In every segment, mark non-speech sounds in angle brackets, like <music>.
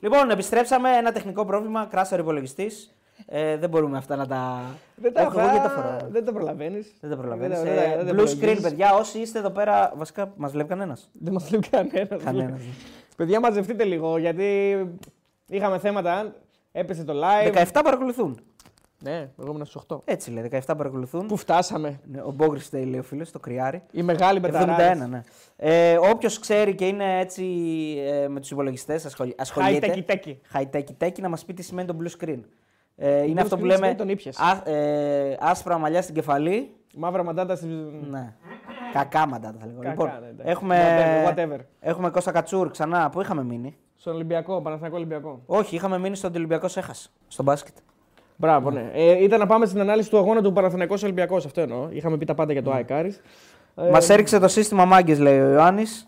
Λοιπόν, επιστρέψαμε. Ένα τεχνικό πρόβλημα. Κράσαρ υπολογιστή. Ε, δεν μπορούμε αυτά να τα. Δεν τα Έχω εγώ και τα φοράω. Δεν το προλαβαίνεις. Δεν τα προλαβαίνεις. Δεν τα- δεν τα- δεν τα Blue screen, προλογίζεις. παιδιά. Όσοι είστε εδώ πέρα, βασικά μας βλέπει κανένας. Δεν μας λέει κανένας. Κανένας. Παιδιά, μαζευτείτε λίγο γιατί είχαμε θέματα. Έπεσε το live. 17 παρακολουθούν. Ναι, εγώ ήμουν στου 8. Έτσι λέει, 17 παρακολουθούν. Πού φτάσαμε; Ναι, ο Μπόγκρι λέει ο φίλος, το κρυάρι. Η μεγάλη 71, μπεταράδες. ναι. Ε, Όποιος ξέρει και είναι έτσι ε, με τους υπολογιστές, ασχολ... ασχολείται. High-techy techy. High-techy techy, να μας πει τι σημαίνει το blue screen. Ε, είναι Blue αυτό που screen λέμε σημαίνει τον ήπιες. α, ε, άσπρα μαλλιά στην κεφαλή. Μαύρα μαντάτα στη. Ναι. Κακά μαντάτα θα λέγω. Κακά, λοιπόν, ναι, εντάξει. έχουμε, Whatever, whatever. έχουμε Κώστα Κατσούρ ξανά. Πού είχαμε μείνει; Στον Ολυμπιακό, Παναθηναϊκό Ολυμπιακό. Όχι, είχαμε μείνει στον Ολυμπιακό Έχασε. Στο μπάσκετ. Μπράβο, ναι. Ε, ήταν να πάμε στην ανάλυση του αγώνα του Παναθηναϊκός Ολυμπιακός, αυτό εννοώ. Είχαμε πει τα πάντα για το Άικάρης. Ε, Μας έριξε το σύστημα μάγκες, λέει ο Ιωάννης.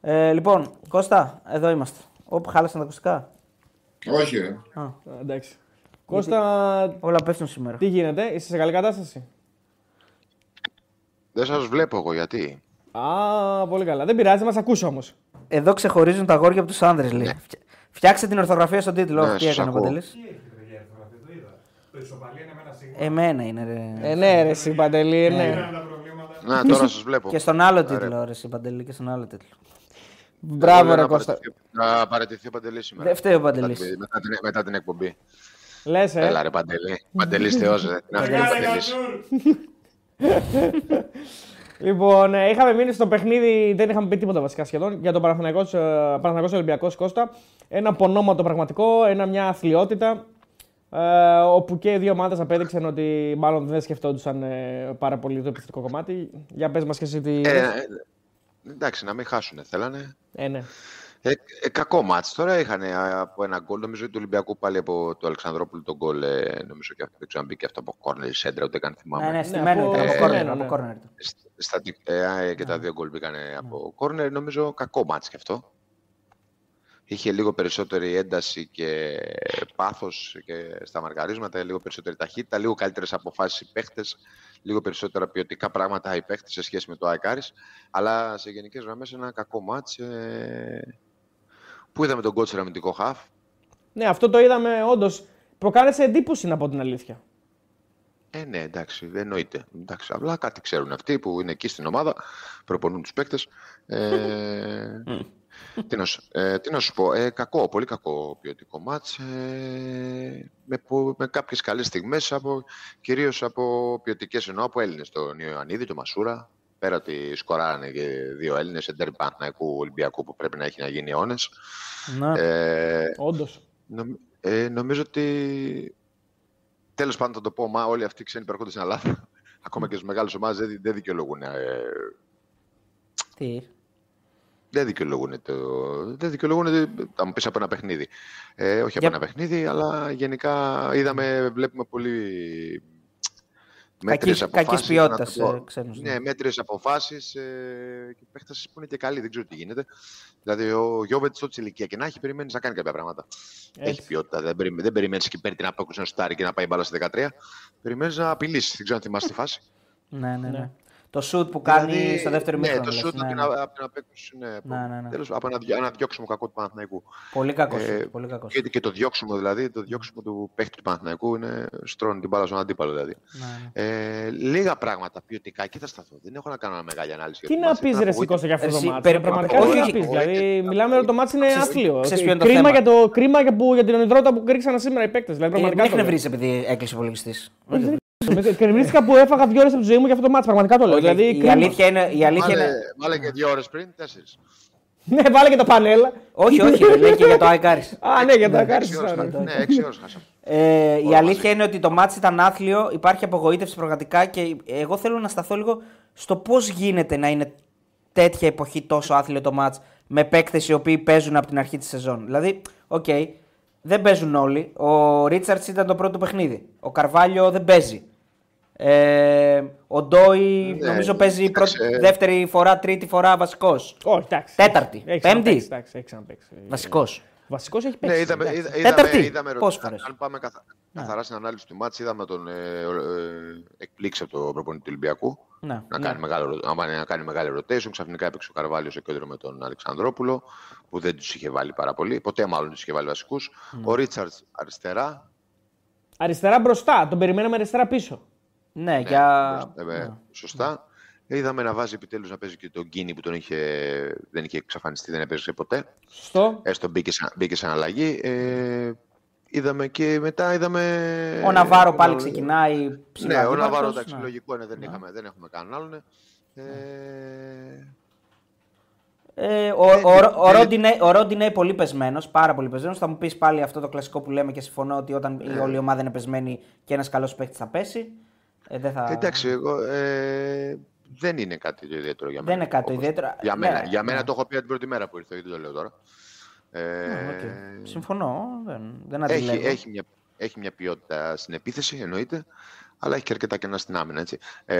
Ε, λοιπόν, Κώστα, εδώ είμαστε. Όπου χάλασαν τα ακουστικά. Όχι, ρε. Α, α, εντάξει. Κώστα, όλα πέφτουν σήμερα. τι γίνεται, είσαι σε καλή κατάσταση; Δεν σας βλέπω εγώ γιατί; Α, πολύ καλά. Δεν πειράζει, μας ακούσει όμως. Εδώ ξεχωρίζουν τα αγόρια από τους άνδρες, λέει. Φτια- Φτιάξτε την ορθογραφία στον τίτλο. Ναι, Τι σας έκανε ο ακούω. Παντελής. Το ισοπαλία είναι με ένα σίγμα. Εμένα είναι, ρε. Ε, ναι, ρε, εσύ, Παντελή, ναι. Είναι τα προβλήματα. Να, τώρα σας βλέπω. Και στον άλλο τίτλο, ρε, εσύ, Παντελή, και στον άλλο τίτλο. Μπράβο, Λέω ρε να Κώστα. παραιτηθεί- Να παραιτηθεί ο Παντελής σήμερα. Δεν φταίει ο Μετά Παντελής. την- Μετά την, μετά την εκπομπή. Λες, ε. Έλα ρε Παντελή. Παντελής Θεός, ρε. Τι να φύγει ο Κάνε Παντελής. κατσούρ. <laughs> Λοιπόν, ε, είχαμε μείνει στο παιχνίδι, δεν είχαμε πει τίποτα βασικά σχεδόν για τον Παναθηναϊκός, ε, Παναθηναϊκός Ολυμπιακός Κώστα. Ένα πονόματο πραγματικό, ένα, μια αθλειότητα. Ε, όπου και οι δύο ομάδες απέδειξαν ότι μάλλον δεν σκεφτόντουσαν ε, πάρα πολύ το επιθετικό κομμάτι. Για πες μας και εσύ τι. Ε, ε, εντάξει, να μην χάσουν θέλανε. Ε, ναι. Ε, ε, κακό μάτς τώρα είχαν από ένα γκολ. Νομίζω ότι του Ολυμπιακού πάλι από το Αλεξανδρόπουλο τον γκολ. Ε, νομίζω και αυτό, δεν ξέρω αν μπήκε αυτό από κόρνερ σέντρα, ούτε καν θυμάμαι. Ναι, ναι, στημένο από- ήταν από ε, κόρνερ. ναι, Από ναι. κόρνερ ήταν. Σ- Στα, ε, ε, και τα δύο γκολ μπήκαν από κόρνερ. Νομίζω κακό μάτς και αυτό. Είχε λίγο περισσότερη ένταση και πάθος και στα μαρκαρίσματα, λίγο περισσότερη ταχύτητα, λίγο καλύτερες αποφάσεις οι παίχτες, λίγο περισσότερα ποιοτικά πράγματα οι παίχτες σε σχέση με το Αεκάρης. Αλλά σε γενικές γραμμές ένα κακό μάτς ε, που είδαμε τον κότσερα αμυντικό χαφ. ναι, αυτό το είδαμε όντως. Προκάλεσε εντύπωση να πω την αλήθεια. Ε, ναι, εντάξει, δεν εννοείται. Εντάξει, απλά κάτι ξέρουν αυτοί που είναι εκεί στην ομάδα, προπονούν τους παίκτες. Ε, <laughs> τι, να, σου- ε, τι να σου πω, ε, κακό, πολύ κακό ποιοτικό μάτς, ε, με, πο- με κάποιες καλές στιγμές, από, κυρίως από ποιοτικές εννοώ, από Έλληνες, τον Ιωαννίδη, τον Μασούρα, πέρα ότι σκοράρανε και δύο Έλληνες, σε ντέρμπι Παναθηναϊκού Ολυμπιακού που πρέπει να έχει να γίνει αιώνες. Ναι. Ε, Όντως. Νομ- ε, νομίζω ότι. Τέλος πάντων, θα το πω, μα όλοι αυτοί οι ξένοι που έρχονται στην Ελλάδα, <laughs> ακόμα και στι μεγάλε ομάδες, δεν, δεν δικαιολογούν. Ε, Τι; Δεν δικαιολογούν το. Δεν δικαιολογούν, ε, θα μου πεις από ένα παιχνίδι. Ε, όχι από Για- ένα παιχνίδι, αλλά γενικά είδαμε, βλέπουμε πολύ. Κακής- μέτριες κακής αποφάσεις, ποιότητας, να το πω. ε, ξένους, ναι. Ναι, μέτριες αποφάσεις ε, και παίχτες που είναι και καλοί, δεν ξέρω τι γίνεται. Δηλαδή, ο Γιώβετ tot ηλικία και να έχει, περιμένεις να κάνει κάποια πράγματα. Έχει ποιότητα. Δεν, περι, δεν περιμένεις και παίρνει την απόκριση να στάρει και να πάει μπάλα στη 13. Περιμένεις να απειλήσεις. Δεν ξέρω αν θυμάσαι τη φάση. <laughs> Ναι, ναι, ναι. Το shoot που κάνει Δηλαδή, στο δεύτερο ναι, μήχρονο. το λες, σούτ ναι, από την, ναι. από την απέκρουση. Ναι, από, Ναι, ναι, ναι. Τέλος, από ένα, δι- ένα διώξιμο κακό του Παναθηναϊκού. Πολύ κακό Ε, shoot, πολύ κακό shoot. Και, και το διώξιμο δηλαδή, το διώξιμο του παίχτη του Παναθηναϊκού είναι στρώνει την μπάλα στον αντίπαλο δηλαδή. Ναι, ναι. Ε, λίγα πράγματα ποιοτικά, εκεί θα σταθώ. Δεν έχω να κάνω μια μεγάλη ανάλυση. Τι για το να μάτς. πει Ήταν ρε απογοήτευση. Σικώστα για αυτό το Εσύ, μάτι. περι- Πραγματικά όχι, τι να όχι, πει. όχι. Δηλαδή, μιλάμε ότι το μάτι είναι Ξέρεις- άθλιο. ξέρεις ποιο είναι το Κρίμα θέμα; για, το, κρίμα για, που, για την ονειδρότητα που ρίξανε σήμερα οι παίκτες. Δηλαδή, Ε, Μην πραγματικά. το λέω. εκνευρίσει επειδή έκλεισε ο υπολογιστής. Κρεμίστηκα που έφαγα δύο ώρες από τη ζωή μου για αυτό το μάτι. Πραγματικά το λέω. Δηλαδή, η κρίμα. αλήθεια είναι. Η αλήθεια Βάλε, είναι... βάλε και δύο ώρες πριν, τέσσερις. Ναι, βάλε και το πανέλα. όχι, όχι, ρε, λέει και για το Άικάρις. <laughs> Α, ναι, για το ακάρι Έξι ώρες, σου. ναι, έξι ώρες χάσαμε. Ε, η Όλα αλήθεια μαζί. είναι ότι το μάτς ήταν άθλιο, υπάρχει απογοήτευση πραγματικά και εγώ θέλω να σταθώ λίγο στο πώς γίνεται να είναι τέτοια εποχή τόσο άθλιο το μάτς με παίκτες οι οποίοι παίζουν από την αρχή της σεζόν. Δηλαδή, οκ, δεν παίζουν όλοι. Ο Ρίτσαρτς ήταν το πρώτο παιχνίδι. Ο Καρβάλιο δεν παίζει. Ε, ο Ντόι Ναι, νομίζω παίζει κοίταξε. πρώτη, δεύτερη φορά, τρίτη φορά βασικός. Όχι, εντάξει. Τέταρτη. Έχει Πέμπτη. ξαναπαίξει, εντάξει, έχει ξαναπαίξει. Βασικός. Βασικός έχει Ναι, παίξει. είδαμε, εντάξει. είδα- είδαμε, Τέταρτη. είδαμε, Πόσες αν- φορές; Αν πάμε καθα- καθαρά στην ανάλυση του μάτς, είδαμε τον ε, ε, εκπλήξεις από τον προπονητή του Ολυμπιακού. Ναι. Να, κάνει μεγάλο, άμα είναι να κάνει μεγάλη rotation, ξαφνικά έπαιξε ο Καρβάλιο στο κέντρο με τον Αλεξανδρόπουλο, που δεν τους είχε βάλει πάρα πολύ. Ποτέ μάλλον τους είχε βάλει βασικούς. Ο Ρίτσαρτς αριστερά. Αριστερά μπροστά, τον περιμέναμε αριστερά πίσω. Ναι, Ναι, για. μπροστά, ε, ναι. Σωστά. Είδαμε να βάζει επιτέλους να παίζει και τον Γκίνη που τον είχε, δεν είχε εξαφανιστεί, δεν έπαιζε ποτέ. Σωστό. Έστω μπήκε σε, μπήκε σε αλλαγή. Ε, είδαμε και μετά είδαμε. Ο Ναβάρο πάλι Ε, ξεκινάει ψηλά. Ναι, ο δίπλα Ναβάρο τους, εντάξει, ναι. λογικό είναι, δεν, είχαμε, δεν έχουμε κανέναν άλλον. Ε, Ε, ο, Ε, ο, δεν- ο, Ροντινέι, ο Ροντινέι είναι πολύ πεσμένος, πάρα πολύ πεσμένος. Θα μου πεις πάλι αυτό το κλασικό που λέμε και συμφωνώ ότι όταν η όλη η ομάδα είναι πεσμένη και ένας καλός παίκτης θα πέσει. Ε, δεν θα... Εντάξει, εγώ, ε, δεν είναι κάτι το ιδιαίτερο για Δεν μένα. είναι κάτι το Όπως- ιδιαίτερο. Για Ναι, μένα, για ναι. μένα το έχω πει από την πρώτη μέρα που ήρθε, γιατί το λέω τώρα. Ε, Ναι, οκ. Συμφωνώ. Δεν, δεν έχει, αντιλέγω. έχει, μια, έχει μια ποιότητα στην επίθεση, εννοείται, αλλά έχει και αρκετά κενά στην άμυνα. Έτσι. Ε,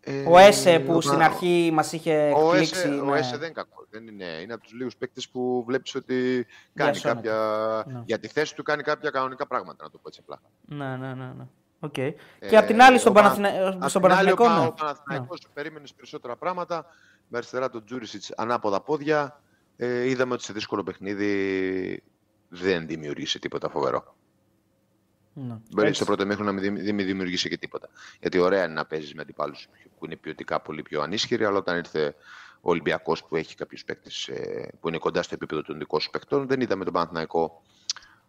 ε, Ο Έσε που ο- στην αρχή μας είχε ο εκπλήξει. Έσε, ο ναι. Έσε δεν είναι κακός. Δεν είναι, είναι από τους λίγους παίκτες που βλέπεις ότι κάνει Διασώνεται. κάποια. Ναι. Για τη θέση του κάνει κάποια κανονικά πράγματα, να το πω έτσι απλά. Ναι, ναι, ναι. ναι. Οκ. Ε, και απ' την άλλη στον, ο Πα- Παναθηνα... Απ' στον την άλλη, ο Παναθηναϊκό. Πα- ναι. Ο Παναθηναϊκός περίμενε περισσότερα πράγματα. Με αριστερά τον Τζούρισιτς ανάποδα πόδια. Ε, είδαμε ότι σε δύσκολο παιχνίδι δεν δημιουργήσει τίποτα φοβερό. Ναι. Μπορεί Έτσι. στο πρώτο μέχρι να μην δημι- δεν μην δημιουργήσει και τίποτα. Γιατί ωραία είναι να παίζεις με αντιπάλους που είναι ποιοτικά πολύ πιο ανίσχυροι, αλλά όταν ήρθε ο Ολυμπιακός που έχει κάποιους παίκτες που είναι κοντά στο επίπεδο των δικών σου παικτών, δεν είδαμε τον Παναθηναϊκό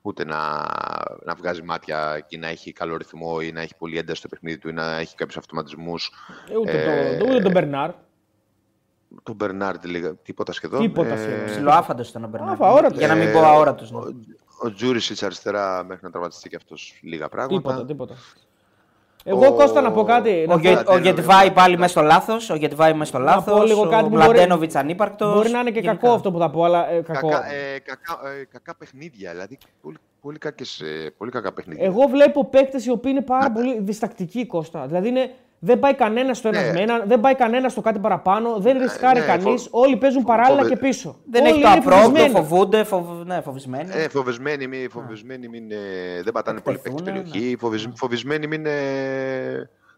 ούτε να, να βγάζει μάτια και να έχει καλό ρυθμό ή να έχει πολύ ένταση στο παιχνίδι του ή να έχει κάποιους αυτοματισμούς. Ε, Ούτε, Ε, το, ούτε τον Μπερνάρ. Τον Μπερνάρντ λίγα, τίποτα σχεδόν. Τίποτα σχεδόν. Ψιλοάφαντο ήταν ο Μπερνάρ. Άφα, αόρατος. Για να μην Ε, πω αόρατος. Ναι. Ο, ο Τζούρισιτς αριστερά μέχρι να τραυματιστεί και αυτός λίγα πράγματα. Τίποτα, τίποτα. Εγώ, Κώστα, να πω κάτι. να Ο, πω- Γε, ο Αντένα, Γετβάη ναι. πάλι μέσα στο λάθος. Ο Γετβάη μέσα στο Να λάθο. πω λίγο κάτι Ο που μπορεί- Μλαντένοβιτς ανύπαρκτος. Μπορεί να είναι και κακό αυτό που θα πω, αλλά ε, κακό. Κακά, ε, κακά, ε, κακά παιχνίδια, δηλαδή πολύ, πολύ, κακές, ε, πολύ κακά παιχνίδια. Εγώ βλέπω παίκτες οι οποίοι είναι πάρα πολύ διστακτικοί, Κώστα. Δηλαδή είναι, δεν πάει κανένας στο ένας Ναι. με έναν, δεν πάει κανένας στο κάτι παραπάνω, δεν ρισκάρει ναι, κανείς. φο- Όλοι παίζουν παράλληλα φοβε- και πίσω. Δεν Όλοι έχει το είναι απρόβλεπτο, φοβισμένοι. φοβούνται, φοβ... ναι, φοβισμένοι. Ε, φοβισμένοι, μη, φοβισμένοι μην, ε, δεν πατάνε πολύ παίκτη στην Εκτεθούν, περιοχή. Φοβισ, φοβισμένοι μην, ε,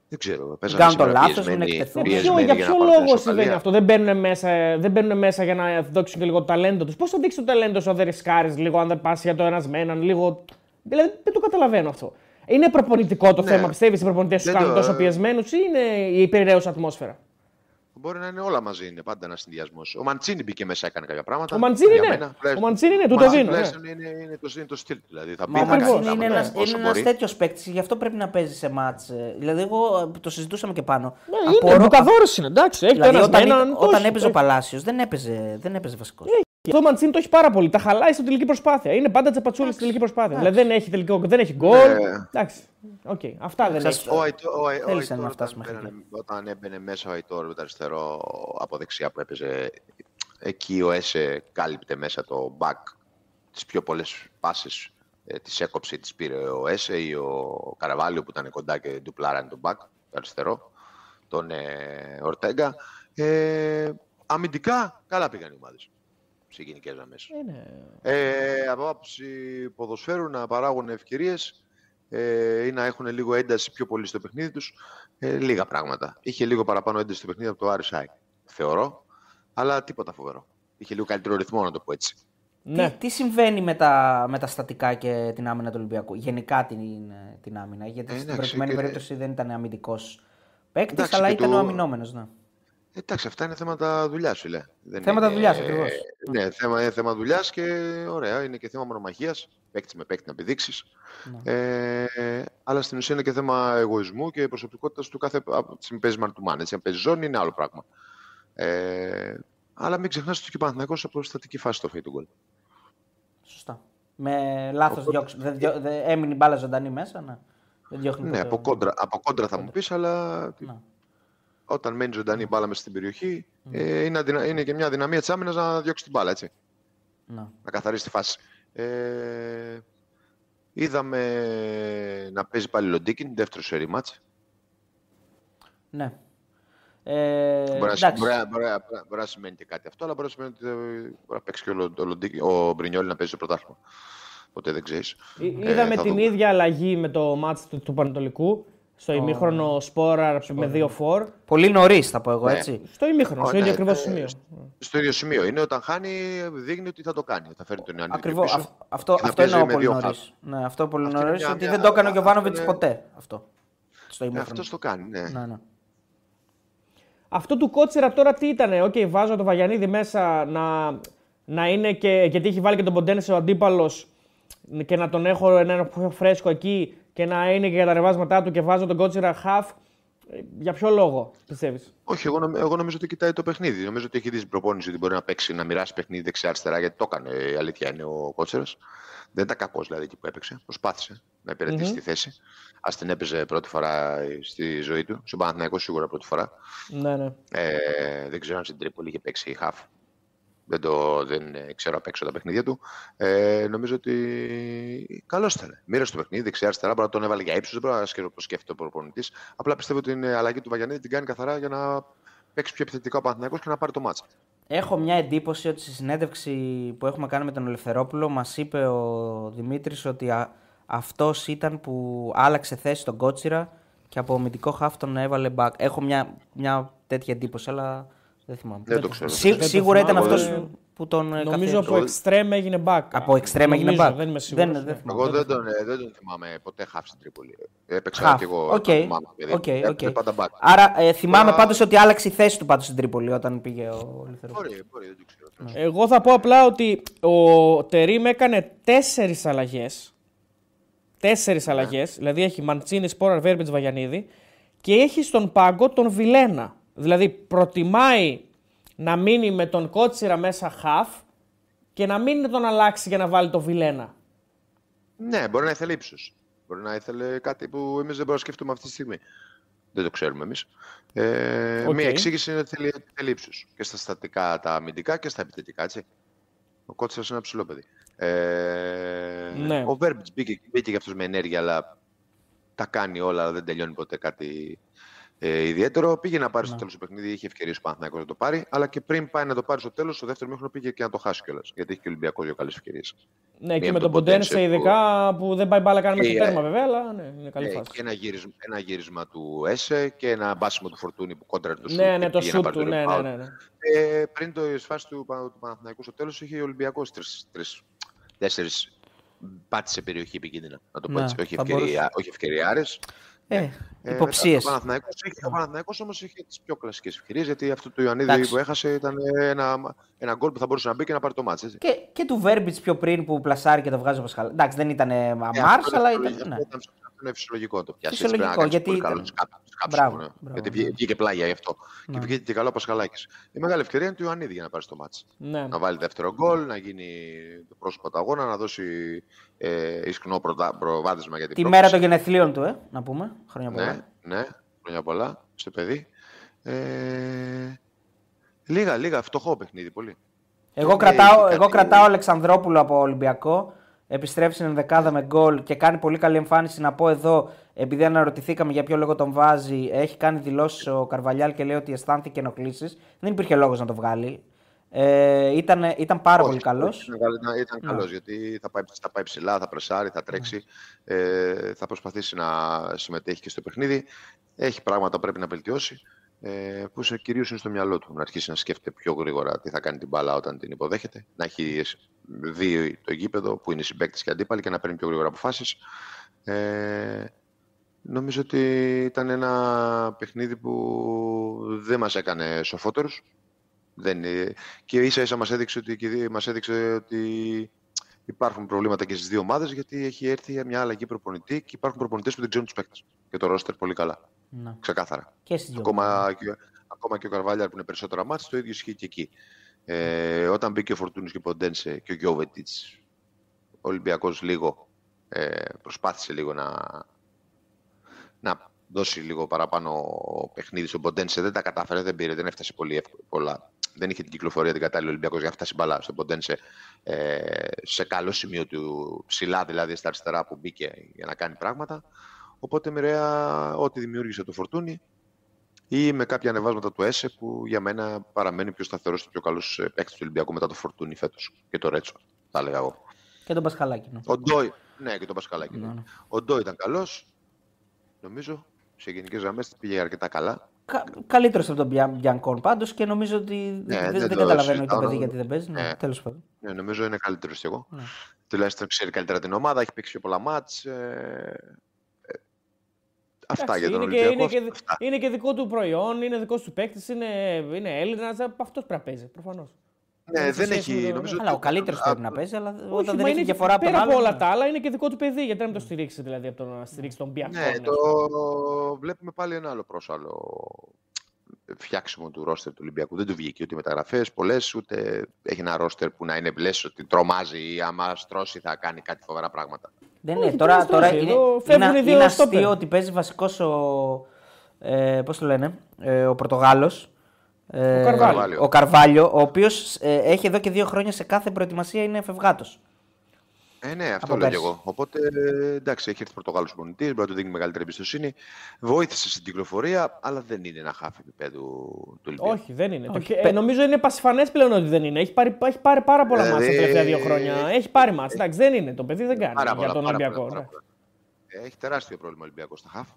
δεν ξέρω, παίζανε κάνουν το σήμερα λάθος, μην πιεσμένοι- εκτεθούν. Για ποιο, πιεσμένοι για να ποιο πάρουν την λόγο ισοπαλία. συμβαίνει αυτό, δεν μπαίνουν, μέσα, δεν μπαίνουν μέσα για να δείξουν και λίγο το ταλέντο τους. Πώς θα δείξει το ταλέντο σου αν δεν ρισκάρεις λίγο, αν δεν πας για το ένας με έναν, λίγο. Δηλαδή δεν το καταλαβαίνω αυτό. Είναι προπονητικό το Ναι. θέμα, πιστεύεις οι προπονητές σου Δεν κάνουν το- τόσο πιεσμένους ή είναι η περιραίουσα ατμόσφαιρα; Μπορεί να είναι όλα μαζί, είναι πάντα ένας συνδυασμός. Ο Μαντσίνη μπήκε μέσα, έκανε κάποια πράγματα. Ο Μαντσίνη Για ναι. μένα, Ο τουλάχιστον- Μαντσίνη είναι, του το Μαντσίνη δίνω. ναι. τουλάχιστον Είναι, είναι, το, είναι το στυλ του. Δηλαδή θα Μα ο πει, θα κάνει Μαξίνη είναι πράγματα ένα όσο ένας μπορεί. τέτοιος παίκτης, γι' αυτό πρέπει να παίζει σε μάτς. ε. Δηλαδή, εγώ ε, το συζητούσαμε και πάνω. Ναι, είναι Απορώ- μπουκαδόρο είναι, εντάξει. Έχει Δηλαδή, το ένας όταν, με έναν. ήταν- το όταν έχει, έπαιζε το ο έχει. Παλάσιος, δεν έπαιζε, δεν έπαιζε βασικός. Αυτό ο Μαντσίνη το έχει πάρα πολύ. Τα χαλάει στην τελική προσπάθεια. Είναι πάντα τσαπατσούλης στην τελική προσπάθεια. Δηλαδή δεν έχει, τελικό, δεν έχει γκολ. Ναι. Εντάξει. Οκ. Αυτά δεν Σας- έχει. Ο Αϊτόρ, ο Αϊ- ο Θέλησε Αϊτόρ να φτάσει όταν, μέχρι μπαίνανε- όταν έμπαινε μέσα ο Αϊτόρ με το αριστερό από δεξιά που έπαιζε, εκεί ο Έσε κάλυπτε μέσα το μπακ. Τις πιο πολλές πάσες ε, τις έκοψε, τις πήρε ο Έσε ή ο Καραβάλιο που ήταν κοντά και ντουπλάρανε το μπακ, το αριστερό, τον ε, Ορτέγκα. Ε, αμυντικά καλά πήγαν οι ομάδες σε γενικές γραμμές. Είναι... Ε, από άποψη ποδοσφαίρου να παράγουν ευκαιρίες ε, ή να έχουν λίγο ένταση πιο πολύ στο παιχνίδι τους, ε, λίγα πράγματα. Είχε λίγο παραπάνω ένταση στο παιχνίδι από το RSI, θεωρώ, αλλά τίποτα φοβερό. Είχε λίγο καλύτερο ρυθμό, να το πω έτσι. Ναι. Τι, τι συμβαίνει με τα, με τα στατικά και την άμυνα του Ολυμπιακού, γενικά την, την άμυνα. Γιατί Ε, στην εντάξει, προηγουμένη και- περίπτωση δεν ήταν αμυντικός παίκτης, Εντάξει, αλλά και ήταν το- ο αμυνόμενος. Ναι. Εντάξει, αυτά είναι θέματα δουλειάς, σου λέει. Δεν Θέματα είναι- δουλειάς, ακριβώς. Ναι, θέμα, είναι θέμα δουλειάς και ωραία, είναι και θέμα μονομαχίας. Παίκτης με παίκτη να επιδείξεις. Ναι. Ε, αλλά στην ουσία είναι και θέμα εγωισμού και προσωπικότητας του κάθε. από της στιγμή παίζεις μαρτουμάν. Έτσι, αν παίζεις ζώνη είναι άλλο πράγμα. Ε, αλλά μην ξεχνάς ότι και ο Παναθηναϊκός από στατική φάση το φάει τον γκολ. Σωστά. Με λάθος διώξ... δεν διώ- δεν- έμεινε η μπάλα ζωντανή μέσα. Ναι, δεν διώχνει Ναι, ποτέ. από κόντρα, από κόντρα θα μου πεις, αλλά Ναι. Όταν μένει ζωντανή η μπάλα μέσα στην περιοχή, ε, είναι, αδυνα... είναι και μια δυναμία της άμυνας να διώξει την μπάλα. Έτσι. Ναι. να καθαρίσει τη φάση. Ε, είδαμε να παίζει πάλι Λοντίκιν, δεύτερο σερί μάτς. ναι. Ε, μπορεί, να, εντάξει. μπορεί, να- μπορεί, να- μπορεί να σημαίνει και κάτι αυτό, αλλά μπορεί να σημαίνει ότι ε, μπορεί να παίξει και ο, Λο- ο, Λοντίκιν, ο Μπρινιόλη να παίζει στο πρωτάθλημα. Ποτέ δεν ξέρεις. Εί- Είδαμε θα την δούμε. ίδια αλλαγή με το ματς του, του Πανετολικού. Στο ημίχρονο Σπόραρ με δύο φορ. Πολύ νωρίς θα πω εγώ Ναι. έτσι. Στο ημίχρονο, στο Ναι, ίδιο ακριβώς ε, σημείο. Στο ίδιο σημείο είναι όταν χάνει, δείχνει ότι θα το κάνει. Θα φέρει τον Ιωαννίδη Ακριβώς. πίσω. Αυτό, και θα αυτό παίζει εννοώ με πολύ δύο νωρίς. half. Ναι, αυτό πολύ Αυτό είναι νωρίς. μια- Ότι μια- δεν το έκανε ο αυτό Γιωβάνοβιτς είναι- ποτέ αυτό. Στο Ε, ημίχρονο. Αυτός το κάνει, ναι. Ναι, ναι. Αυτό του Κότσιρα τώρα τι ήταν. Οκ, βάζω το Βαγιανίδη μέσα να, να είναι και. Γιατί έχει βάλει και τον Ποντένσε ο αντίπαλος και να τον έχω ένα πιο φρέσκο εκεί και να είναι και για τα ρεβάσματά του και βάζω τον Κότσερα half. Ε, Για ποιο λόγο πιστεύεις; Όχι, εγώ, νομ- εγώ νομίζω ότι κοιτάει το παιχνίδι. Νομίζω ότι έχει δει στην προπόνηση ότι μπορεί να παίξει, να μοιράσει παιχνίδι δεξιά-αριστερά, γιατί το έκανε. Η αλήθεια είναι ο Κότσερα. Δεν ήταν κακός δηλαδή εκεί που έπαιξε. Προσπάθησε να υπηρετήσει τη θέση. Α την έπαιζε πρώτη φορά στη ζωή του. Στον Παναθηναϊκό σίγουρα πρώτη φορά. Ναι, ναι. Ε, δεν ξέρω αν στην Τρίπολη είχε παίξει η Χαφ. Δεν, το, δεν ε, ξέρω απ' έξω τα παιχνίδια του. Ε, νομίζω ότι καλό ήταν. Μοίρασε το παιχνίδι, δεξιά-αριστερά. Μπορεί να τον έβαλε για ύψος. Δεν μπορεί να σκέφτεται πώ σκέφτεται ο προπονητής. Απλά πιστεύω ότι την αλλαγή του Βαγιανίδη την κάνει καθαρά για να παίξει πιο επιθετικά ο Παναθηναϊκός και να πάρει το μάτσα. Έχω μια εντύπωση ότι στη συνέντευξη που έχουμε κάνει με τον Ελευθερόπουλο μας είπε ο Δημήτρης ότι α, αυτός ήταν που άλλαξε θέση στον Κότσιρα και από αμυντικό χαφ τον έβαλε μπακ. Έχω μια, μια τέτοια εντύπωση, αλλά δεν θυμάμαι. Δεν το ξέρω. Σί- Δεν το σίγουρα ήταν θυμάμαι. αυτός Εγώ που τον ε, Νομίζω καθιέρωσε. από εξτρέμ έγινε μπακ. Από εξτρέμ έγινε Νομίζω, μπακ. Δεν είμαι σίγουρος. Δεν- δεν ναι. θυμάμαι. Εγώ δεν τον, ε, δεν τον θυμάμαι ποτέ χαφ στην Τρίπολη. Έπαιξα Χαφ. και εγώ. Οκ, τον θυμάμαι, παιδί. οκ, Έπαιζε οκ. πάντα μπακ. Άρα ε, θυμάμαι Τώρα- πάντως ότι άλλαξε η θέση του πάντως στην Τρίπολη όταν πήγε ο Ελευθερόπουλος. Μπορεί, μπορεί, δεν το ξέρω. Ναι. Εγώ θα πω απλά ότι ο Τερίμ έκανε τέσσερις αλλαγές. Τέσσερις Ναι. αλλαγές. Δηλαδή έχει Μαντσίνι, Σπόραρ, Βέρμπιτς, Βαγιανίδη και έχει στον πάγκο τον Βιλένα. Δηλαδή προτιμάει να μείνει με τον Κότσιρα μέσα χαφ και να μην τον αλλάξει για να βάλει τον Βιλένα. Ναι, μπορεί να ήθελε ύψος. Μπορεί να ήθελε κάτι που εμείς δεν μπορούμε να σκεφτούμε αυτή τη στιγμή. Δεν το ξέρουμε εμείς. Ε, Οκ. Μία εξήγηση είναι ότι θέλει, θέλει ύψος. Και στα στατικά τα αμυντικά και στα επιθετικά, έτσι. Ο Κότσερα είναι ένα ψηλό παιδί. Ε, Ναι. Ο Βέρμπιτς μπήκε, μπήκε και αυτό με ενέργεια, αλλά τα κάνει όλα, αλλά δεν τελειώνει ποτέ κάτι ε, ιδιαίτερο. Πήγε να πάρει στο τέλος του παιχνίδι, είχε ευκαιρίες ο Παναθηναϊκός να το πάρει, αλλά και πριν πάει να το πάρει στο τέλος, στο δεύτερο μήχρονο πήγε και να το χάσει κιόλας. Γιατί έχει και ο Ολυμπιακός δύο καλές ευκαιρίες. Ναι, και Μία με με τον τον Ποντένσε Ποντένσε ειδικά που δεν πάει μπάλα καν μέχρι Ε, το τέρμα βέβαια, αλλά ναι, είναι καλή Ε, φάση. και ένα γύρισμα, ένα γύρισμα του Έσε και ένα μπάσιμο του Φορτούνη που κόντρα το σουτ. Ναι, και ναι, το πήγε να σουτ πάρει του, το ναι, ναι, rebound. ναι, ναι. Ε, πριν το σφάση του, Πα- του Παναθηναϊκού στο τέλος είχε ο Ολυμπιακός τέσσερις πάτησε περιοχή επικίνδυνα. Να το πω Ναι, έτσι. Όχι, θα ευκαιρία, όχι ευκαιριάρες. Ε, Ε, υποψίες. Ο Παναθηναϊκός είχε- Ο Παναθηναϊκός όμως είχε τις πιο κλασικές ευκαιρίες γιατί αυτό το Ιωαννίδη Εντάξει. που έχασε ήταν ένα, ένα γκολ που θα μπορούσε να μπει και να πάρει το μάτς. Έτσι. Και, και του Βέρμπιτς πιο πριν που πλασάρει και το βγάζει ο Πασχαλά. Εντάξει, δεν ήταν Ε, αμάρ, αυτό αλλά είναι ήταν. φυσιολογικό, Ναι. ήταν- αυτό είναι φυσιολογικό να το πιάσεις. Φυσιολογικό, έτσι, πρέπει να γιατί κάνεις πολύ ήταν- καλός σκάπ- σκάψιμο, Μπράβο, ναι. μπράβο, Γιατί ναι. βγήκε- βγήκε πλάγια γι' αυτό. Και βγήκε και καλό ο Πασχαλάκης. Η μεγάλη ευκαιρία είναι του Ιωαννίδη για να πάρει το μάτς. Ναι. Να βάλει δεύτερο γκολ, να γίνει το πρόσωπο του αγώνα, να δώσει ε, ισχνό προτα- προβάδισμα για την Τη πρόκληση. μέρα των γενεθλίων του, ε, να πούμε. Χρόνια πολλά. Ναι, ναι, χρόνια πολλά στο παιδί. Ε, λίγα, λίγα, φτωχό παιχνίδι πολύ. Εγώ Ναι, κρατάω, έχει εγώ κάτι- κρατάω Αλεξανδρόπουλο από Ολυμπιακό. Επιστρέφει στην ενδεκάδα με γκολ και κάνει πολύ καλή εμφάνιση. Να πω εδώ, επειδή αναρωτηθήκαμε για ποιο λόγο τον βάζει, έχει κάνει δηλώσεις ο Καρβαλιάλ και λέει ότι αισθάνθηκε ενοχλήσεις. Δεν υπήρχε λόγος να το βγάλει. Ε, ήταν, ήταν πάρα Όχι, πολύ καλός. όχι, Ήταν, καλ- ήταν, ήταν Ναι. καλός, γιατί θα πάει, θα πάει ψηλά, θα πρεσάρει, θα τρέξει, ε, θα προσπαθήσει να συμμετέχει και στο παιχνίδι. Έχει πράγματα που πρέπει να βελτιώσει, ε, που σε, κυρίως είναι στο μυαλό του. Να αρχίσει να σκέφτεται πιο γρήγορα τι θα κάνει την μπάλα όταν την υποδέχεται. Να έχει δει το γήπεδο που είναι συμπαίκτης και αντίπαλοι και να παίρνει πιο γρήγορα αποφάσεις. Ε, νομίζω ότι ήταν ένα παιχνίδι που δεν μας έκανε σοφότερους. Δεν, είναι- και ίσα ίσα μας έδειξε ότι, και δι- μας έδειξε ότι υπάρχουν προβλήματα και στις δύο ομάδες γιατί έχει έρθει μια αλλαγή προπονητή και υπάρχουν προπονητές που δεν ξέρουν τους παίκτες. Και το ρόστερ πολύ καλά. Ναι. Ξεκάθαρα. Και στις δύο. Ακόμα, και, ακόμα και ο Καρβάλιαρ που είναι περισσότερα μάτς, το ίδιο ισχύει και εκεί. Ε, όταν μπήκε ο Φορτούνης και ο Ποντένσε και ο Γιώβετιτς, ο Ολυμπιακός λίγο ε, προσπάθησε λίγο να, να δώσει λίγο παραπάνω παιχνίδι στον Ποντένσε. Δεν τα κατάφερε, δεν πήρε, δεν έφτασε πολύ εύκολα. Πολλά. Δεν είχε την κυκλοφορία την κατάλληλη ο Ολυμπιακός για να φτάσει μπαλά στον Ποντένσε ε, σε καλό σημείο του ψηλά, δηλαδή στα αριστερά που μπήκε για να κάνει πράγματα. Οπότε μοιραία ό,τι δημιούργησε το Φορτούνι ή με κάποια ανεβάσματα του ΕΣΕ που για μένα παραμένει πιο σταθερός και πιο καλός παίκτης του Ολυμπιακού μετά το Φορτούνι φέτος και το Ρέτσο, θα έλεγα εγώ. Και τον Πασχαλάκη. Ναι. Ο Ντόι, ναι, και το Πασκαλάκι. Ναι, Ναι. ναι. Ο Ντόι ήταν καλός, νομίζω. Σε γενικές γραμμές πήγε αρκετά καλά. Κα, Καλύτερος από τον Μπια- Μπιανκόν πάντως και νομίζω ότι Ναι, δεν, δεν δεν το καταλαβαίνω το συζητάω, παιδί ναι. γιατί δεν παίζει. Ναι, Ναι. τέλος πάντων. Ναι, νομίζω είναι καλύτερος κι εγώ. Ναι. Τουλάχιστον ξέρει καλύτερα την ομάδα, έχει παίξει πιο πολλά μάτς. Ε, ε, αυτά Εντάξει, για τον είναι, και, Ολυμπιακό. είναι, και, Αυτά. είναι και δικό του προϊόν, είναι δικός του παίκτης, είναι, είναι Έλληνας. Αυτός πρέπει να παίζει προφανώς. Ναι, σε δεν σχέση έχει. με το- Νομίζω Αλλά ο ότι- καλύτερος Α, πρέπει να παίζει, αλλά όταν Όχι, δεν μα έχει είναι διαφορά από τον πέρα από άλλον. όλα ναι. τα άλλα είναι και δικό του παιδί. Γιατί να μην το στηρίξει δηλαδή από το να στηρίξει τον Μπιακόν. Ναι, το βλέπουμε πάλι ένα άλλο πρόσαλλο φτιάξιμο του ρόστερ του Ολυμπιακού. Δεν του βγήκε ούτε μεταγραφές πολλές, ούτε έχει ένα ρόστερ που να είναι μπλε ότι τρομάζει ή άμα στρώσει θα κάνει κάτι φοβερά πράγματα. Δεν Όχι, είναι. Τώρα, τώρα τώρα στρώζει. είναι, Εδώ φεύγουν είναι, οι δύο είναι στόπερ. αστείο ότι παίζει βασικός ο. Ε, Πώς το λένε, ε, ο Πορτογάλος. Ε, Ο Καρβάλιο. Ο Καρβάλιο, ο οποίος έχει εδώ και δύο χρόνια σε κάθε προετοιμασία είναι φευγάτος. Ε, ναι, αυτό Από λέω και πέρσι. εγώ. Οπότε εντάξει, έχει έρθει Πορτογάλος πονητή, μπορεί να του δίνει μεγαλύτερη εμπιστοσύνη. Βοήθησε στην κυκλοφορία, αλλά δεν είναι ένα χάφι επίπεδου του Ολυμπιακού. Όχι, δεν είναι. Όχι, Το, πε- ε, νομίζω είναι πασφανέ πλέον ότι δεν είναι. Έχει πάρει, έχει πάρει πάρα πολλά Δηλαδή, μάτια τα τελευταία δύο χρόνια. Έχει πάρει μάτια. Εντάξει, δεν είναι. Το παιδί δεν κάνει Πάρα για πολλά, τον πάρα Ολυμπιακό. πολλά, πάρα ναι. πολλά. Ε, Έχει τεράστιο πρόβλημα ο Ολυμπιακός στα χάφ.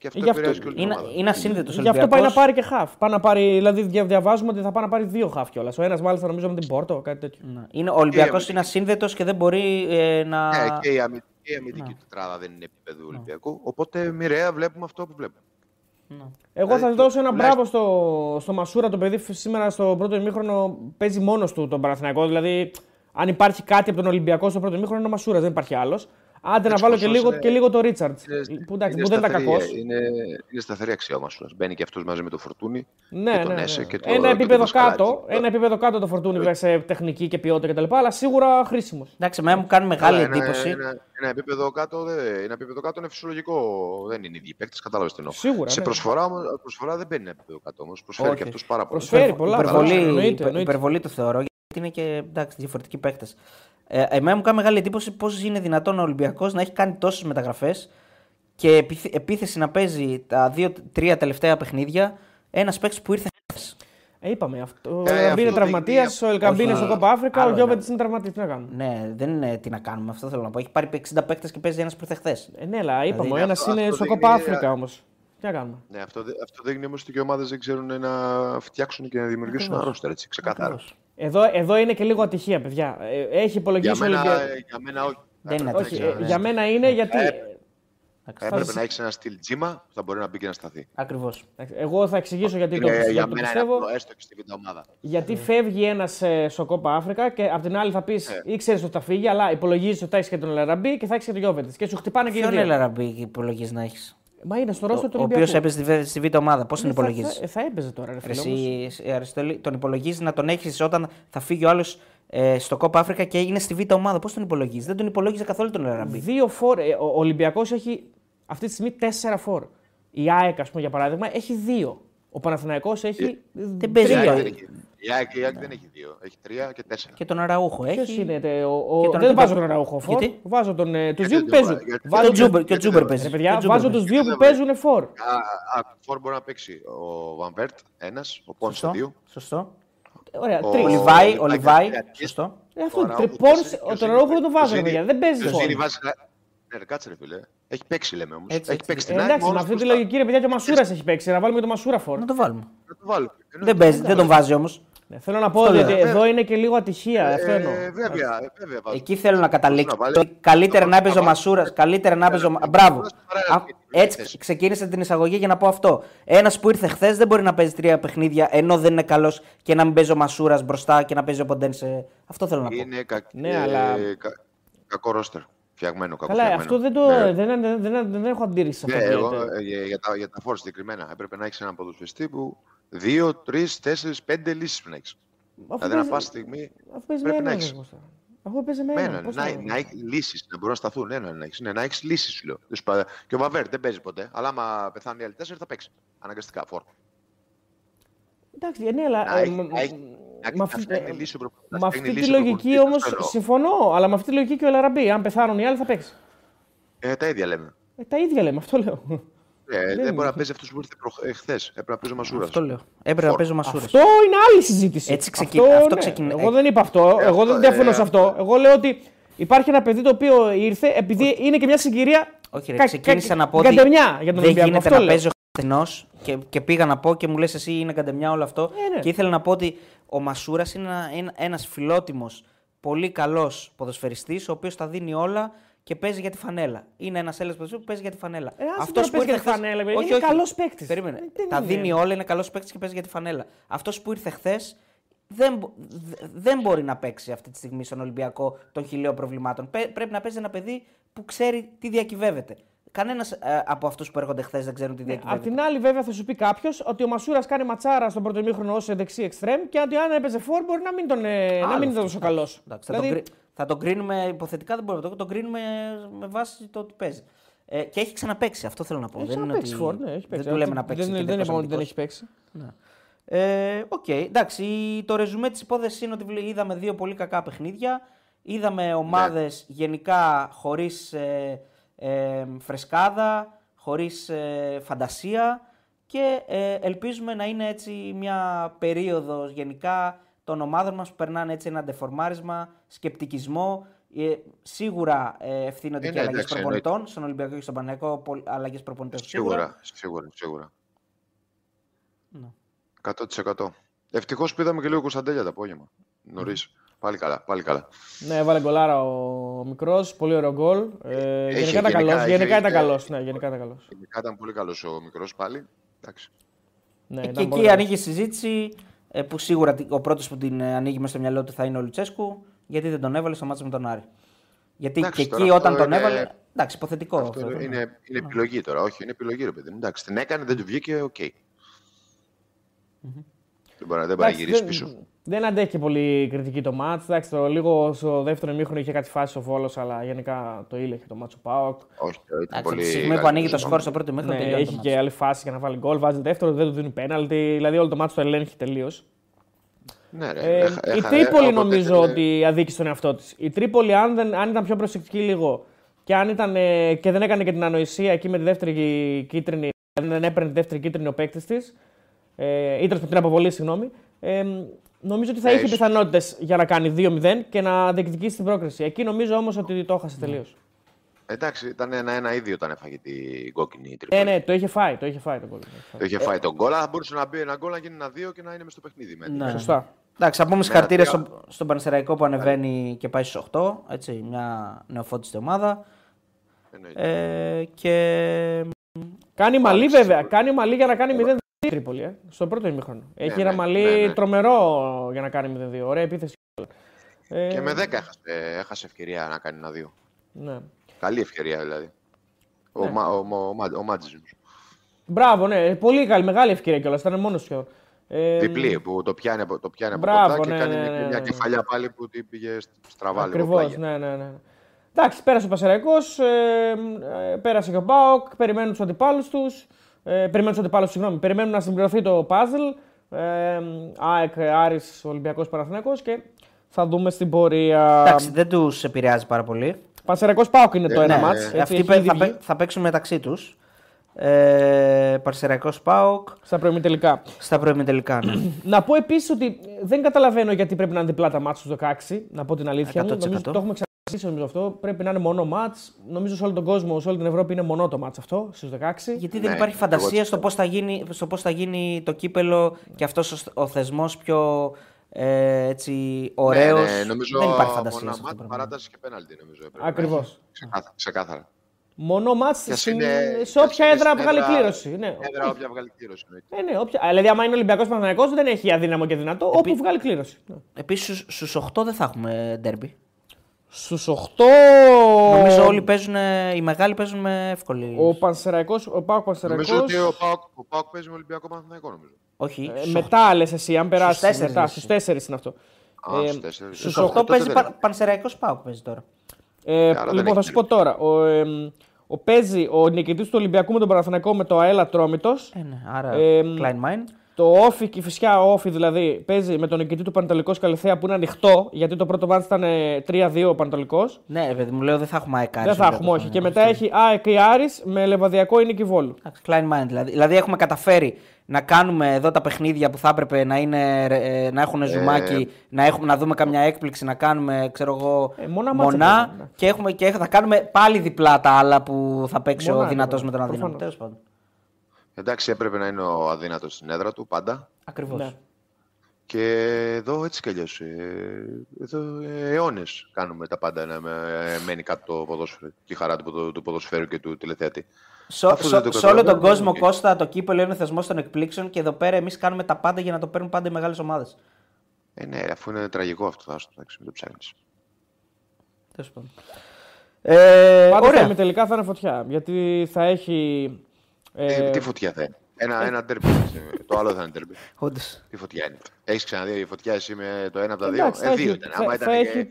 Και αυτό Γι' αυτό- επηρεάζει και όλη την Είναι, ομάδα. είναι ασύνδετος Γι' αυτό πάει να πάρει και χαφ. Πάει να πάρει, δηλαδή δια- διαβάζουμε ότι θα πάει να πάρει δύο χαφ κιόλας. Ο ένας μάλιστα νομίζω με την Πόρτο, κάτι τέτοιο. Ναι. Είναι, ο Ολυμπιακός αμυντική. είναι ασύνδετος και δεν μπορεί ε, να. Ναι, και η αμυντική, και η αμυντική τετράδα δεν είναι επίπεδο Ολυμπιακού. Οπότε μοιραία βλέπουμε αυτό που βλέπουμε. Εγώ θα Ε, δώσω ένα τουλάχιστον- μπράβο στο, στο Μασούρα. Το παιδί φ- σήμερα στο πρώτο ημίχρονο παίζει μόνος του τον Παναθηναϊκό. Δηλαδή, αν υπάρχει κάτι από τον Ολυμπιακό στο πρώτο ημίχρονο, είναι ο Μασούρας, δεν υπάρχει άλλος. Άντε να Έτσι, βάλω πως και λίγο, είναι- και λίγο το Ρίτσαρτ. Είναι- Που, εντάξει, είναι που δεν ήταν σταθερή- κακός. Είναι, είναι σταθερή αξία ο Μασούρας. Μπαίνει και αυτός μαζί με το Φορτούνι. Ναι, και ναι, τον ναι. Έσε και το- ένα, και επίπεδο τον Πασχαλάκη. κάτω, ένα επίπεδο κάτω το φορτούνι βέβαια σε τεχνική και ποιότητα κτλ. Αλλά σίγουρα χρήσιμος. Εντάξει, εμένα μου κάνει μεγάλη Αλλά ένα- εντύπωση. Ένα, ένα, επίπεδο κάτω, δεν- ένα επίπεδο κάτω είναι φυσιολογικό. Δεν είναι οι ίδιοι παίκτες, κατάλαβες τι εννοώ. Σίγουρα, Σε ναι. προσφορά, όμως- προσφορά δεν μπαίνει ένα επίπεδο κάτω όμως. Προσφέρει Όχι. και αυτός πάρα πολύ. Προσφέρει πολλά. υπερβολή, καλά, εννοείται, υπε- εννοείται. υπερβολή το θεωρώ γιατί είναι και εντάξει, διαφορετικοί παίκτες. Ε, εμένα μου κάνει μεγάλη εντύπωση πώς είναι δυνατόν ο Ολυμπιακός να έχει κάνει τόσες μεταγραφές και επιθ- επίθεση να παίζει τα δύο-τρία τελευταία παιχνίδια ένας παίκτης που ήρθε. χθες. Ε, είπαμε αυτό. Ο Ε, Ελκαμπή είναι αυτό τραυματίας, δείχνει- ο Ελκαμπή είναι Όχι. στο Κόπα Αφρικα, ο Άλλο Γιώβετ είναι. είναι τραυματίας. Τι να κάνουμε. Ναι, δεν είναι τι να κάνουμε, αυτό θέλω να πω. Έχει πάρει 60 παίκτες και παίζει ένας που ήρθε χθες. Ε, ναι, αλλά είπαμε, ο Δηλαδή, ένας αυτό- είναι αυτό στο δείχνει- Κόπα Αφρικα όμως. Τι να κάνουμε. Ναι, αυτό, δε- αυτό δείχνει όμως ότι οι ομάδες δεν ξέρουν να φτιάξουν και να δημιουργήσουν ένα ρόστερ έτσι, ξεκάθαρα. Εδώ, εδώ είναι και λίγο ατυχία, παιδιά. Ε, Έχει Για υπολογίσει ο μένα, Ολυμπιακός. για μένα όχι. Δεν είναι Έπρεπε- Όχι, ατυχία, ε, ναι. για μένα είναι γιατί. Ε, Εντάξει, Έπρεπε να έχεις ένα στυλ τζίμα που θα μπορεί να μπει και να σταθεί. Ακριβώς. Εντάξει, Εγώ θα εξηγήσω γιατί το, Είναι- γιατί για το μένα είναι πιστεύω. απλό, έστω και στη β' ομάδα. Γιατί φεύγει ένας στο Κόπα Αφρικα και απ' την άλλη θα πεις Ε. ήξερε ότι θα φύγει, αλλά υπολογίζεις ότι θα έχεις και τον Λαραμπή και θα έχεις και τον Γιώβετ. Και σου χτυπάνε και οι Ποιον δύο. Ελαραμπή υπολογίζεις να έχεις; Μα είναι στο ρόστο του Ο οποίος Ολυμπιακού. έπαιζε στη β- στη β' ομάδα. Πώς τον Ε, θα- υπολογίζεις; Θα, θα έπαιζε τώρα, ρε φίλε. όμως. Εσύ, ε, Αριστοτέλη, τον υπολογίζεις να τον έχεις όταν θα φύγει ο άλλος ε, στο Κόπα Αφρικα και είναι στη β' ομάδα. Πώς τον υπολογίζεις; Δεν τον υπολόγιζε καθόλου τον Ελαραμπή. Δύο φόρ. ε, Ο Ολυμπιακός έχει αυτή τη στιγμή τέσσερα φόρ. Η ΑΕΚ, ας πούμε, για παράδειγμα, έχει δύο. Ο Παναθηναϊκός έχει. Δεν παίζει Η Τρία. ΑΕΚ δύο. δεν έχει- η ΑΕΚ- η ΑΕΚ δεν έχει δύο. Έχει τρία και τέσσερα. Και τον Αραούχο Ποιος έχει. είναι, τε, ο, ο, Και τον δεν Αντίπα- βάζω τον Ραούχο φόρ. Γιατί; Βάζω τον, ε, τους Γιατί δύο που δεν το παίζουν. βάζω, γιατί- Βάζω Και ο τους- Τζούμπερ, και ο γιατί Τζούμπερ δεν παίζει. Ρε Και παιδιά, ο Τζούμπερ βάζω παίζει. τους δύο που δεν παίζουν φόρ. Α, α, φορ μπορεί να παίξει ο Βαμβέρτ ένας, ο Πόνσε Σωστό. δύο. Σωστό. Ωραία, Ο- τρεις. Ο Λιβάη, ο Λιβάη Λιβάη. Τριαντής. Σωστό. Ε, αυτό Ο είναι. Ραούχο Πόνσε- τέσσερα. Ο Και ο τον Ζήνη- Ραούχο δεν τον και ο βάζω, ρε Ζήνη- παιδιά. Δεν παίζει και ο φόρ. Ζήνη βάζει- Ναι, ρε, κάτσε ρε φίλε. Έχει παίξει λέμε όμως. Έτσι, Έχει έτσι. παίξει Ε, την ΑΕΚ εντάξει, με μόνος αυτή τη μπροστά. λογική, ρε παιδιά, και ο Μασούρας έχει παίξει. Να βάλουμε και το Μασούρα φόρ. Να το βάλουμε. Να το βάλουμε. Δεν, παίζει, δεν τον βάζει όμω. Ναι, Θέλω να πω Αυτό ότι λέω. εδώ είναι και λίγο ατυχία. Αυτό εννοώ. Ε, βέβαια, ε, βέβαια. βάζω. Εκεί θέλω να καταλήξω. βάλει- Το καλύτερα να να έπαιζε ο βάλει- Μασούρα. Καλύτερα να έπαιζε ο. να Μα- Μπράβο. βάλει- να Α, βάλει- Έτσι ξεκίνησε την εισαγωγή για να πω αυτό. Ένας που ήρθε χθες δεν μπορεί να παίζει τρία παιχνίδια ενώ δεν είναι καλός και να μην παίζει ο Μασούρας μπροστά και να παίζει ο Ποντένσε. Αυτό θέλω να πω. Είναι κα... Ναι, ε, αλλά- κα- κακό ρόστερ. Φτιαγμένο, κακό Καλά, φτιαγμένο. αυτό δεν, το, Ναι. δεν, δεν, δεν, δεν έχω αντίρρηση σε Ναι, αυτό που εγώ λέτε. ε, για, για τα, για τα φόρ συγκεκριμένα. Έπρεπε να έχεις έναν ποδοσφαιριστή που δύο, τρεις, τέσσερις, πέντε λύσεις πρέπει να έχεις. Αφού Δηλαδή, παίζει- να πα στιγμή Αφού παίζει με πρέπει να έναν. έχεις. ρε, Κώστα. Αφού παίζει με με έναν. έναν. πώς Να, θα- να έχεις λύσεις, να μπορούν να σταθούν. Ένα να έχει. Ναι, να έχεις λύσεις, σου λέω. Δεν σου είπα- Και ο Βαβέρ δεν παίζει ποτέ. Αλλά άμα πεθάνουν οι άλλοι τέσσερις θα παίξει. Αναγκαστικά φόρ. Εντάξει, ναι, αλλά. Να ε, έχει- μ- να έχει- μ- να- με αυτή- να φτιάχνει λύση ο προπονητής, να Με φτιάχνει αυτή τη λύση ο λογική προπονητής, όμως αυτό εννοώ. συμφωνώ, αλλά με αυτή τη λογική και ο Λαραμπή. Αν πεθάνουν οι άλλοι θα παίξεις. Ε, τα ίδια λέμε. Ε, τα ίδια λέμε, αυτό λέω. Ε, δεν είναι. μπορεί να παίζει αυτός που ήρθε χθες. Έπρεπε να παίζει ο Μασούρας. Αυτό λέω. Έπρεπε να Φόρ. παίζει ο Μασούρας. Αυτό είναι άλλη συζήτηση. Έτσι ξεκι- αυτό ξεκινά- Εγώ δεν είπα αυτό. Εγώ δεν αυτό, διαφωνώ ε, σε αυτό. Εγώ λέω ότι υπάρχει ένα παιδί το οποίο ήρθε επειδή είναι και μια συγκυρία Όχι, ρε, Κα- ξεκίνησα κα- να πω ότι καντεμιά για τον δεν Ολυμπιακό, γίνεται αυτό να λέω. παίζει ο χθενός και, και πήγα να πω και μου λες εσύ είναι καντεμιά όλο αυτό. Ε, ναι. Και ήθελα να πω ότι ο Μασούρας είναι ένα, ένα, ένας φιλότιμος, πολύ καλός ποδοσφαιριστής, ο οποίος τα δίνει όλα και παίζει για τη φανέλα. Είναι ένας Έλληνας ποδοσφαιριστής που παίζει για τη φανέλα. Ε, άσε τώρα παίζει για τη φανέλα, παιδί. Είναι καλός παίκτης. Περίμενε. Ε, δεν τα είναι. δίνει όλα, είναι καλός παίκτης και παίζει για τη φανέλα. Αυτός που ήρθε χθες δεν, μπο- δε- δεν μπορεί να παίξει αυτή τη στιγμή στον Ολυμπιακό των χιλίων προβλημάτων. Πέ- πρέπει να παίζει ένα παιδί που ξέρει τι διακυβεύεται. Κανένας από αυτούς που έρχονται χθες δεν ξέρουν τι Απ' διακυβεύεται. την άλλη, βέβαια, θα σου πει κάποιος ότι ο Μασούρας κάνει ματσάρα στον πρώτο ημίχρονο ως δεξί εξτρέμ και ότι αν έπαιζε φορ μπορεί να μην, τον, ε, να Άλλος μην ήταν αυτό. τόσο καλός. Εντάξει, θα, τον, κρι- θα τον κρίνουμε υποθετικά, δεν μπορούμε να το τον κρίνουμε με βάση το ότι παίζει. Ε, και έχει ξαναπαίξει, αυτό θέλω να πω. Έχει δεν είναι ξαναπαίξει ότι- φορ, ναι, έχει παίξει. Δεν του λέμε Ε, να παίξει. Δεν, και δεν είπαμε ότι δεν αντικός. έχει παίξει. Ε, Οκ, εντάξει. Το ρεζουμέ της υπόθεσης είναι ότι βλέ- είδαμε δύο πολύ κακά παιχνίδια. Είδαμε ομάδες γενικά χωρίς ε, ε, φρεσκάδα, χωρίς φαντασία και ε, ελπίζουμε να είναι έτσι μια περίοδος γενικά των ομάδων μας που περνάνε έτσι ένα ντεφορμάρισμα, σκεπτικισμό. Ε, σίγουρα ε, ευθύνονται Ε, και ναι, αλλαγές εντάξει, προπονητών, στον Ολυμπιακό και στον Παναγιακό, αλλαγές προπονητών σίγουρα. Σίγουρα, σίγουρα, σίγουρα. Ναι. 100%. Ευτυχώς που είδαμε και λίγο Κωνσταντέλια το απόγευμα. Νωρίς. Πάλι καλά, πάλι καλά. Ναι, έβαλε γκολάρα ο μικρός, πολύ ωραίο γκολ. Ε, Έχει, γενικά ήταν γενικά, καλός. έχει, Γενικά ήταν ε, καλός. Ναι, γενικά ήταν καλός. Γενικά ήταν πολύ καλός ο μικρός πάλι. Εντάξει. Ναι, Ε, ήταν και πολύ εκεί καλός. ανοίγει η συζήτηση ε, που σίγουρα τι- ο πρώτος που την ε, ανοίγει μέσα στο μυαλό του θα είναι ο Λουτσέσκου. Γιατί δεν τον έβαλε στο ματς με τον Άρη. Γιατί Εντάξει, και τώρα εκεί όταν αυτό τον είναι- έβαλε. Εντάξει, υποθετικό. Αυτό αυτό, είναι, ναι. είναι, είναι επιλογή τώρα. Όχι, είναι επιλογή, ρε παιδί. μου. Εντάξει, την έκανε, δεν του βγήκε, οκ. Δεν μπορεί, δεν μπορεί να Εντάξει, γυρίσει δεν- πίσω. Δεν αντέχει πολύ κριτική το μάτς. Εντάξει, το λίγο στο δεύτερο ημίχρονο είχε κάτι φάσει ο Βόλος, αλλά γενικά το ήλεγε το μάτσο Πάοκ. Όχι, ήταν Εντάξει, πολύ. από τη στιγμή που καλή ανοίγει το σεζόν. σκορ στο πρώτο μήχρονο. Ναι, τελειώνει το έχει μάτσο. και άλλη φάση για να βάλει γκολ. Βάζει δεύτερο, δεν του δίνει πέναλτι. Δηλαδή όλο το μάτσο το ελέγχει τελείως. Ναι, ρε. Ε, Έχα- η έχα- Τρίπολη όποτε νομίζω ήταν- ότι αδίκησε τον εαυτό της. Η Τρίπολη, αν, δεν, αν ήταν πιο προσεκτική λίγο και, αν ήταν, ε, και δεν έκανε και την ανοησία εκεί με τη δεύτερη κίτρινη, δεν έπαιρνε τη δεύτερη κίτρινη ο παίκτης της, ε, ή τέλος την αποβολή, συγγνώμη, ε, νομίζω ότι θα Ναι, είχε ίσως. πιθανότητες για να κάνει 2-0 και να διεκδικήσει την πρόκριση. Εκεί νομίζω όμως ότι το έχασε τελείως. Εντάξει, ήταν ένα-ένα ήδη όταν έφαγε την κόκκινη Ε, τρίπολη. ναι, το είχε φάει, το είχε φάει το γκολ. Το είχε φάει τον γκολ, αλλά θα μπορούσε να μπει ένα γκολ, να γίνει ένα δύο και να είναι μες στο παιχνίδι. Με. Ναι. Σωστά. Εντάξει, θα πούμε Ναι, συγχαρητήρια τρία. στο, στον Πανεσαιραϊκό που ανεβαίνει και πάει στου 8. Έτσι, μια νεοφώτιστη ομάδα. Εννοείται. Ε, και Κάνει μαλλί Άλεξ, βέβαια. σίγουρα. Κάνει μαλλί για να κάνει 0-2 η Τρίπολη. Ε, στο πρώτο ημίχρονο. Έχει ναι, ένα μαλλί ναι, ναι. τρομερό για να κάνει 0-2. Ωραία επίθεση. Ε, Και με 10 έχασε, έχασε ευκαιρία να κάνει ένα δύο. Ναι. Καλή ευκαιρία δηλαδή. Ο, Ναι. Μα- ο, ο, ο, Μα- ο Μάτζης. Μπράβο, ναι. Πολύ καλή, μεγάλη ευκαιρία κιόλας. Ήταν μόνος σχεδόν. Ε, Διπλή που το πιάνει, από- το πιάνει από Μπράβο, κοντά και ναι, κάνει ναι, μια- ναι, μια ναι. κεφαλιά πάλι που την πήγε στραβά λίγο. Ακριβώς, πλάγια. ναι, ναι, ναι. Εντάξει, πέρασε ο Πασεραϊκό, ε, ε, πέρασε και ο Μπάουκ, περιμένουν τους αντιπάλους τους. Ε, περιμένουν τους αντιπάλους, συγγνώμη. Περιμένουν να συμπληρωθεί το puzzle. Ε, ΑΕΚ, Άρης, Ολυμπιακός Παναθηναϊκός και θα δούμε στην πορεία. εντάξει, δεν τους επηρεάζει πάρα πολύ. Πασεραϊκό Πάοκ είναι το Ε, ένα ναι, μάτς. ε, έτσι, Αυτοί έχει παι- ήδη θα, βγει παί- θα παίξουν μεταξύ τους. Ε, Παρσεραϊκός ΠΑΟΚ Στα προημιτελικά. στα προημιτελικά. Ναι. <clears throat> Να πω επίσης ότι δεν καταλαβαίνω γιατί πρέπει να είναι διπλά τα μάτς στους 16. Να πω την αλήθεια μου. 100%. Νομίζω ότι το έχουμε ξανασύσει νομίζω αυτό. Πρέπει να είναι μονό μάτς. Νομίζω σε όλο τον κόσμο, σε όλη την Ευρώπη είναι μονό το μάτς αυτό στου 16. Γιατί δεν Ναι, υπάρχει φαντασία εγώ- στο πώς θα γίνει, στο πώς θα γίνει το κύπελο και αυτός ο, ο θεσμός πιο ε, έτσι, ωραίος. Ναι, ναι, νομίζω δεν υπάρχει φαντασία μόνο σε αυτό το μάτς, πράγμα. παράταση και πέναλτι νομίζω. έπρεπε να Ακριβώς. έχει. Ξεκάθαρα. ξεκάθαρα. Μονό μάτς Και ας στην- είναι- σε και ας όποια είναι έδρα στην βγάλει έδρα- κλήρωση. Ναι. Έδρα όποια βγάλει κλήρωση. εννοείται. Ε, ναι, όποια... Δηλαδή, άμα είναι Ολυμπιακός Παναθυναϊκό, δεν έχει αδύναμο και δυνατό. Όπου βγάλει κλήρωση. Ναι. Επίσης στους 8 δεν θα έχουμε ντέρμπι. Στους 8. Νομίζω όλοι παίζουν, οι μεγάλοι παίζουν με εύκολη. Ο Πανσεραϊκό, ο Πάοκ Νομίζω Πανσεραϊκό. ότι ο Πάοκ, ο Πάοκ παίζει με Ολυμπιακό Παναθηναϊκό νομίζω. Όχι, Ε, στους μετά λες εσύ, αν περάσεις. τέσσερις Μετά, λες στου εσύ. 4 είναι αυτό. Α, Ε, στους τέσσερις. στους στους 8 τότε παίζει δεν πα, είναι. Πανσεραϊκός ΠΑΟΚ παίζει τώρα. Ε, Άρα δεν λοιπόν, θα έχει σου πω τώρα. Ο, εμ, ο παίζει ο νικητής του Ολυμπιακού με τον Παναθηναϊκό με το ΑΕΛΑ Τρόμητος. Ε, ναι, άρα Ε, Klein Mine. Το όφι και η φυσικά ο όφι δηλαδή παίζει με τον νικητή του Πανετολικός Καλυθέα που είναι ανοιχτό γιατί το πρώτο μάτι ήταν ε, 3-2 ο Πανετολικός. Ναι, ρε παιδί μου λέω δεν θα έχουμε ΑΕΚ Δεν θα έχουμε, όχι. Και μετά έχει ΑΕΚ ή Άρης με λεβαδιακό ή νίκη Βόλου. Klein mind δηλαδή. Δηλαδή έχουμε καταφέρει να κάνουμε εδώ τα παιχνίδια που θα έπρεπε να, είναι, ε, να έχουν ζουμάκι, να, έχουμε, να δούμε καμιά έκπληξη, να κάνουμε ξέρω εγώ, Ε, μόνα μάτσα μονά παίζουμε, ναι. και, έχουμε, και θα κάνουμε πάλι διπλά τα άλλα που θα παίξει Μονά, ο δυνατός ναι, με τον αδύναμο. προφανώς. Τέλος πάντων. Εντάξει, έπρεπε να είναι ο αδύνατος στην έδρα του πάντα. Ακριβώς. Ναι. Και εδώ έτσι κι αλλιώς. εδώ αιώνες κάνουμε τα πάντα να με- μένει κάτω το ποδόσφαιρο. Και η χαρά του, ποδο- του ποδοσφαίρου και του τηλεθεατή. Σε, Αφού σε- δεν το σε όλο τον καταλαβαίνω, κόσμο, οκ. Κώστα, το κύπελλο είναι ο θεσμός των εκπλήξεων και εδώ πέρα εμείς κάνουμε τα πάντα για να το παίρνουν πάντα οι μεγάλες ομάδες. Ε, ναι, ρε, αφού είναι τραγικό αυτό, άστο, εντάξει, μην το ψάχνεις. Τέλος πάντων. Ε, Πάντως ωραία. τα ημιτελικά θα είναι φωτιά. Γιατί θα έχει. Ε, Ε, τι φωτιά θα είναι. Ένα, ένα ντέρμπι. το άλλο θα είναι ντέρμπι. Όντως. Τι φωτιά είναι. Έχεις ξαναδεί φωτιά εσύ με το ένα από τα δύο; εντάξει, Ε, θα δύο έχει, ήταν. θα, Άμα θα ήταν έχει, και-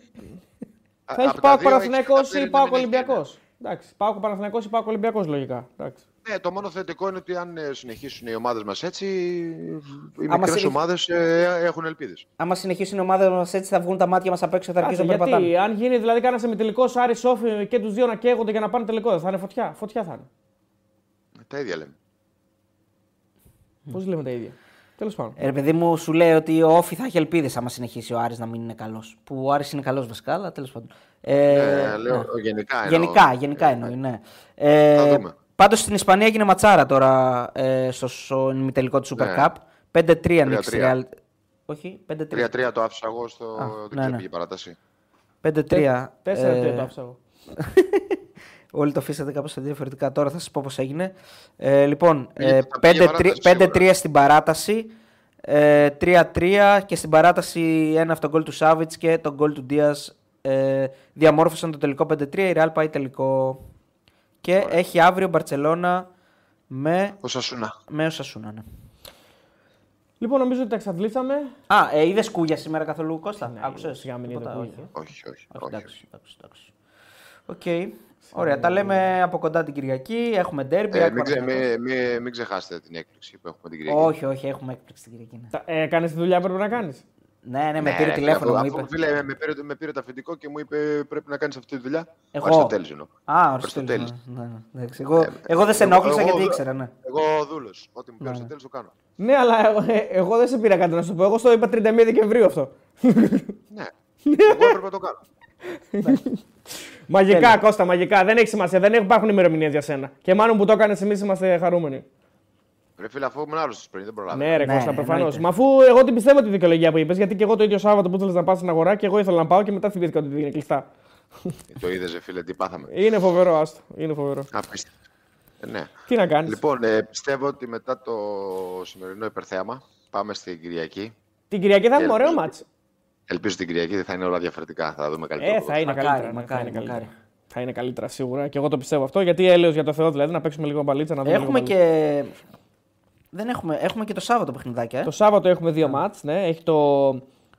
θα Α- έχει από τα πάω δύο Παναθηναϊκός έχεις ή καταφέρει πάω να μην έχεις Ολυμπιακός. Εντάξει, πάω Παναθηναϊκός ή πάω Ολυμπιακός λογικά. Εντάξει. Ναι, το μόνο θετικό είναι ότι αν ε, συνεχίσουν οι ομάδες μας έτσι, οι Άμα μικρές συνεχ- ομάδες έχουν ελπίδες. Άμα συνεχίσουν οι ομάδες μας έτσι, θα βγουν τα μάτια μας απ' έξω και θα Κάτσε, αρχίσουν να γιατί περπατάνε. αν γίνει δηλαδή κανένα εμιτελικό Άρη Σόφι και τους δύο να καίγονται για να πάνε τελικό, δεν θα είναι φωτιά. Φωτιά θα είναι. Τα ίδια λέμε. Πώς λέμε τα ίδια; Τέλος πάντων. Ε, ρε παιδί μου, σου λέει ότι ο Όφη θα έχει ελπίδες άμα συνεχίσει ο Άρης να μην είναι καλός. Που ο Άρης είναι καλός βασικά, αλλά τέλος πάντων. Ε, Ε, λέω, ναι. γενικά εννοώ. Γενικά, γενικά εννοεί, ναι. Ε, Θα δούμε. Πάντως στην Ισπανία έγινε ματσάρα τώρα ε, στο, στο ημιτελικό του Super Ναι. Cup. 5-3 νίκησε η 3-3. Real. Όχι, 5-3. 3-3 το άφησα εγώ στο. Α, δεν ναι, ξέρω, ναι. πήγε παράταση. 5-3. Τέσσερα Ε, τρία το άφησα εγώ. <laughs> Όλοι το αφήσατε κάπως διαφορετικά. Τώρα θα σας πω πώς έγινε. Ε, λοιπόν, Πήγε- ε, θα πήγε 5-3 παράταση 5-3 στην παράταση. Ε, 3-3 και στην παράταση ένα από τον γκολ του Σάβιτς και τον γκολ του Ντία ε, διαμόρφωσαν το τελικό 5-3. Η Real πάει τελικό. Και έχει αύριο Μπαρσελόνα με, Ο Οσασούνα. με ο Οσασούνα. Ναι. Λοιπόν, νομίζω ότι τα εξαντλήσαμε. Α, ε, είδες Κούγια σήμερα καθόλου Κώστα; Ναι, Άκουσες; σιγά μην Τίποτα, είδε όχι. Κούγια. Όχι, όχι. Όχι, όχι, εντάξει, εντάξει, εντάξει. Οκ. Ωραία, τα λέμε από κοντά την Κυριακή. Έχουμε ντέρμπι. Ε, ΑΕΚ μην, ξε, Παναθηναϊκός. μην, μην, μην ξεχάσετε την έκπληξη που έχουμε την Κυριακή. Όχι, όχι, έχουμε έκπληξη την Κυριακή. ναι. Τα- Ε, Κάνεις τη δουλειά που πρέπει να κάνεις; Ναι, ναι, με Ναι, πήρε ρε, τηλέφωνο, αφού- μου αφού, είπε. Φίλε, με, πήρε, με πήρε το αφεντικό και μου είπε πρέπει να κάνεις αυτή τη δουλειά. Εγώ. Ο Αριστοτέλης εννοώ. Α, ο Αριστοτέλης. Αριστοτέλης. Ναι, ναι, εντάξει. Εγώ, εγώ δεν σε Εγώ- ενόχλησα εγώ- γιατί ήξερα, ναι. Εγώ δούλος. Ό,τι μου πει ο Ναι, Αριστοτέλης το κάνω. Ναι, αλλά εγώ, ε, εγώ δεν σε πήρα κάτι να σου πω. Εγώ στο είπα 31 Δεκεμβρίου αυτό. Ναι. Εγώ έπρεπε να το κάνω. Μαγικά, Τέλεια. Κώστα, μαγικά. Δεν έχει σημασία. Δεν υπάρχουν ημερομηνίες για σένα. Και μάλλον που το έκανες, εμείς είμαστε χαρούμενοι. Ρε φίλε, αφού ήμουν άλλος πριν, δεν προλάβαινα. Ναι, ρε Ναι, Κώστα, ναι, προφανώς. εννοείται. Μα αφού εγώ την πιστεύω τη δικαιολογία που είπες, γιατί και εγώ το ίδιο Σάββατο που ήθελες να πάω στην αγορά και εγώ ήθελα να πάω και μετά θυμήθηκα ότι είναι κλειστά. Το είδες, φίλε, τι πάθαμε. Είναι φοβερό, άστο. Είναι φοβερό. Απίστευτο. Ε, ναι. Τι να κάνεις. Λοιπόν, ε, πιστεύω ότι μετά το σημερινό υπερθέαμα πάμε στην Κυριακή. Την Κυριακή θα έχουμε ωραίο Ελπίζω. Μάτς. Ελπίζω την Κυριακή θα είναι όλα διαφορετικά. Θα δούμε καλύτερο. Ε, θα είναι Μακάρι, καλύτερα. ναι, μακάρι, θα, είναι καλύτερα. μακάρι. θα είναι καλύτερα σίγουρα. Και εγώ το πιστεύω αυτό. Γιατί έλεος για το Θεό δηλαδή να παίξουμε λίγο μπαλίτσα. Να δούμε Έχουμε λίγο μπαλίτσα. και. Δεν έχουμε, έχουμε και το Σάββατο παιχνιδάκια. Ε. Το Σάββατο έχουμε δύο μάτς. Ναι. Έχει το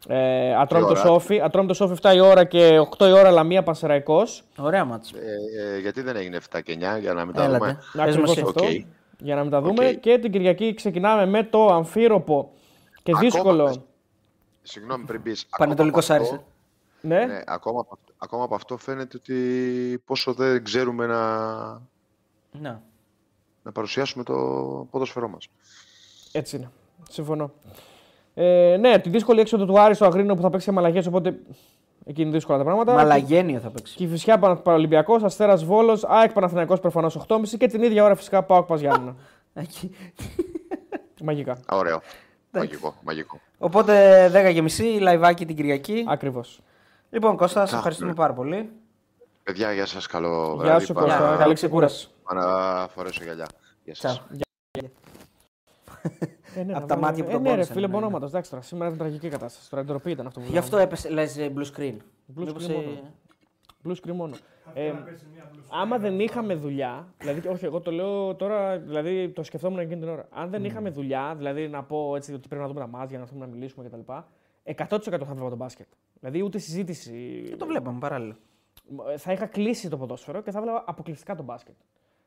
ε, Ατρόμητος ώρα; ΟΦΗ. Ατρόμητος ΟΦΗ 7 η ώρα και 8 η ώρα Λαμία Πανσεραϊκός. Ωραία ματς. Ε, ε, γιατί δεν έγινε 7 και 9 για να μην τα Έλατε. δούμε. Πες μας Ακριβώς εσύ. αυτό. Οκ. Για να μην τα δούμε. Οκ. Και την Κυριακή ξεκινάμε με το αμφίροπο και Ακόμα δύσκολο. Πες. Συγγνώμη πριν πεις. Πανετολικός Άρης. ε; Ναι. Ναι, ακόμα, από αυτό- ακόμα από αυτό φαίνεται ότι πόσο δεν ξέρουμε να, Ναι. να παρουσιάσουμε το ποδόσφαιρό μας. Έτσι είναι. Συμφωνώ. Ε, ναι, τη δύσκολη έξοδο του Άρη στο Αγρίνο που θα παίξει με αλλαγέ, οπότε εκεί είναι δύσκολα τα πράγματα. Μαλαγένιο θα παίξει. Και η φυσικά Παραλυμπιακός, Αστέρας Βόλος, ΑΕΚ Παναθηναϊκός προφανώς 8.30 και την ίδια ώρα φυσικά πάω Πα Γιάννενα. Εκεί. Μαγικά. Α, Ωραίο. Μαγικό, μαγικό. Οπότε 10 και μισή, λαϊβάκι την Κυριακή. Ακριβώς. Λοιπόν, Κώστα, σε Α, ευχαριστούμε ναι. πάρα πολύ. Παιδιά, γεια σας, καλό Γεια βράδυ. σου Πάω Κώστα. να- Καλή ξεκούραση. πάω να φορέσω γυαλιά. Γεια σας. Τσαου. <laughs> Ε, ναι, Απ' να τα βάλουμε- μάτια που ε, τον ναι, ρε, πόνεσαν, φίλε ναι, ναι. μπονόματος. Εντάξει τώρα, σήμερα ήταν τραγική κατάσταση. Τώρα ντροπή ήταν αυτό που Γι' αυτό έπεσε, λες ε, blue screen. Blue Μήπως, screen ε, μόνο. Blue screen μόνο. Ε, άμα δεν είχαμε δουλειά, δηλαδή, όχι, εγώ το λέω τώρα, δηλαδή το σκεφτόμουν εκείνη την ώρα. Αν δεν είχαμε δουλειά, δηλαδή να πω έτσι ότι πρέπει να δούμε τα μάτια, να έρθουμε να μιλήσουμε κτλ. 100% θα βλέπα τον μπάσκετ. Δηλαδή ούτε συζήτηση. Το βλέπαμε παράλληλα. Ε, Θα είχα κλείσει το ποδόσφαιρο και θα βλέπα αποκλειστικά τον μπάσκετ.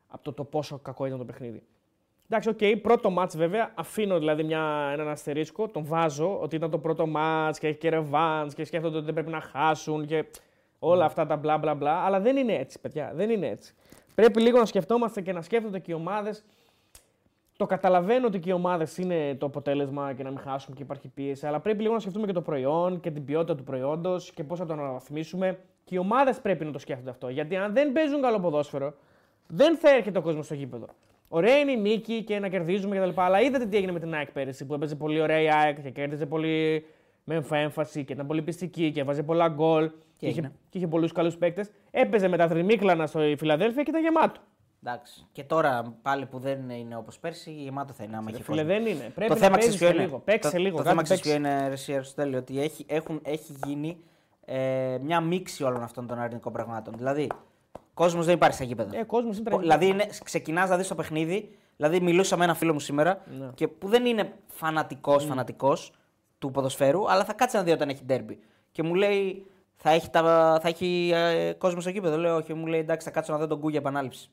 Από το, το πόσο κακό ήταν το παιχνίδι. Εντάξει, οκ, πρώτο ματς βέβαια. Αφήνω δηλαδή μια, έναν αστερίσκο. Τον βάζω ότι ήταν το πρώτο ματς και έχει και ρεβάνς και σκέφτονται ότι δεν πρέπει να χάσουν και όλα αυτά τα μπλα μπλα μπλα. Αλλά δεν είναι έτσι, παιδιά. Δεν είναι έτσι. Πρέπει λίγο να σκεφτόμαστε και να σκέφτονται και οι ομάδες. Το καταλαβαίνω ότι και οι ομάδες είναι το αποτέλεσμα και να μην χάσουμε και υπάρχει πίεση, αλλά πρέπει λίγο να σκεφτούμε και το προϊόν και την ποιότητα του προϊόντος και πώς θα το αναβαθμίσουμε. Και οι ομάδες πρέπει να το σκέφτονται αυτό. Γιατί αν δεν παίζουν καλό ποδόσφαιρο, δεν θα έρχεται ο κόσμος στο γήπεδο. Ωραία είναι η νίκη και να κερδίζουμε κτλ. Αλλά είδατε τι έγινε με την ΑΕΚ πέρυσι που έπαιζε πολύ ωραία η ΑΕΚ και κέρδιζε πολύ με έμφαση και ήταν πολύ πιστική και έβαζε πολλά γκολ και, είχε, έγινε; και είχε πολλούς καλούς παίκτες. Έπαιζε με τα θρυμίκλανα στο Φιλαδέλφια και ήταν γεμάτο. Εντάξει. Και τώρα πάλι που δεν είναι όπως πέρσι, γεμάτο θα είναι άμα έχει Φίλε, κόσμο. δεν είναι. Πρέπει το να θέμα παίζεις ξέρεις ποιο και είναι. λίγο. Παίξε το, λίγο. Το κάτι θέμα ξέρει παίξε. ποιο είναι, Ρεσί Αριστοτέλη, ότι έχει, έχουν, έχει γίνει ε, μια μίξη όλων αυτών των αρνητικών πραγμάτων. Δηλαδή, κόσμος δεν υπάρχει στα γήπεδα. Ε, κόσμος είναι τραγικός. δηλαδή, είναι, ξεκινάς να δεις το παιχνίδι. Δηλαδή, μιλούσα με ένα φίλο μου σήμερα Ναι. και που δεν είναι φανατικός φανατικός του ποδοσφαίρου, αλλά θα κάτσει να δει όταν έχει ντέρμπι. Και μου λέει, θα έχει, τα, θα έχει ε, κόσμο στο γήπεδο. Λέω, Όχι, μου λέει, εντάξει, θα κάτσω να δω τον Κούγια επανάληψη.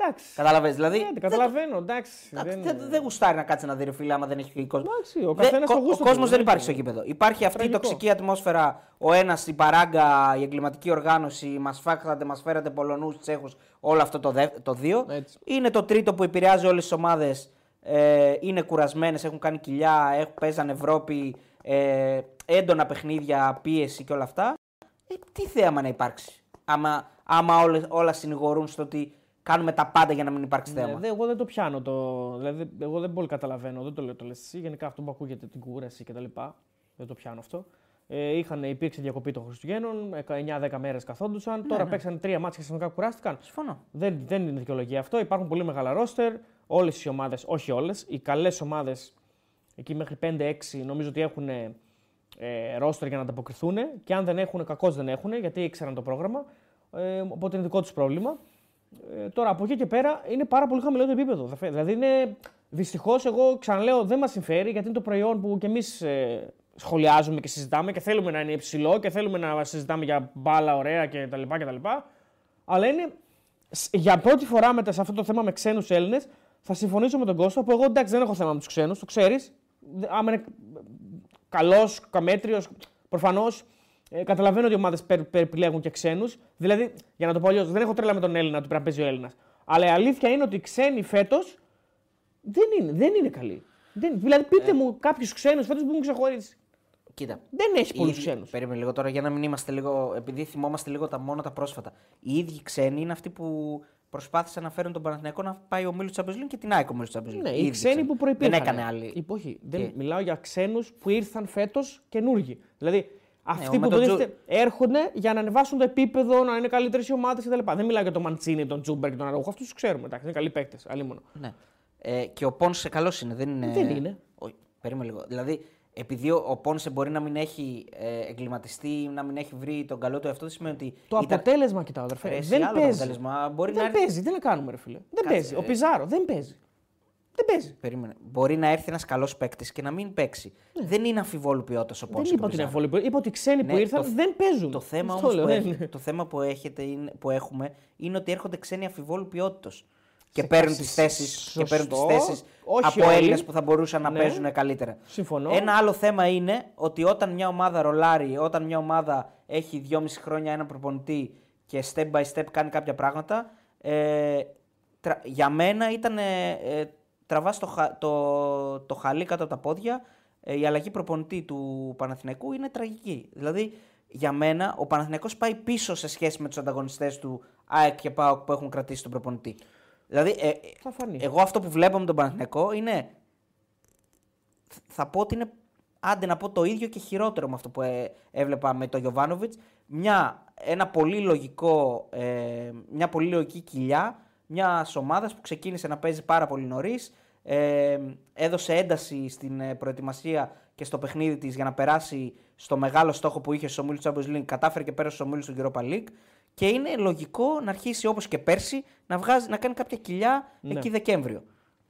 Εντάξει. Κατάλαβες. Δηλαδή, Ναι, καταλαβαίνω, εντάξει. Εντάξει, δεν- δεν, δεν γουστάρει να κάτσει να δει ρε φίλε άμα δεν έχει κόσμος. Εντάξει, ο Δεν- καθένας το κο- γούστος ο του, κόσμο δεν δεν υπάρχει στο είναι- γήπεδο. Υπάρχει αυτή η Τραγικό. τοξική ατμόσφαιρα. Ο ένας, η παράγκα, η εγκληματική οργάνωση, μας φάξατε, μας φέρατε Πολωνούς, Τσέχους, όλο αυτό το, δε, το δύο. Έτσι. Είναι το τρίτο που επηρεάζει όλες τις ομάδες. Ε, είναι κουρασμένες, έχουν κάνει κοιλιά, έχουν, παίζαν Ευρώπη, ε, έντονα παιχνίδια, πίεση και όλα αυτά. Ε, τι θέαμα να υπάρξει; Άμα, άμα όλες, όλα συνηγορούν στο ότι κάνουμε τα πάντα για να μην υπάρξει Ναι, θέαμα. δε- εγώ δεν το πιάνω. Το, δηλαδή, εγώ δεν πολύ καταλαβαίνω. Δεν το λέω το λες εσύ. Γενικά αυτό που ακούγεται την κούραση κτλ. Δεν το πιάνω αυτό. Ε, είχαν, υπήρξε διακοπή των Χριστουγέννων, 9-10 μέρες καθόντουσαν. Τώρα παίξαν τρία μάτια και ξαφνικά κουράστηκαν. Συμφωνώ. Δεν, δεν είναι δικαιολογία αυτό. Υπάρχουν πολύ μεγάλα ρόστερ. Όλες οι ομάδες, όχι όλες, οι καλές ομάδες εκεί μέχρι 5-6 νομίζω ότι έχουν ε, ρόστερ για να ανταποκριθούν. Και αν δεν έχουν, κακώς δεν έχουν, γιατί ήξεραν το πρόγραμμα. Ε, οπότε είναι δικό τους πρόβλημα. Ε, τώρα από εκεί και πέρα είναι πάρα πολύ χαμηλό το επίπεδο. Θα φε- Δηλαδή είναι. Δυστυχώς, εγώ ξαναλέω, δεν μας συμφέρει γιατί είναι το προϊόν που κι εμείς ε, σχολιάζουμε και συζητάμε και θέλουμε να είναι υψηλό και θέλουμε να συζητάμε για μπάλα ωραία κτλ. κτλ. Αλλά είναι σ- για πρώτη φορά μετά σε αυτό το θέμα με ξένους Έλληνες, θα συμφωνήσω με τον Κώστα που εγώ εντάξει δεν έχω θέμα με τους ξένους, το ξέρεις. Άμα είναι καλός, καμέτριος, προφανώς ε, καταλαβαίνω ότι οι ομάδες επιλέγουν και ξένους. Δηλαδή, για να το πω αλλιώς, δεν έχω τρέλα με τον Έλληνα ότι πρέπει να παίζει ο Έλληνας. Αλλά η αλήθεια είναι ότι οι ξένοι φέτος δεν είναι, δεν είναι καλοί. Δεν, δηλαδή, πείτε μου κάποιους ξένους φέτος που μου ξεχωρίσει. Κοίτα. Δεν έχεις πολλούς Οι ίδιοι- ξένους. Περίμενε λίγο τώρα για να μην είμαστε λίγο. Επειδή θυμόμαστε λίγο τα μόνο τα πρόσφατα. Οι ίδιοι ξένοι είναι αυτοί που προσπάθησαν να φέρουν τον Παναθηναϊκό να πάει ο Μίλου Champions League και την ΑΕΚ ο Μίλου Champions League. Ναι, Οι οι ίδιοι ξένοι που προπήρχαν. Δεν έκανε άλλη. Υπό- όχι, δεν, Και- μιλάω για ξένους που ήρθαν φέτος καινούργοι. Δηλαδή αυτοί ο που με τον υποτίθεται έρχονται για να ανεβάσουν το επίπεδο, να είναι καλύτερες οι ομάδες κτλ. Δεν μιλάω για τον Μαντσίνη, τον Τζούμπερ και τον Αραούχο. Αυτούς τους ξέρουμε. Εντάξει, είναι καλοί παίκτες. Αλλήμον. Ναι. Ε, και ο Πόνσε καλό είναι. Δεν είναι. Δεν είναι. Όχι, περίμενε λίγο. Δηλαδή, επειδή ο, ο Πόνσε μπορεί να μην έχει ε, εγκληματιστεί, να μην έχει βρει τον καλό του εαυτό, δεν σημαίνει ότι. Το ήταν- αποτέλεσμα κοιτάω, αδερφέ. Ρε, εσύ, δεν άλλο το παίζει. αποτέλεσμα. Μπορεί δεν να έρθει- παίζει. Τι να κάνουμε, ρε φίλε. Δεν Κάτσε, παίζει. Ο ε. Πιζάρο δεν παίζει. Δεν παίζει. Περίμενε. Μπορεί να έρθει ένας καλός παίκτης και να μην παίξει. Δεν είναι αμφιβόλου ποιότητας ο Ναι. Δεν Πόνσε. είπα ότι είναι αμφιβολή. Είπα ότι οι ξένοι που Ναι, ήρθαν το- δεν παίζουν. Το θέμα, Αυτό όμως λέω, που, δεν έχει- είναι. το θέμα που, έχετε είναι, που έχουμε είναι ότι έρχονται ξένοι αμφιβόλου ποιότητας. Και παίρνουν τις θέσει και παίρνουν τις σωστό. θέσεις Όχι από όλοι. Έλληνες που θα μπορούσαν να Ναι. παίζουν καλύτερα. Συμφωνώ. Ένα άλλο θέμα είναι ότι όταν μια ομάδα ρολάρει, όταν μια ομάδα έχει δυόμιση χρόνια ένα προπονητή και step by step κάνει κάποια πράγματα, ε, τρα- για μένα ήταν. Ε, ε, τραβάς το, χα- το, το χαλί κάτω από τα πόδια. Ε, η αλλαγή προπονητή του Παναθηναϊκού είναι τραγική. Δηλαδή, για μένα, ο Παναθηναϊκός πάει πίσω σε σχέση με τους ανταγωνιστές του ΑΕΚ και ΠΑΟΚ που έχουν κρατήσει τον προπονητή. Δηλαδή, ε, ε, Θα φανεί. εγώ αυτό που βλέπω με τον Παναθηναϊκό είναι θα πω ότι είναι άντε να πω το ίδιο και χειρότερο με αυτό που ε, έβλεπα με τον Γιωβάνοβιτς. Μια, ένα πολύ λογικό, ε, μια πολύ λογική κοιλιά μιας ομάδας που ξεκίνησε να παίζει πάρα πολύ νωρίς. Ε, έδωσε ένταση στην ε, προετοιμασία και στο παιχνίδι της για να περάσει στο μεγάλο στόχο που είχε στο ομίλου Champions League. Κατάφερε και πέρασε στο ομίλου του Europa League. Και είναι λογικό να αρχίσει όπως και πέρσι να, βγάζει, να κάνει κάποια κοιλιά Ναι. εκεί Δεκέμβριο.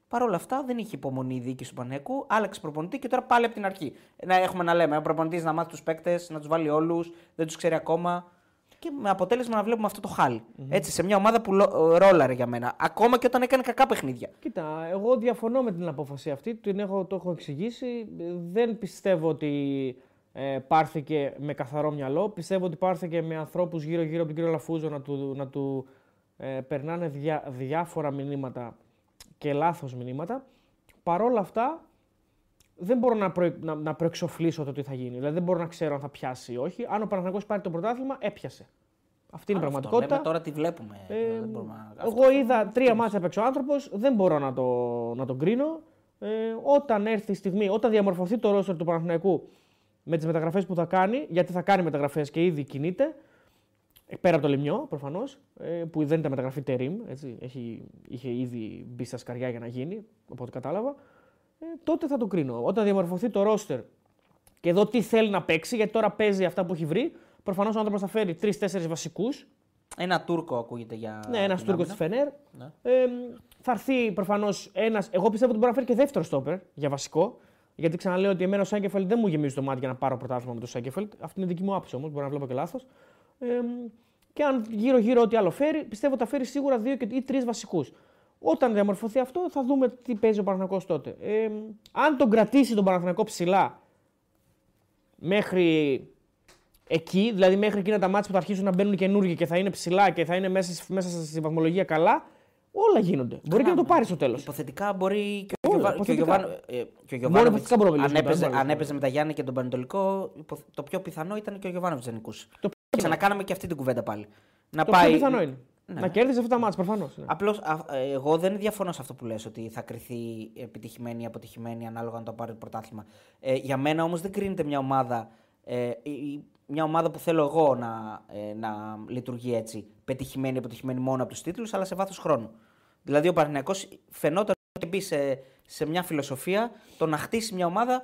Παρ' όλα αυτά δεν είχε υπομονή η διοίκηση του Πανέκου, άλλαξε προπονητή και τώρα πάλι από την αρχή. Να έχουμε να λέμε, ο προπονητής να μάθει τους παίκτες, να τους βάλει όλους, δεν τους ξέρει ακόμα. και με αποτέλεσμα να βλέπουμε αυτό το χαλι Έτσι, σε μια ομάδα που λο- ρόλαρε για μένα. Ακόμα και όταν έκανε κακά παιχνίδια. Κοίτα, εγώ διαφωνώ με την απόφαση αυτή. Την έχω, το έχω εξηγήσει. Δεν πιστεύω ότι ε, πάρθηκε με καθαρό μυαλό. Πιστεύω ότι πάρθηκε με ανθρώπους γύρω-γύρω από τον κύριο Λαφούζο να του, να του ε, περνάνε διά, διάφορα μηνύματα και λάθος μηνύματα. Παρόλα αυτά, δεν μπορώ να, προ, να, να προεξοφλήσω το τι θα γίνει. Δηλαδή δεν μπορώ να ξέρω αν θα πιάσει ή όχι. Αν ο Παναθηναϊκός πάρει το πρωτάθλημα, έπιασε. Αυτή είναι η Αυτό πραγματικότητα. λέμε, τώρα τι βλέπουμε. Ε, δεν μπορούμε να- εγώ είδα τρία μάτια παίξει ο άνθρωπος, δεν μπορώ να, το, να τον κρίνω. Ε, όταν έρθει η στιγμή, όταν διαμορφωθεί το ρόστερ του Παναθηναϊκού με τις μεταγραφές που θα κάνει, γιατί θα κάνει μεταγραφές και ήδη κινείται, ε, πέρα από το Λιμιό προφανώς, ε, που δεν ήταν μεταγραφή τερίμ, έτσι, έχει, είχε ήδη μπει στα σκαριά για να γίνει, από ό,τι κατάλαβα, ε, τότε θα το κρίνω. Όταν διαμορφωθεί το ρόστερ και εδώ τι θέλει να παίξει, γιατί τώρα παίζει αυτά που έχει βρει, προφανώς ο άνθρωπος θα φέρει τρει-τέσσερι βασικούς, Ένα Τούρκο ακούγεται για. ναι, ένας την Τούρκος άμυνα. της Φενέρ. Ναι. Ε, θα έρθει προφανώς ένας. Εγώ πιστεύω ότι μπορεί να φέρει και δεύτερο στόπερ για βασικό. Γιατί ξαναλέω ότι εμένα ο Σάγκεφελτ δεν μου γεμίζει το μάτι για να πάρω πρωτάθλημα με τον Σάγκεφελτ. Αυτή είναι δική μου άποψη όμως, μπορεί να βλέπω και λάθος. Ε, και αν γύρω-γύρω ό,τι άλλο φέρει, πιστεύω ότι θα φέρει σίγουρα δύο και- ή τρεις βασικούς. Όταν διαμορφωθεί αυτό, θα δούμε τι παίζει ο Παναθηναϊκός τότε. Ε, αν τον κρατήσει τον Παναθηναϊκό ψηλά μέχρι εκεί, δηλαδή μέχρι εκείνα τα μάτια που θα αρχίσουν να μπαίνουν καινούργοι και θα είναι ψηλά και θα είναι μέσα, μέσα στη βαθμολογία καλά, όλα γίνονται. Μπορεί και να το πάρεις στο τέλος. Υποθετικά μπορεί και ο, Όλα, Γιωβα... και ο, υποθετικά. Γιωβάνο... ε, και ο Μόνο Γιωβάνοβιτς, υποθετικά μπορούμε να αν, μιλήσουμε, έπαιζε, δεν μπορούμε αν να έπαιζε με τα Γιάννη και τον Πανετολικό, υπο- το πιο πιθανό ήταν και ο Γιωβάνοβιτς να νικούσε. Το Και ξανακάναμε και αυτή την κουβέντα πάλι. Να Το πάει... πιο πιθανό είναι. Ναι. Να κέρδισε αυτά τα μάτια προφανώς. Ναι. Απλώς εγώ δεν διαφωνώ σε αυτό που λες ότι θα κρυθεί επιτυχημένη ή αποτυχημένη ανάλογα αν το πάρει το πρωτάθλημα. Ε, για μένα όμως δεν κρίνεται μια ομάδα. Ε, η- η- μια ομάδα που θέλω εγώ να, ε, να λειτουργεί έτσι, πετυχημένη ή αποτυχημένη μόνο από τους τίτλους, αλλά σε βάθος χρόνου. Δηλαδή ο Παναθηναϊκός φαινόταν ότι μπει σε, σε μια φιλοσοφία το να χτίσει μια ομάδα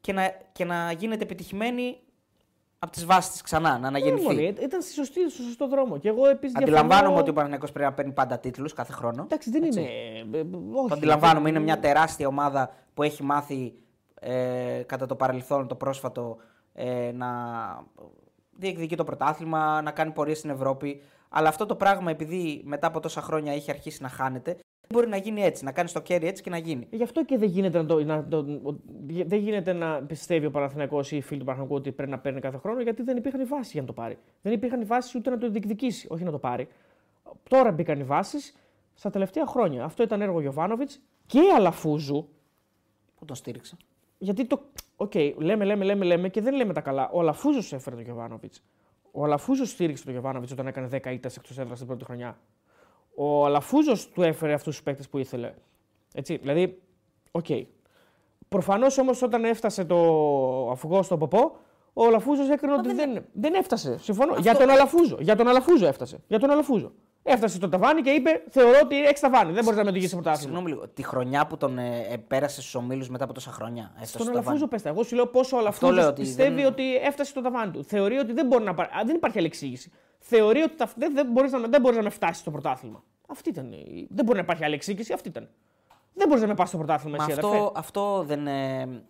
και να, και να γίνεται επιτυχημένη από τις βάσεις τη ξανά, να αναγεννηθεί. Μόνοι, ε, ήταν στη σωστή, στο σωστό δρόμο. Και εγώ επίσης. Αντιλαμβάνομαι ότι ο Παναθηναϊκός πρέπει να παίρνει πάντα τίτλους κάθε χρόνο. Εντάξει, δεν είναι. ε, ε, όχι. Το αντιλαμβάνομαι, είναι μια τεράστια ομάδα που έχει μάθει ε, κατά το παρελθόν, το πρόσφατο, ε, να διεκδικεί το πρωτάθλημα, να κάνει πορεία στην Ευρώπη. Αλλά αυτό το πράγμα, επειδή μετά από τόσα χρόνια έχει αρχίσει να χάνεται, δεν μπορεί να γίνει έτσι, να κάνεις το κέρι έτσι και να γίνει. Γι' αυτό και δεν γίνεται να, το, να το, ο- δεν γίνεται να πιστεύει ο Παναθηναϊκός ή οι φίλοι του Παναθηναϊκού ότι πρέπει να παίρνει κάθε χρόνο γιατί δεν υπήρχαν οι βάσεις για να το πάρει. Δεν υπήρχαν οι βάσεις ούτε να το διεκδικήσει, όχι να το πάρει. Τώρα μπήκαν οι βάσεις στα τελευταία χρόνια. Αυτό ήταν έργο Γιωβάνοβιτς και Αλαφούζου. Πού τον στήριξε; Γιατί το. Οκ, λέμε, λέμε, λέμε, λέμε και δεν λέμε τα καλά. Ο Αλαφούζος έφερε τον Γιωβάνοβιτς. Ο Αλαφούζος στήριξε τον Γιωβάνοβιτς όταν έκανε 10 ήττες εκτός έδρας την πρώτη χρονιά. Ο Αλαφούζος του έφερε αυτούς τους παίκτες που ήθελε. Έτσι, δηλαδή, οκ. Προφανώς όμως όταν έφτασε το αυγό στο ποπό, ο Αλαφούζος έκρινε ότι δεν, δεν έφτασε. Συμφωνώ. Για τον Αλαφούζο. Για τον Αλαφούζο έφτασε. Για τον Αλαφούζο. Έφτασε στο ταβάνι και είπε: Θεωρώ ότι έχεις ταβάνι. Δεν μπορείς να με οδηγήσεις πρωτάθλημα. Συγγνώμη λίγο, τη χρονιά που τον ε, ε, πέρασε στους ομίλους μετά από τόσα χρόνια. έφτασε Στον στο Αλαφούζο ταβάνι. πες τα. Εγώ σου λέω πόσο ο λέω Αλαφούζος ότι πιστεύει δεν- ότι έφτασε στο ταβάνι του. Θεωρεί ότι δεν μπορεί να πάρει. Α, δεν υπάρχει άλλη εξήγηση. Θεωρεί ότι τα- δεν, δεν μπορείς να, με- δεν μπορείς να με φτάσεις στο πρωτάθλημα. Αυτή ήταν. η- Δεν μπορεί να υπάρχει άλλη εξήγηση. Αυτή ήταν. Δεν μπορείς να με πας στο πρωτάθλημα Μα εσύ, αδερφέ. αυτό, αυτό δεν, ε,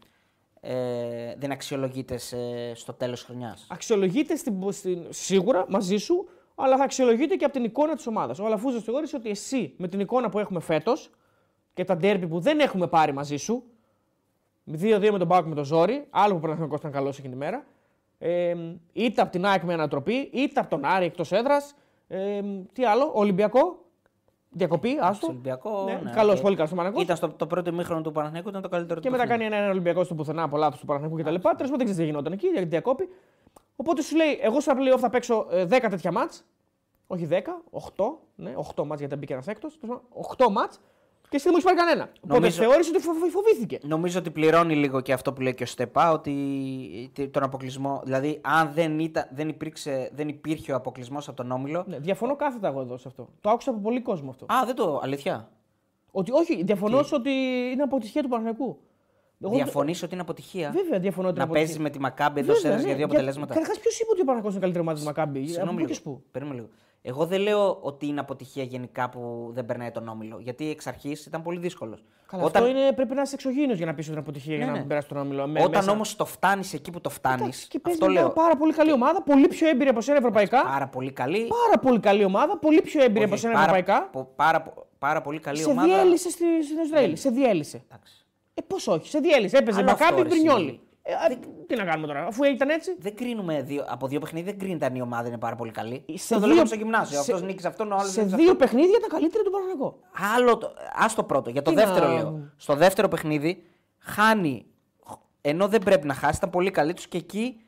ε, δεν αξιολογείται σε- στο τέλος χρονιάς. Αξιολογείται στην, στην, σίγουρα μαζί σου, αλλά θα αξιολογείται και από την εικόνα της ομάδας. Ο Αλαφούζος θεώρησε ότι εσύ με την εικόνα που έχουμε φέτος και τα ντέρμπι που δεν έχουμε πάρει μαζί σου, 2-2 με τον Πάουκ με τον Ζόρι, άλλο που πρέπει να ήταν καλό εκείνη τη μέρα, ε, είτε από την ΑΕΚ με ανατροπή, είτε από τον Άρη εκτός έδρας. Ε, τι άλλο, Ολυμπιακό. Διακοπή, άστο. Στο Ολυμπιακό. Ναι, ναι, καλός, και πολύ καλός ο Παναθηναϊκός. Ήταν στο το πρώτο ημίχρονο του Παναθηναϊκού, ήταν το καλύτερο Και του μετά παιχνίδι. κάνει ένα, ένα Ολυμπιακό στο πουθενά από λάθος του Παναθηναϊκού κτλ. Τέλο πάντων δεν ξέρει τι γινόταν εκεί, γιατί διακόπη. Οπότε σου λέει, εγώ στα playoff θα παίξω ε, 10 τέτοια μάτς. Όχι 10, 8. Ναι, 8 μάτς γιατί μπήκε ένας έκτος. 8 μάτς και εσύ δεν μου έχει πάρει κανένα. Οπότε Νομίζω- θεώρησε ότι φο- φοβήθηκε. Νομίζω ότι πληρώνει λίγο και αυτό που λέει και ο Στεπά, ότι τε- τον αποκλεισμό. Δηλαδή, αν δεν, ήταν, δεν, υπήρξε, δεν υπήρχε ο αποκλεισμός από τον Όμιλο. Ναι, διαφωνώ κάθετα εγώ εδώ σε αυτό. Το άκουσα από πολύ κόσμο αυτό. Α, δεν το. Αλήθεια; Ότι, όχι, διαφωνώ σε ότι είναι αποτυχία του Παναγιακού. Διαφωνείς ότι είναι αποτυχία; Βέβαια, διαφωνώ ότι να είναι παίζεις αποτυχία. με τη Μακάμπη εντό Βέβαια, έδρα ναι. για δύο αποτελέσματα; Καταρχάς, ποιος είπε ότι ο Παναγιακό είναι καλύτερη ομάδα τη Μακάμπη; Από Συγγνώμη πού και λίγο. σπου; Περίμενε λίγο. Εγώ δεν λέω ότι είναι αποτυχία γενικά που δεν περνάει τον όμιλο. Γιατί εξ αρχής ήταν πολύ δύσκολος. Καλά, Αυτό είναι, πρέπει να είσαι εξωγήινος για να πεις ότι είναι αποτυχία για Ναι, να ναι. περάσει τον όμιλο. Με- Όταν μέσα. όμως το φτάνεις εκεί που το φτάνεις. Εντάξει, και παίζει Αυτό μια λέω. πάρα πολύ καλή ομάδα, πολύ πιο έμπειρη από σένα ευρωπαϊκά. Πάρα πολύ καλή. Πάρα πολύ καλή ομάδα, πολύ πιο έμπειρη από Όχι, σένα πάρα, ευρωπαϊκά. πο- πάρα, πο- πάρα πολύ καλή Σε ομάδα. Ναι. διέλυσε στη, στην Ισραήλ. Σε διέλυσε. Εντάξει. Ε, πώς όχι, σε διέλυσε. Έπαιζε Άλλο αυτό, Μακάμπι ρε, Μπρινιόλι. εσύ. Ε, α, τι να κάνουμε τώρα, αφού ήταν έτσι. Δεν κρίνουμε δύο, από δύο παιχνίδια, δεν κρίνεται αν η ομάδα είναι πάρα πολύ καλή. Σε το δύο- λέγαμε στο γυμνάσιο. σε- Αυτός νίκησε αυτόν, ο άλλος Σε δύο παιχνίδια ήταν καλύτερη του Παναγενικό. Άλλο το, ας το πρώτο, για το Τι δεύτερο να- λέω. Στο δεύτερο παιχνίδι χάνει, ενώ δεν πρέπει να χάσει, ήταν πολύ καλή τους και εκεί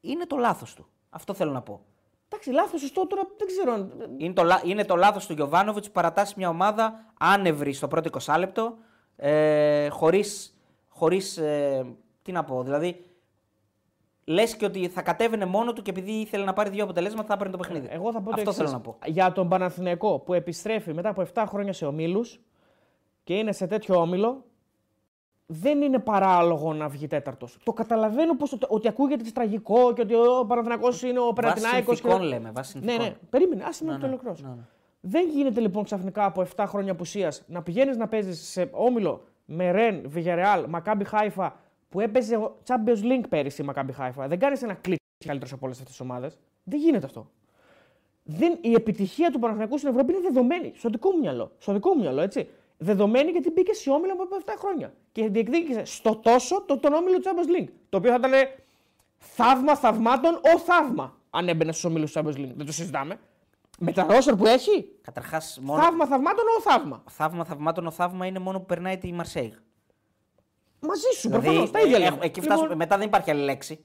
είναι το λάθος του. Αυτό θέλω να πω. Εντάξει, λάθος, σωστό τώρα δεν ξέρω. αν- Είναι το, λα- είναι το λάθος του Γιωβάνοβιτς που παρατάσσει μια ομάδα άνευρη στο πρώτο 20 λεπτό, ε, χωρίς, χωρίς ε, τι να πω, δηλαδή λες και ότι θα κατέβαινε μόνο του και επειδή ήθελε να πάρει δύο αποτελέσματα θα έπαιρνε το παιχνίδι. Εγώ θα πω το Αυτό εξής. θέλω να πω. Για τον Παναθηναϊκό που επιστρέφει μετά από 7 χρόνια σε ομίλους και είναι σε τέτοιο όμιλο, δεν είναι παράλογο να βγει τέταρτος. Το καταλαβαίνω πως, το- ότι ακούγεται τραγικό και ότι ο Παναθηναϊκός είναι ο Περατινάικο. συνθηκών λέμε, βάσει Ναι, συνθηκών. ναι, περίμενε, άσε με Ναι, το ναι, ολοκληρώσω. ναι, ναι. Δεν γίνεται λοιπόν ξαφνικά από 7 χρόνια απουσίας να πηγαίνεις να παίζεις σε όμιλο με Ρεν, Βιγερεάλ, Μακάμπι Χάιφα που έπαιζε ο Champions League πέρυσι η Μακάμπι Χάιφα. Δεν κάνεις ένα κλικ καλύτερος από όλες αυτές τις ομάδες. Δεν γίνεται αυτό. Δεν, η επιτυχία του Παναθηναϊκού στην Ευρώπη είναι δεδομένη. Στο δικό μου μυαλό. Στο δικό μου μυαλό, έτσι. Δεδομένη γιατί μπήκε σε όμιλο από 7 χρόνια. Και διεκδίκησε στο τόσο το, τον όμιλο του Champions League. Το οποίο θα ήταν θαύμα θαυμάτων ο θαύμα αν έμπαινε στους όμιλου του Champions League. Δεν το συζητάμε. Με τα ρόσερ που έχει, Καταρχάς, μόνο θαύμα θαυμάτων ο θαύμα. θαύμα θαυμάτων ο θαύμα είναι μόνο που περνάει τη Μαρσέιγ. Μαζί σου, προφανώς. Τα ίδια ε, λέμε. εκεί φτάσουμε, Λοιπόν, μετά δεν υπάρχει άλλη λέξη.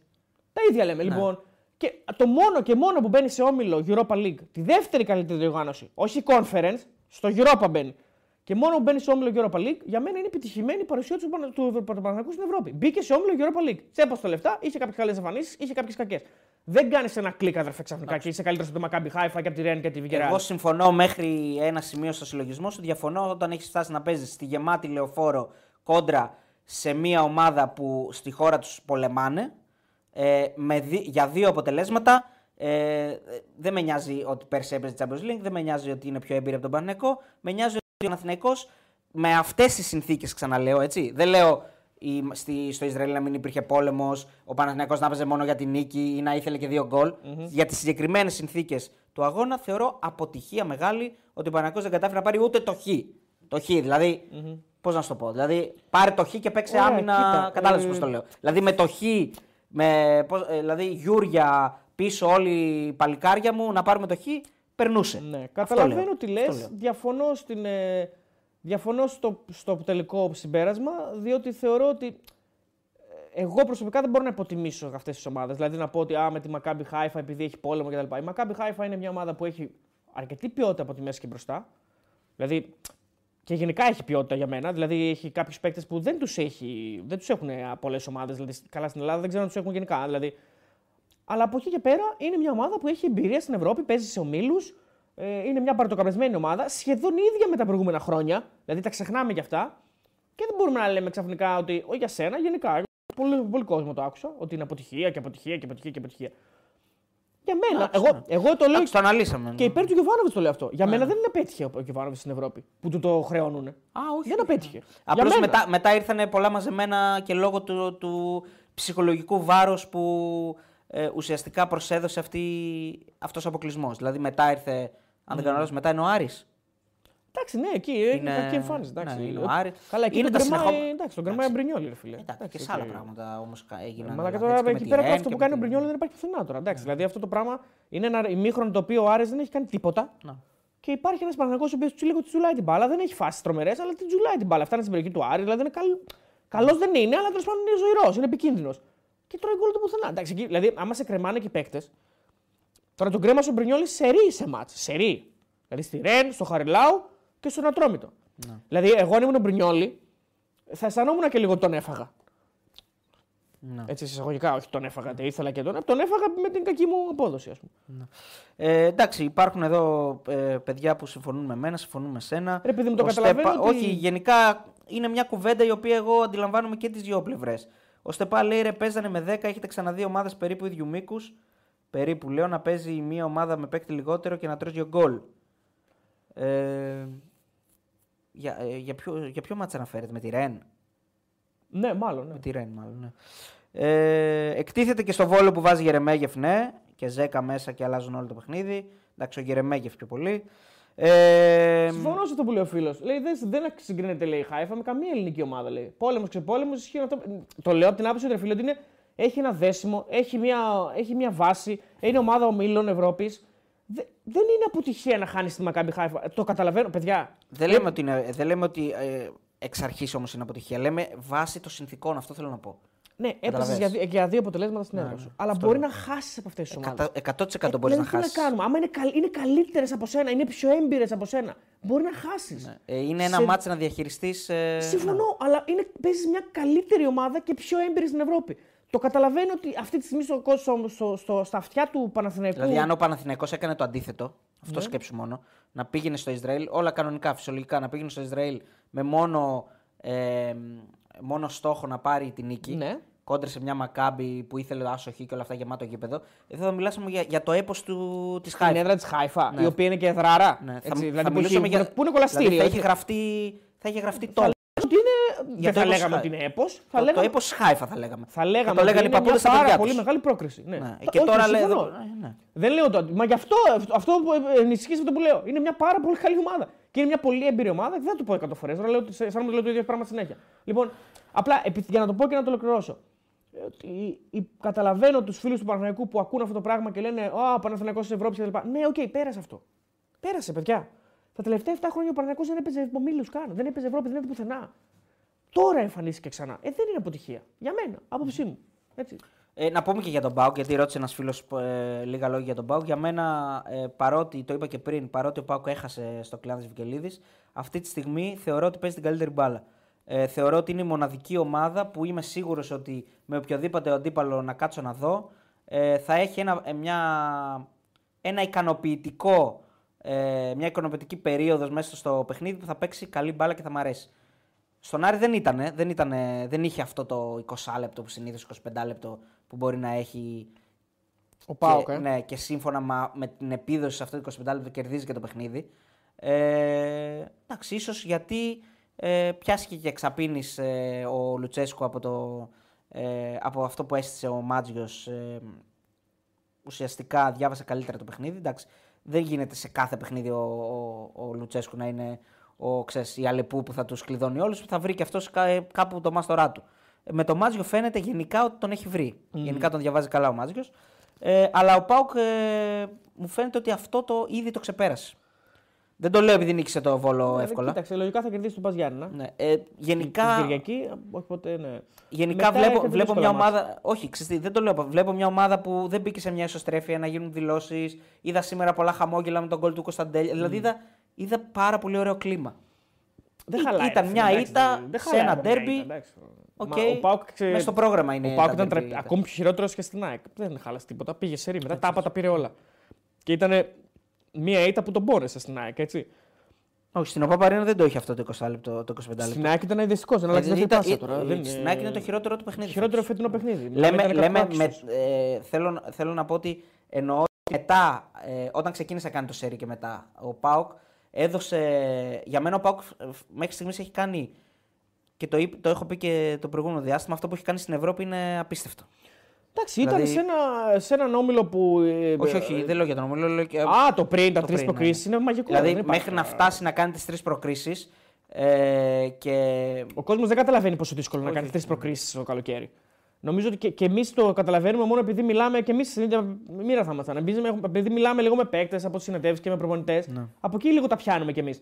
Τα ίδια λέμε. Λοιπόν, και το μόνο και μόνο που μπαίνει σε όμιλο Europa League, τη δεύτερη καλύτερη διοργάνωση, όχι conference, στο Europa μπαίνει. Και μόνο που μπαίνει σε όμιλο Europa League, για μένα είναι επιτυχημένη η παρουσία του, Πανα- του, του Παναθηναϊκού στην Ευρώπη. Μπήκε σε όμιλο Europa League. Τσέπα τα λεφτά, είχε κάποιες καλές εμφανίσεις, είχε κάποιες κακές. Δεν κάνεις ένα κλικ αδερφέ ξαφνικά και είσαι καλύτερος από το Maccabi Haifa και από τη Ρεν και τη Βιγερά. Εγώ συμφωνώ μέχρι ένα σημείο στο συλλογισμό σου. Διαφωνώ όταν έχεις φτάσει να παίζεις στη γεμάτη λεωφόρο κόντρα σε μια ομάδα που στη χώρα τους πολεμάνε ε, με δι- για δύο αποτελέσματα. Ε, δεν με νοιάζει ότι πέρσι έπαιζε Champions League, δεν με νοιάζει ότι είναι πιο έμπειρη από τον Παναθηναϊκό. Με νοιάζει ότι ο Παναθηναϊκός με αυτές τις συνθήκες, ξαναλέω έτσι. Δεν λέω η, στη, στο Ισραήλ να μην υπήρχε πόλεμος, ο Παναθηναϊκός να παίζε μόνο για την νίκη ή να ήθελε και δύο γκολ. Για τις συγκεκριμένες συνθήκες του αγώνα θεωρώ αποτυχία μεγάλη ότι ο Παναθηναϊκός δεν κατάφερε να πάρει ούτε το χ. Το χ, δηλαδή. Πώς να σου το πω. Δηλαδή, πάρε το χ και παίξε Ωραία, άμυνα. κοίτα, Κατάλαβες ε, πώς το λέω. Δηλαδή, με το χ, με, πώς, ε, δηλαδή Γιούρια πίσω όλοι οι παλικάρια μου να πάρουμε το χ, περνούσε. Ναι, Αυτό καταλαβαίνω λέω. τι λες. Αυτό λέω. Διαφωνώ, στην, ε, διαφωνώ στο, στο τελικό συμπέρασμα, διότι θεωρώ ότι ε, εγώ προσωπικά δεν μπορώ να υποτιμήσω αυτές τις ομάδες. Δηλαδή να πω ότι α, με τη Maccabi Haifa επειδή έχει πόλεμο κτλ. Η Maccabi Haifa είναι μια ομάδα που έχει αρκετή ποιότητα από τη μέση και μπροστά. Δηλαδή και γενικά έχει ποιότητα για μένα. Δηλαδή έχει κάποιους παίκτες που δεν τους δεν τους έχουν πολλές ομάδες. Δηλαδή καλά στην Ελλάδα δεν ξέρω αν τους έχουν γενικά. Δηλαδή αλλά από εκεί και πέρα είναι μια ομάδα που έχει εμπειρία στην Ευρώπη, παίζει σε ομίλους. Ε, είναι μια παρτοκαπεσμένη ομάδα, σχεδόν ίδια με τα προηγούμενα χρόνια. Δηλαδή τα ξεχνάμε κι αυτά. Και δεν μπορούμε να λέμε ξαφνικά ότι, όχι για σένα, γενικά. εγώ- Πολύ, πολύ κόσμο το άκουσα, ότι είναι αποτυχία και αποτυχία και αποτυχία και αποτυχία. Για μένα, Εντάξει, εγώ, ναι. εγώ το λέω Εντάξει, το αναλύσαμε. και υπέρ του Γιωβάνοβιτς το λέω αυτό. Για μένα δεν απέτυχε ο Γιωβάνοβιτς στην Ευρώπη που του το χρεώνουν. Α, όχι. Δεν απέτυχε. Απλώς Για μένα. μετά, μετά ήρθαν πολλά μαζεμένα και λόγω του, του ψυχολογικού βάρους που ε, ουσιαστικά προσέδωσε αυτή, αυτός ο αποκλεισμός. Δηλαδή μετά ήρθε, αν δεν κάνω λάθος, μετά είναι ο Άρης. Εντάξει, ναι, εκεί είναι Είναι- κακή εμφάνιση. Εντάξει. ναι, είναι ο Άρης. Καλά, εκεί Είναι τον τα κρεμάει, συνεχόμενα- εντάξει, τον κρεμάει Μπρινιόλι, ρε φίλε. Εντάξει, και σε οκ. άλλα πράγματα όμως έγιναν. Μα και δηλαδή, τώρα έτσι, με εκεί τη πέρα Ρεν αυτό και που με κάνει ο τη- Μπρινιόλι δεν υπάρχει πουθενά τώρα. Εντάξει, δηλαδή αυτό το πράγμα είναι ένα ημίχρονο το οποίο ο Άρης δεν έχει κάνει τίποτα. Να. Και υπάρχει ένας Παναγενικό ο οποίος λίγο τη τζουλάει την μπάλα. Δεν έχει φάσεις τρομερές, αλλά την τζουλάει την μπάλα. Φτάνει στην περιοχή του Άρη. Δηλαδή είναι καλ... καλός δεν είναι, αλλά τέλος πάντων είναι ζωηρός, είναι επικίνδυνος. Και τρώει γκολ του πουθενά. Εντάξει, εκεί, δηλαδή άμα σε κρεμάνε και οι παίκτες. Τώρα τον κρέμασε ο Μπρινιόλι σε ρί σε μάτς. Σε ρί. Δηλαδή στη Ρεν, στο Χαριλάου και στον Ατρόμητο. Δηλαδή εγώ αν ήμουν ο Μπρινιόλι θα αισθανόμουν και λίγο τον έφαγα. Ναι. Έτσι εισαγωγικά, όχι τον έφαγα, δεν ήθελα και τον. Τον έφαγα με την κακή μου απόδοση, ας πούμε. Ε, εντάξει, υπάρχουν εδώ ε, παιδιά που συμφωνούν με μένα, συμφωνούν με σένα. Ρε παιδί μου, το Ο καταλαβαίνω Στέπα- ότι- Όχι, γενικά είναι μια κουβέντα η οποία εγώ αντιλαμβάνομαι και τις δύο πλευρές. Ο Στεπά λέει ρε, παίζανε με 10, έχετε ξαναδεί ομάδες περίπου ίδιου μήκους. περίπου λέω να παίζει μια ομάδα με παίκτη λιγότερο και να τρώσει δύο γκολ. Ε, για, ε, για, ποιο, για ποιο μάτσα αναφέρεται, με τη Ρεν; Ναι, μάλλον. Ναι. Με τη Ρεν, μάλλον. Ναι. Ε, εκτίθεται και στο βόλο που βάζει Γερεμέγεφ, ναι, και Ζέκα μέσα και αλλάζουν όλο το παιχνίδι. Εντάξει, ο Γερεμέγεφ πιο πολύ. Ε, Συμφωνώ σε αυτό που λέει ο φίλος. Λέει δεν, δεν συγκρίνεται λέει, η Χάιφα με καμία ελληνική ομάδα. Λέει. Πόλεμος ξεπόλεμος ισχύει αυτό. Το λέω από την άποψη του φίλο ότι είναι, έχει ένα δέσιμο, έχει μια, έχει μια βάση, είναι ομάδα ομίλων Ευρώπης. Δε, δεν είναι αποτυχία να χάνεις τη Μακάμπι Χάιφα. Το καταλαβαίνω, παιδιά. δεν, λέμε ότι είναι, δεν λέμε ότι ε, εξ αρχής όμως είναι αποτυχία. Λέμε βάσει των συνθήκων, αυτό θέλω να πω. Ναι, έπεσε Καταλαβαίνεις. για, δι- για δύο αποτελέσματα στην έδρα σου. Αλλά μπορεί να χάσεις από αυτές τις ομάδες. 100%, 100% μπορείς να χάσει. Ε, Τι να κάνουμε. Άμα είναι, καλ, είναι καλύτερες από σένα, είναι πιο έμπειρες από σένα, μπορεί να χάσεις. Ε, είναι ένα Σε- μάτς να διαχειριστείς. Ε, Συμφωνώ, αλλά είναι, παίζεις μια καλύτερη ομάδα και πιο έμπειρη στην Ευρώπη. Το καταλαβαίνω ότι αυτή τη στιγμή στο, στο, στο, στο- στα αυτιά του Παναθηναϊκού. Δηλαδή, αν ο Παναθηναϊκός έκανε το αντίθετο, αυτό Ναι. σκέψου μόνο, να πήγαινε στο Ισραήλ, όλα κανονικά, φυσιολογικά, να πήγαινε στο Ισραήλ με μόνο, ε, μόνο στόχο να πάρει την νίκη. Ναι. Κόντρα σε μια μακάμπι που ήθελε άσοχη και όλα αυτά γεμάτο γήπεδο. Εδώ θα μιλάσουμε για, για το έπος της Στην Χάιφα. έδρα της Χάιφα, Ναι. η οποία είναι και εδράρα. Ναι, έτσι, θα, δηλαδή θα που, έχει, μιλούσαμε για. που είναι κολαστήριο. Δηλαδή, θα, έχει έτσι. γραφτεί, θα έχει γραφτεί δεν το θα έπος λέγαμε Χάι- ότι είναι έπο. Θα το, λέγαμε, το έπο Χάιφα θα λέγαμε. θα λέγαμε θα το λέγανε οι ότι είναι παππούδες μια στα πάρα παιδιά πολύ τους. μεγάλη πρόκριση. Ναι. Ναι. Το- Και τώρα όχι, λέει. συμφωνώ. εδώ- ε, ναι. Δεν λέω το. Μα γι' αυτό, αυτό που ενισχύει αυτό που λέω. Είναι μια πάρα πολύ καλή ομάδα. Και είναι μια πολύ έμπειρη ομάδα. Δεν θα το πω 100 φορές. Τώρα λέω ότι σαν να το λέω το ίδιο πράγμα συνέχεια. Λοιπόν, απλά επί- για να το πω και να το ολοκληρώσω. Ε, ότι η- η- καταλαβαίνω τους φίλους του Παναθηναϊκού που ακούν αυτό το πράγμα και λένε Α, Παναθηναϊκός της Ευρώπης κτλ. Ναι, οκ, πέρασε αυτό. Πέρασε, παιδιά. Τα τελευταία 7 χρόνια ο Παναθηναϊκός δεν έπαιζε ομίλου καν. Δεν έπαιζε Ευρώπη, δεν έπαιζε πουθενά. Τώρα εμφανίστηκε ξανά. Ε, δεν είναι αποτυχία. Για μένα, άποψή μου. Έτσι. Ε, να πούμε και για τον Μπάουκ, γιατί ρώτησε ένας φίλος ε, λίγα λόγια για τον Μπάουκ. Για μένα, ε, παρότι το είπα και πριν, παρότι ο Μπάουκ έχασε στο κλάδι Βικελίδης, αυτή τη στιγμή θεωρώ ότι παίζει την καλύτερη μπάλα. Ε, θεωρώ ότι είναι η μοναδική ομάδα που είμαι σίγουρος ότι με οποιοδήποτε αντίπαλο να κάτσω να δω ε, θα έχει ένα, ε, μια, ένα ικανοποιητικό, ε, μια ικανοποιητική περίοδος μέσα στο παιχνίδι που θα παίξει καλή μπάλα και θα μ' αρέσει. Στον Άρη δεν ήταν, δεν, ήτανε, δεν είχε αυτό το 20 λεπτό που συνήθως 25 λεπτό που μπορεί να έχει. Ο Πάοκ, και, ε. ναι, και σύμφωνα μα- με την επίδοση σε αυτό το 25 λεπτό κερδίζει και το παιχνίδι. Ε, εντάξει, ίσως γιατί ε, πιάστηκε και εξαπίνης ε, ο Λουτσέσκο από, το, ε, από αυτό που έστησε ο Μάτζιος. Ε, ουσιαστικά διάβασε καλύτερα το παιχνίδι. Εντάξει, δεν γίνεται σε κάθε παιχνίδι ο, ο, ο Λουτσέσκου να είναι ο, ξέρεις, η Αλεπού που θα τους κλειδώνει όλους. Θα βρει και αυτός κάπου το μάστορά του. Ε, Με τον Μάτζιο φαίνεται γενικά ότι τον έχει βρει. Γενικά τον διαβάζει καλά ο Μάτζιο. Ε, αλλά ο Πάουκ ε, μου φαίνεται ότι αυτό το ήδη το ξεπέρασε. Δεν το λέω επειδή νίκησε το βόλο Ε, εύκολα. Κοίταξε, λογικά θα κερδίσει τον Πας Γιάννενα. Ναι. Ε, γενικά, Την Κυριακή, όχι ποτέ, ναι. Γενικά Μετά βλέπω, έρχεται βλέπω δύσκολα μια μάτς. ομάδα. Όχι, ξέρετε, δεν το λέω. Βλέπω μια ομάδα που δεν μπήκε σε μια ισοστρέφεια να γίνουν δηλώσεις. Είδα σήμερα πολλά χαμόγελα με τον γκολ του Κωνσταντέλια. Δηλαδή είδα, είδα πάρα πολύ ωραίο κλίμα. Δεν Ή- χαλάει. ήταν ρε, μια εντάξει, ήττα δεν σε χαλάει ένα από μια ντέρμπι. ήττα, εντάξει. Οκ. Μα ο Πάουκ ξε- Μες στο πρόγραμμα είναι Ο Πάουκ τα ήταν ντέρμπι, τρε- ήττα. ακόμη πιο χειρότερο και στην ΑΕΚ. Δεν χάλασε τίποτα. Πήγε σε ρί. Μετά τα άπατα πήρε όλα. Και ήταν μια ήττα που τον πόρεσε στην ΑΕΚ, έτσι. Όχι, στην Οπαπαρίνα δεν το είχε αυτό το 20 λεπτό, το 25 λεπτό. Στην ΑΕΚ ήταν αειδιστικό, δεν Ε, αλλάξει δεύτερη ήταν- πάσα ε, τώρα. ε, Δεν- Στην ΑΕΚ είναι το χειρότερο του παιχνίδι. Χειρότερο φέτος. φετινό παιχνίδι. Λέμε, Μιλάμε, ήταν λέμε κάποιο με, άξιος. ε, θέλω, θέλω να πω ότι εννοώ ότι μετά, ε, όταν ξεκίνησε να κάνει το σερί και μετά, ο Πάουκ έδωσε. Για μένα ο Πάουκ ε, μέχρι στιγμής έχει κάνει. Και το, είπ- το έχω πει και το προηγούμενο διάστημα. Αυτό που έχει κάνει στην Ευρώπη είναι απίστευτο. Εντάξει, ήταν δηλαδή- σε, ένα, σε έναν όμιλο που. ε, όχι, ε, όχι, δεν λέω για τον ομιλό. Λέω και, Α, το πριν, τα το τρεις πριν, προκρίσεις ναι. είναι μαγικό. Δηλαδή, δεν υπάρχει μέχρι να τώρα. φτάσει να κάνει τις τρεις προκρίσεις. Ε, και Ο κόσμος δεν καταλαβαίνει πόσο δύσκολο είναι να κάνει τρεις προκρίσεις το καλοκαίρι. Νομίζω ότι και, και εμείς το καταλαβαίνουμε μόνο επειδή μιλάμε και εμείς στην ίδια μοίρα θα ήμασταν. Επειδή, επειδή μιλάμε λίγο με παίκτες από συνεντεύξεις και με προπονητές. Ναι. Από εκεί λίγο τα πιάνουμε κι εμείς.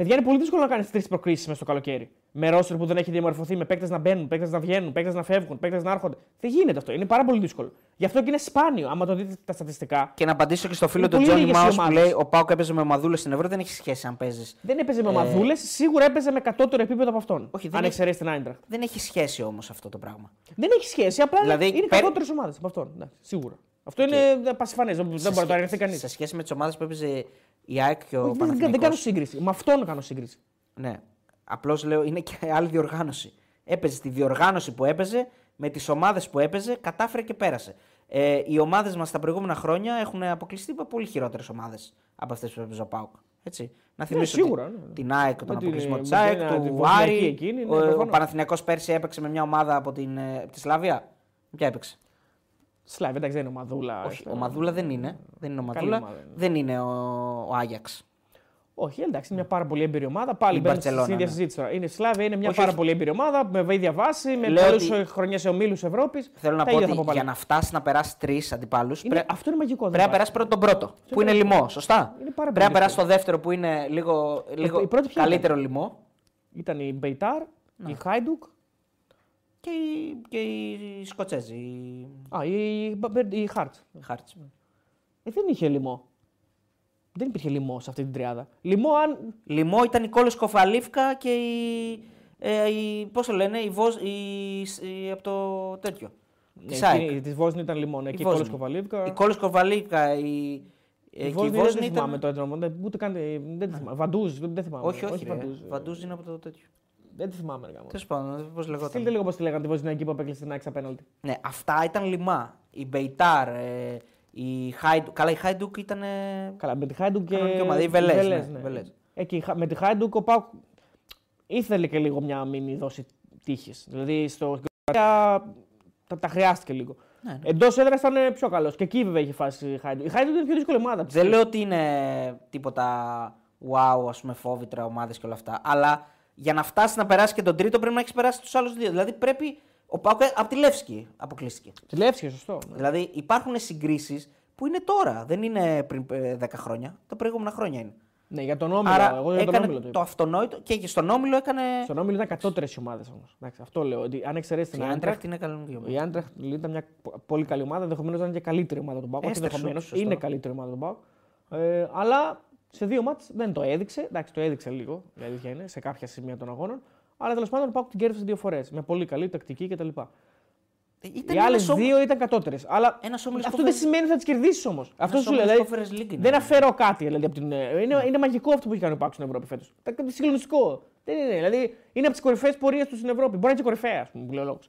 Παιδιά, είναι πολύ δύσκολο να κάνεις τρεις προκρίσεις μέσα στο καλοκαίρι. Με ρόστερ που δεν έχει διαμορφωθεί, με παίκτες να μπαίνουν, παίκτες να βγαίνουν, παίκτες να φεύγουν, παίκτες να έρχονται. Δεν γίνεται αυτό. Είναι πάρα πολύ δύσκολο. Γι' αυτό και είναι σπάνιο. Άμα το δείτε τα στατιστικά, Και να απαντήσω και στο φίλο Είναι του πολύ Τζόνι λίγες οι Μάους που ομάδες. λέει: Ο Πάουκ έπαιζε με ομαδούλες στην Ευρώπη. Δεν έχει σχέση αν παίζεις. δεν έπαιζε με Ε, ομαδούλες, σίγουρα έπαιζε με κατώτερο επίπεδο από αυτόν. Όχι, δεν αν έχει- εξαιρέσει την Άιντραχτ. Δεν έχει σχέση όμως αυτό το πράγμα. Δεν έχει σχέση. Απλά Δηλαδή, είναι πέρ- κατώτερες ομάδες από αυτόν. Εντάξει, σίγουρα. Αυτό είναι πασιφανές. Δεν μπορεί να το αρνηθεί κανείς. Σε σχέση με τις ομάδες που έπαιζε η ΑΕΚ και ο Δεν, δεν κάνω Παναθηναϊκός. σύγκριση. Με αυτόν κάνω σύγκριση. Ναι. Απλώς λέω είναι και άλλη διοργάνωση. Έπαιζε τη διοργάνωση που έπαιζε, με τις ομάδες που έπαιζε, κατάφερε και πέρασε. Ε, οι ομάδες μας τα προηγούμενα χρόνια έχουν αποκλειστεί από πολύ χειρότερες ομάδες από αυτές που έπαιζε ο Πάουκ. Έτσι. Να θυμίσω Ναι, σίγουρα, την, ναι. την ΑΕΚ, τον Με την- αποκλεισμό με της την- ΑΕΚ, την του Βοσνιακή Άρη. εκείνη, ναι, ο, ο προφανώς. Παναθηναϊκός πέρσι έπαιξε με μια ομάδα από την, ε, από τη Σλάβια. Ποια έπαιξε; Σλάβ, εντάξει, δεν είναι ομαδούλα. Όχι, Αυτό. ο Μαδούλα δεν είναι. Δεν είναι ο Καλή Μαδούλα. ομάδα είναι. Δεν είναι ο, ο Άγιαξ. Όχι, εντάξει, είναι μια πάρα πολύ έμπειρη ομάδα. Πάλι Η μπαίνουμε στην Barcelona, ίδια ναι. συζήτηση τώρα. Είναι Σλάβια, είναι μια Όχι, πάρα όχι. πολύ έμπειρη ομάδα με ίδια βάση, με Λέω πολλέ ότι- χρονιές σε ομίλους Ευρώπης. Θέλω να πω ότι για να φτάσεις να περάσεις τρεις αντιπάλους. Είναι, Αυτό είναι μαγικό. δεν Πρέπει να υπάρχει. περάσεις πρώτο τον πρώτο, που είναι λιμό. Σωστά. Είναι πάρα Πρέπει να πολύ περάσει το δεύτερο που είναι λίγο, λίγο η πρώτη ποια καλύτερο λιμό. Ήταν η Μπεϊτάρ, Ναι. η Χάιντουκ, Και οι, και οι Σκοτσέζοι, οι α, η, η Χάρτς. Χάρτς. Ε, δεν είχε λιμό. Δεν υπήρχε λιμό σε αυτή την τριάδα. Λιμό, αν. Λιμό ήταν η Κόλο Κοφαλίφκα και η. Ε, η πώς το λένε, η, Βοζ, η, η- από το τέτοιο. Της ΑΕΚ. Της Βόσνη ήταν λιμό. Εκεί η Βόσνη. Κόλο Κοβαλίβκα. Η Κόλο Κοφαλίφκα, η. Η ε, και η Βόσνη Βόσνη δεν ήταν. θυμάμαι το έντρομο. δεν- Ούτε καν. ε, Δεν τη θυμάμαι. Βαντούζ, δεν θυμάμαι. Όχι, όχι. ρε. Βαντούζ. Βαντούζ είναι από το τέτοιο. Δεν τη θυμάμαι. ρε γαμώτο. Τέλος πάντων, πώς λεγόταν. Στείλτε λίγο πώς τη λέγανε τη Βοσνιακή που απέκλεισε την ΑΕΚ στα πέναλτι. Ναι, αυτά ήταν λιμά. Η Μπεϊτάρ, ε, η Χάιντουκ. Καλά, η Χάιντουκ ήταν. ε, Καλά, με τη Χάιντουκ και. Κανονική ομάδα, η Βελές, ναι, Βελές. Εκεί, χα- με τη Χάιντουκ ο ΠΑΟΚ ήθελε και λίγο μια μίνι δόση τύχης. Δηλαδή στο τα, τα, τα χρειάστηκε λίγο. Ναι, ναι. Εντός έδρας ήταν ε, πιο καλός. Και εκεί βέβαια είχε φάσει η Χάιντουκ. Η Χάιντουκ ήταν η πιο δύσκολη ομάδα. Δεν λέω ότι είναι τίποτα wow, ας πούμε, φόβητρα ομάδες και όλα αυτά. Αλλά για να φτάσει να περάσει και τον τρίτο πρέπει να έχεις περάσει τους άλλους δύο. Δηλαδή πρέπει. Ο Πάουκ από τη Λεύσκη αποκλείστηκε. Τη Λεύσκη, σωστό. ναι. Δηλαδή υπάρχουν συγκρίσεις που είναι τώρα. Δεν είναι πριν ε, 10 χρόνια. Τα προηγούμενα χρόνια είναι. Ναι, για τον Όμιλο. Άρα εγώ για τον έκανε Όμιλο το το, είπα. αυτονόητο και στον Όμιλο έκανε. Στον Όμιλο ήταν κατώτερες οι ομάδες όμως. Αυτό λέω. Ότι αν εξαιρέσεις την Η Άντραχτ. Άντραχτ είναι κανονική ομάδα. Η Άντραχτ ήταν μια πο- πολύ καλή ομάδα. Ενδεχομένως να είναι και καλύτερη ομάδα του Πάουκ. Όχι Έστερσον, ενδεχομένως. σωστό. Είναι καλύτερη ομάδα του Πάουκ. Ε, αλλά σε δύο μάτς δεν το έδειξε. Εντάξει, το έδειξε λίγο. Η αλήθεια είναι σε κάποια σημεία των αγώνων. Αλλά τέλος πάντων ο Πάουκ την κέρδισε δύο φορές. Με πολύ καλή τακτική κτλ. Ήταν Οι άλλες ένας όμω- δύο ήταν κατώτερες. Αλλά Ένας όμιλος αυτό δεν Conference- σημαίνει ότι θα τις κερδίσεις όμως. Αυτό σου λέω. όμιλος Δηλαδή, Conference League είναι. δεν αφαιρώ κάτι δηλαδή, από την. ε, Είναι, είναι μαγικό αυτό που έχει κάνει ο Πάουκ στην Ευρώπη φέτος. Είναι συγκλονιστικό. Δεν είναι. Δηλαδή είναι από τις κορυφαίες πορείες του στην Ευρώπη. Μπορεί να είναι και κορυφαία, ας πούμε, που λέει ο λόγος.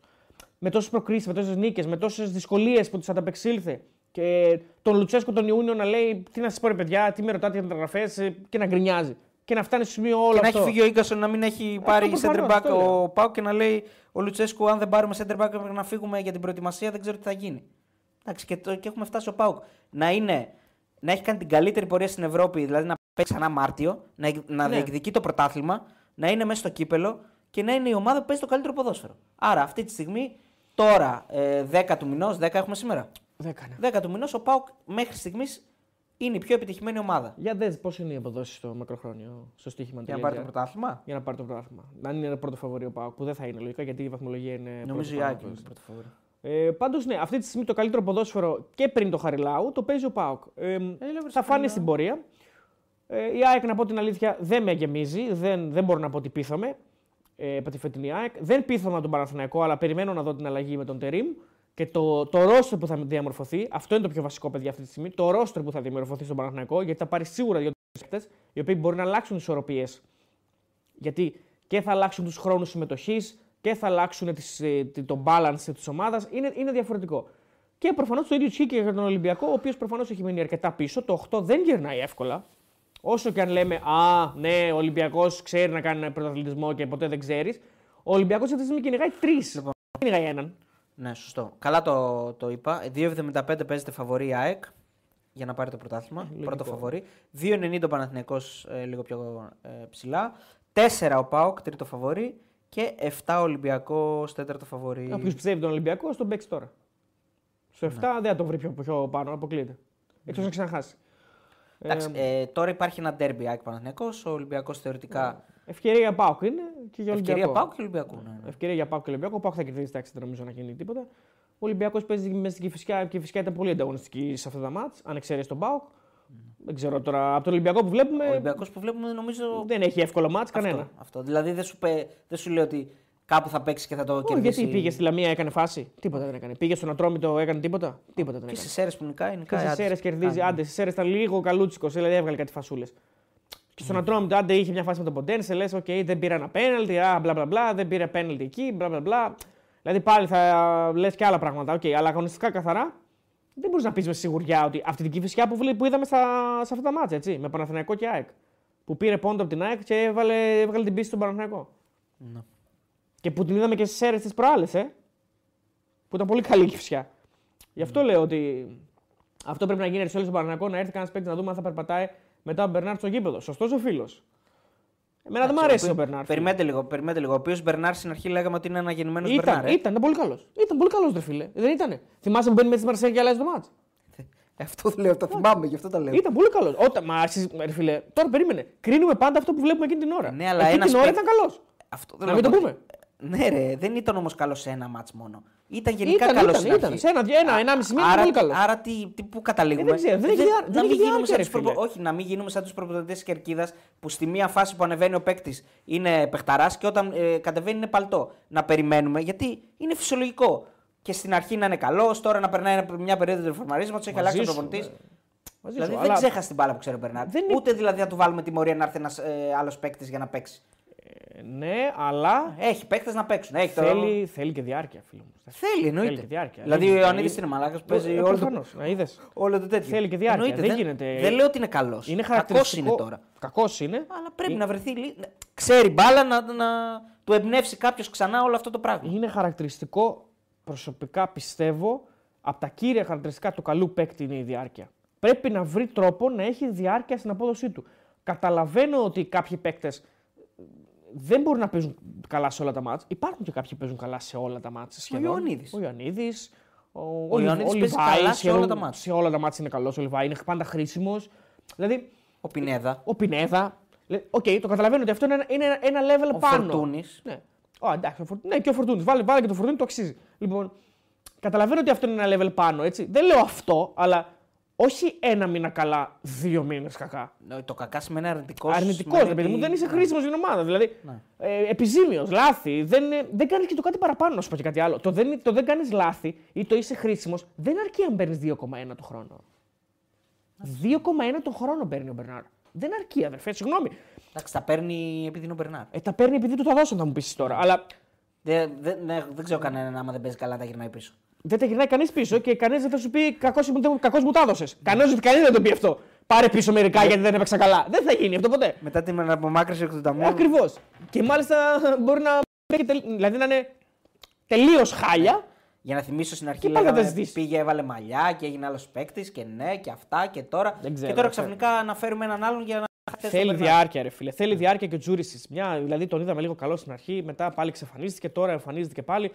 Με τόσες προκρίσεις, με τόσες νίκες, με τόσες δυσκολίες που τι ανταπεξήλθε. Και τον Λουτσέσκο τον Ιούνιο να λέει: Τι να σας πω, ρε παιδιά, τι με ρωτάτε για μεταγραφές και να γκρινιάζει. Και να φτάνει στο σημείο όλο Και να αυτό. έχει φύγει ο γκασον να μην έχει πάρει προφανώς, center back αυτό λέω. ο Πάου και να λέει ο Λουτσέσκου: Αν δεν πάρουμε center back μέχρι να φύγουμε για την προετοιμασία, δεν ξέρω τι θα γίνει. Εντάξει, και, το, και έχουμε φτάσει ο Πάουκ να, είναι, να έχει κάνει την καλύτερη πορεία στην Ευρώπη, δηλαδή να παίξει ξανά Μάρτιο, να, εκ- να Ναι. διεκδικεί το πρωτάθλημα, να είναι μέσα στο κύπελο και να είναι η ομάδα που παίζει το καλύτερο ποδόσφαιρο. Άρα αυτή τη στιγμή, τώρα, ε, 10 του μηνός, 10 έχουμε σήμερα. Δεν έκανε. 10 του μηνός, ο Πάουκ μέχρι στιγμής είναι η πιο επιτυχημένη ομάδα. στο Για δες πώς είναι οι αποδόσει στο μακροχρόνιο, στο στοίχημα. Για να πάρει το πρωτάθλημα; για να πάρει το πρωτάθλημα. Αν είναι ένα πρώτο φαβορή ο Πάουκ, που δεν θα είναι λογικά γιατί η βαθμολογία είναι. Νομίζω η πρώτη Άκη πάνω είναι από το πρώτο φαβορί. Ε, Πάντως, ναι, αυτή τη στιγμή το καλύτερο ποδόσφαιρο και πριν το Χαριλάου το παίζει ο Πάουκ. Ε, θα φάνει στην πορεία. Ε, η ΑΕΚ, να πω την αλήθεια, δεν με γεμίζει. Δεν, δεν μπορώ να πω ότι πείθαμε. Ε, από τη φετινή ΑΕΚ. Δεν πείθαμε τον Παναθηναϊκό, αλλά περιμένω να δω την αλλαγή με τον Τερήμ και το, το ρόστρο που θα διαμορφωθεί. Αυτό είναι το πιο βασικό, παιδιά, αυτή τη στιγμή. Το ρόστρο που θα διαμορφωθεί στον Παναθηναϊκό, γιατί θα πάρει σίγουρα δύο παίκτες οι οποίοι μπορεί να αλλάξουν ισορροπίες γιατί και θα αλλάξουν τους χρόνους συμμετοχής και θα αλλάξουν τις, ε, τη- το balance της ομάδας. Είναι, είναι διαφορετικό. Και προφανώς το ίδιο ισχύει και για τον Ολυμπιακό, ο οποίος προφανώς έχει μείνει αρκετά πίσω. Το 8 δεν γυρνάει εύκολα. Όσο και αν λέμε, Α, ναι, ο Ολυμπιακός ξέρει να κάνει πρωταθλητισμό και ποτέ δεν ξέρεις. Ο Ολυμπιακός αυτή τη στιγμή κυνηγάει τρεις. Λοιπόν. Δεν κυνηγάει έναν. Ναι, σωστό. Καλά το, το είπα. 2,75 παίζεται φαβορή η ΑΕΚ για να πάρει το πρωτάθλημα. λογικό. πρώτο φαβορή. 2,90 ο Παναθηναϊκός ε, λίγο πιο ε, ψηλά. 4 ο ΠΑΟΚ, τρίτο φαβορή. Και 7 ο Ολυμπιακός, τέταρτο φαβορή. Όποιος πιστεύει τον Ολυμπιακό, στον παίξει τώρα. Στο 7 Ναι. δεν θα τον βρει πιο, πιο πάνω, αποκλείεται. Εκτός να ξαναχάσει. Εντάξει, ε, τώρα υπάρχει ένα ντέρμπι ΑΕΚ Παναθηναϊκός. Ο Ολυμπιακός θεωρητικά. Ευκαιρία Πάουκ είναι και για Ολυμπιακό. Ευκαιρία ΠΑΟΚ και Ολυμπιακού. Ναι, ναι. Ευκαιρία για Πάουκ και Ολυμπιακό. Ο Πάουκ θα κερδίσει, εντάξει, δεν νομίζω να γίνει τίποτα. Ο Ολυμπιακός παίζει μέσα στην Κυφυσιά και η Κυφυσιά ήταν πολύ ανταγωνιστική σε αυτά τα μάτς, αν εξαιρέσει τον Πάουκ. Δεν ξέρω τώρα. Από τον Ολυμπιακό που βλέπουμε Ο Ολυμπιακός που βλέπουμε νομίζω. δεν έχει εύκολο ματς κανένα. Αυτό, αυτό. Δηλαδή δεν σου, πε- δεν σου λέει ότι κάπου θα παίξει και θα το Όχι, κερδίσει. γιατί πήγε στη Λαμία, έκανε φάση. Τίποτα δεν έκανε. Πήγε στον Ατρόμητο, έκανε τίποτα. Τίποτα δεν Και έκανε. στις Σέρρες που νικάει, Και νικάει. στις άντε. Σέρρες κερδίζει. Άντε. Άντε, στις Σέρρες ήταν λίγο καλούτσικος, δηλαδή έβγαλε κάτι φασούλες. Και στον Ατρόμητο, άντε είχε μια φάση με τον Ποντένσε, λες: Οκ, δεν πήρα ένα πέναλτι, α, μπλα μπλα μπλα, δεν πήρε πέναλτι εκεί, μπλα μπλα μπλα. Δηλαδή πάλι θα λες και άλλα πράγματα. Οκ, αλλά αγωνιστικά καθαρά δεν μπορείς να πεις με σιγουριά ότι αυτή την κυφισιά που, βλέ- που είδαμε στα, σε αυτά τα μάτια, έτσι, με Παναθηναϊκό και ΑΕΚ. Που πήρε πόντο από την ΑΕΚ και έβαλε, έβγαλε την πίστη στον Παναθηναϊκό. Ναι. Και που την είδαμε και στις αίρες της προάλλες, ε. Που ήταν πολύ καλή η κυφισιά. Γι' αυτό λέω ότι αυτό πρέπει να γίνει σε όλο τον Παναθηναϊκό να έρθει κανένας παίκτης να δούμε αν θα περπατάει μετά τον Μπερνάρ στο γήπεδο. Σωστός ο φίλος. Εμένα δεν μου αρέσει ο Μπερνάρ. Περιμένετε λίγο, περιμένετε λίγο. Ο οποίος Μπερνάρ στην αρχή λέγαμε ότι είναι ένα γεννημένο Ήταν, Μπερνάρ. ε; ήταν, ήταν πολύ καλός. Ήταν πολύ καλός, ρε φίλε. Δεν ήταν. Θυμάσαι που μπαίνει με τη Μαρσέγγι και αλλάζει το μάτς; Ε, Αυτό λέω, το θυμάμαι, γι' αυτό το λέω. Ήταν πολύ καλός. Όταν, μα, εσείς, ρε φίλε, τώρα περίμενε. Κρίνουμε πάντα αυτό που βλέπουμε εκείνη την ώρα. Ναι, αλλά εκείνη ένας την ώρα παίκ- ήταν καλός. Αυτό Να θέλω μην το πω. πούμε. Ναι, ρε, δεν ήταν όμως καλός σε ένα μάτς μόνο. Ήταν γενικά Ήταν, καλό ήταν, στην ήταν. αρχή. Σε ένα, ένα, ενάμιση μήνα άρα, πολύ καλό. Άρα τι, τι, πού καταλήγουμε; Ε, δεν ξέρω, δεν έχει διά- δεν να έχει μην γίνουμε διάρκεια, σαν ρε τους προπο- φίλε. Όχι, να μην γίνουμε σαν τους προπονητές της κερκίδας που στη μία φάση που ανεβαίνει ο παίκτης είναι παιχταράς και όταν ε, κατεβαίνει είναι παλτό. Να περιμένουμε γιατί είναι φυσιολογικό. Και στην αρχή να είναι καλός, τώρα να περνάει ένα- μια περίοδο του φορμαρίσματο, έχει Μαζί αλλάξει ο σου, προπονητής. ε, Μαζί Δηλαδή σου, δεν αλλά ξέχασε την μπάλα που ξέρει ο Μπερνάρ. Δεν είναι- Ούτε δηλαδή να του βάλουμε τιμωρία να έρθει ένας ε, άλλος παίκτης για να παίξει. Ε, Ναι, αλλά Έχει παίκτες να παίξουν. Έχει το- θέλει, θέλει και διάρκεια, φίλο μου. Θέλει, εννοείται. Θέλει και διάρκεια. Δηλαδή Δεν ο είναι- Ιωαννίδη είναι μαλάκας που παίζει Ε, όλο το, προφανώς. Να είδες. όλο το τέτοιο. Θέλει και διάρκεια. Εννοείται, Δεν δεν, γίνεται- δεν λέω ότι είναι καλός. Είναι Κακός χαρακτηριστικό. είναι τώρα. Κακός είναι. Αλλά πρέπει Ε- να βρεθεί. λύ- να- Ξέρει μπάλα να, να του εμπνεύσει κάποιος ξανά όλο αυτό το πράγμα. Είναι χαρακτηριστικό, προσωπικά πιστεύω, από τα κύρια χαρακτηριστικά του καλού παίκτη είναι η διάρκεια. Πρέπει να βρει τρόπο να έχει διάρκεια στην απόδοσή του. Καταλαβαίνω ότι κάποιοι παίκτες δεν μπορούν να παίζουν καλά σε όλα τα μάτς. Υπάρχουν και κάποιοι που παίζουν καλά σε όλα τα μάτς σχεδόν. Ιωαννίδης. Ο Ιωαννίδης. Ο, Ο Ιωαννίδης παίζει καλά σε όλα τα μάτς. Σε όλα τα μάτς είναι καλός ο Λιβάη, είναι πάντα χρήσιμος. Δηλαδή, Ο Πινέδα. ο Πινέδα. λέ- Οκ, το καταλαβαίνω ότι αυτό είναι ένα, είναι ένα- ένα level Ο πάνω. Φορτούνης. Ναι. Ω, εντάξει, ο Φορ- ναι, και ο Φορτούνης. Βάλε, βάλε και το Φορτούνη, το αξίζει. Λοιπόν, καταλαβαίνω ότι αυτό είναι ένα level πάνω, έτσι. Δεν λέω αυτό, αλλά όχι ένα μήνα καλά, δύο μήνες κακά. Το κακά σημαίνει αρνητικός. Αρνητικός, ρε παιδί μου, δεν είσαι χρήσιμος στην ομάδα. Δηλαδή, ε, επιζήμιος, λάθη. Δεν, ε, δεν κάνει και το κάτι παραπάνω, να σου πω και κάτι άλλο. Το δεν, το δεν κάνεις λάθη ή το είσαι χρήσιμος δεν αρκεί αν παίρνεις 2,1 το χρόνο. 2,1 το χρόνο παίρνει ο Μπερνάρ. Δεν αρκεί, αδερφέ, συγγνώμη. Εντάξει, τα παίρνει επειδή είναι ο Μπερνάρ. Ε, τα παίρνει επειδή του τα δώσαν, θα μου πεις τώρα. Αλλά Δεν, δεν, ναι, δεν ξέρω κανέναν άμα δεν παίζει καλά τα γυρνάει πίσω. Δεν τα γυρνάει κανείς πίσω και κανείς δεν θα σου πει κακός μου, κακός μου τα έδωσες. Κανένας κανείς δεν το πει αυτό. Πάρε πίσω μερικά γιατί δεν έπαιξα καλά. Δεν θα γίνει αυτό ποτέ. Μετά την απομάκρυνση εκ του ταμείου. Ακριβώς. Και μάλιστα μπορεί να, έχει τελ- δηλαδή να είναι τελείως χάλια. Για να θυμίσω στην αρχή, Και πάντα λέγαμε, τα ζητήσεις. πήγε, έβαλε μαλλιά και έγινε άλλος παίκτης και ναι και αυτά και τώρα. Δεν ξέρω, και τώρα δεν ξέρω. ξαφνικά να φέρουμε έναν άλλον για να χαθέσει τον Θέλει Μπερνάρ. διάρκεια, ρε φίλε. Θέλει διάρκεια και ο Τζούρισι. Μια, δηλαδή τον είδαμε λίγο καλό στην αρχή, μετά πάλι εξαφανίστηκε, τώρα εμφανίζεται και πάλι.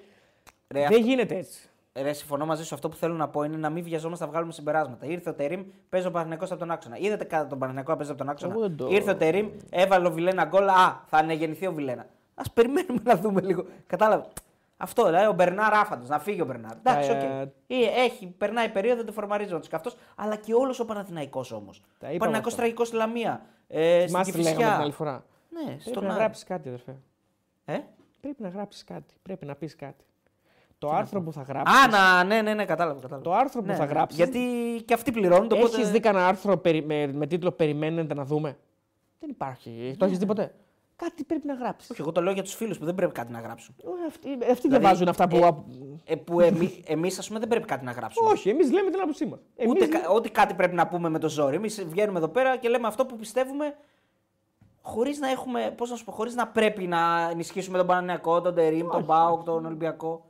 Ρε, δεν αυτό- γίνεται έτσι. Ρε, συμφωνώ μαζί σου. Αυτό που θέλω να πω είναι να μην βιαζόμαστε να βγάλουμε συμπεράσματα. Ήρθε ο Τερήμ, παίζει ο Παναγενικό από τον άξονα. Είδατε κατά τον Παναγενικό να παίζει από τον άξονα; Εγώ δεν το- Ήρθε ο Τερήμ, έβαλε ο Βιλένα γκολ. Α, θα ανεγεννηθεί ο Βιλένα. Α περιμένουμε να δούμε λίγο. Κατάλαβε. Αυτό δηλαδή ο Μπερνάρ άφαντος, να φύγει ο Μπερνάρ. Εντάξει, οκ. Ε, Ε, Έχει, περνάει περίοδο του φορμαρίζοντο και αυτό, αλλά και όλος ο Παναθηναϊκός όμως. Τα Ο είπαμε Παναθηναϊκός αυτά. τραγικός στη Λαμία. Ε, στην Θυμάστε τι λέγαμε την άλλη Κηφισιά. φορά; Ναι, Πρέπει στον να Άρη. γράψεις κάτι, αδερφέ. Ε; Πρέπει να γράψεις κάτι. Πρέπει να πεις κάτι. Το άρθρο που θα γράψει. Α, να, ναι, ναι, ναι, κατάλαβα. κατάλαβα. Το άρθρο που Ναι, θα ναι. γράψεις- Γιατί και αυτοί πληρώνουν. Οπότε... Έχεις δει κανένα άρθρο περι- με, με τίτλο Περιμένετε να δούμε. Δεν υπάρχει. Το έχεις δει ποτέ; Κάτι πρέπει να γράψεις. Όχι, εγώ το λέω για τους φίλους που δεν πρέπει κάτι να γράψουν. Αυτοί, αυτοί διαβάζουν αυτά που. Ε, ε, που εμεί, εμείς, ας πούμε, δεν πρέπει κάτι να γράψουμε. Όχι, εμείς λέμε την άποψή μας. Ούτε, κα- ό,τι κάτι πρέπει να πούμε με το ζόρι. Εμείς βγαίνουμε εδώ πέρα και λέμε αυτό που πιστεύουμε χωρίς να έχουμε. Πώς να σου πω, χωρίς να πρέπει να ενισχύσουμε τον Παναναναϊκό, τον Τερήμ, τον Μπάουκ, τον Ολυμπιακό.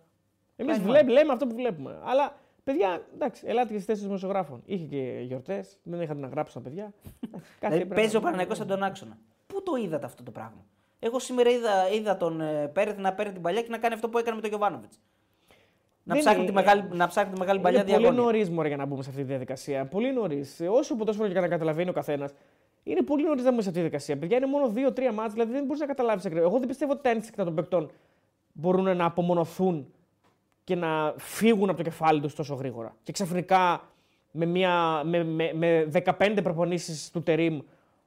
Εμείς Κάνει βλέπ, λέμε αυτό που βλέπουμε. Αλλά παιδιά, εντάξει, ελάτε και στις θέσεις δημοσιογράφων. Είχε και γιορτές, δεν είχατε να γράψουν τα παιδιά. Κάτι Δηλαδή έπρεπε παίζει να- ο Παναναναϊκός από τον άξονα. Πού το είδατε αυτό το πράγμα; Εγώ σήμερα είδα, είδα τον ε, Πέρεθ να παίρνει την παλιά και να κάνει αυτό που έκανε με τον Γιωβάνοβιτς. Να, Δεν ψάχνει είναι- τη μεγάλη, να ψάχνει τη μεγάλη παλιά Είναι πολύ διαγώνια. νωρίς μωρέ για να μπούμε σε αυτή τη διαδικασία. Πολύ νωρίς. Όσο ποδόσφαιρο και να καταλαβαίνει ο καθένας, είναι πολύ νωρίς να μπούμε σε αυτή τη διαδικασία. Παιδιά είναι μόνο δύο-τρία μάτια, δηλαδή δεν μπορείς να καταλάβεις ακριβώ. Εγώ δεν πιστεύω ότι τα ένστικτα των παικτών μπορούν να απομονωθούν και να φύγουν από το κεφάλι τους τόσο γρήγορα. Και ξαφνικά με, μια, με, με, με 15 προπονήσεις του Τερήμ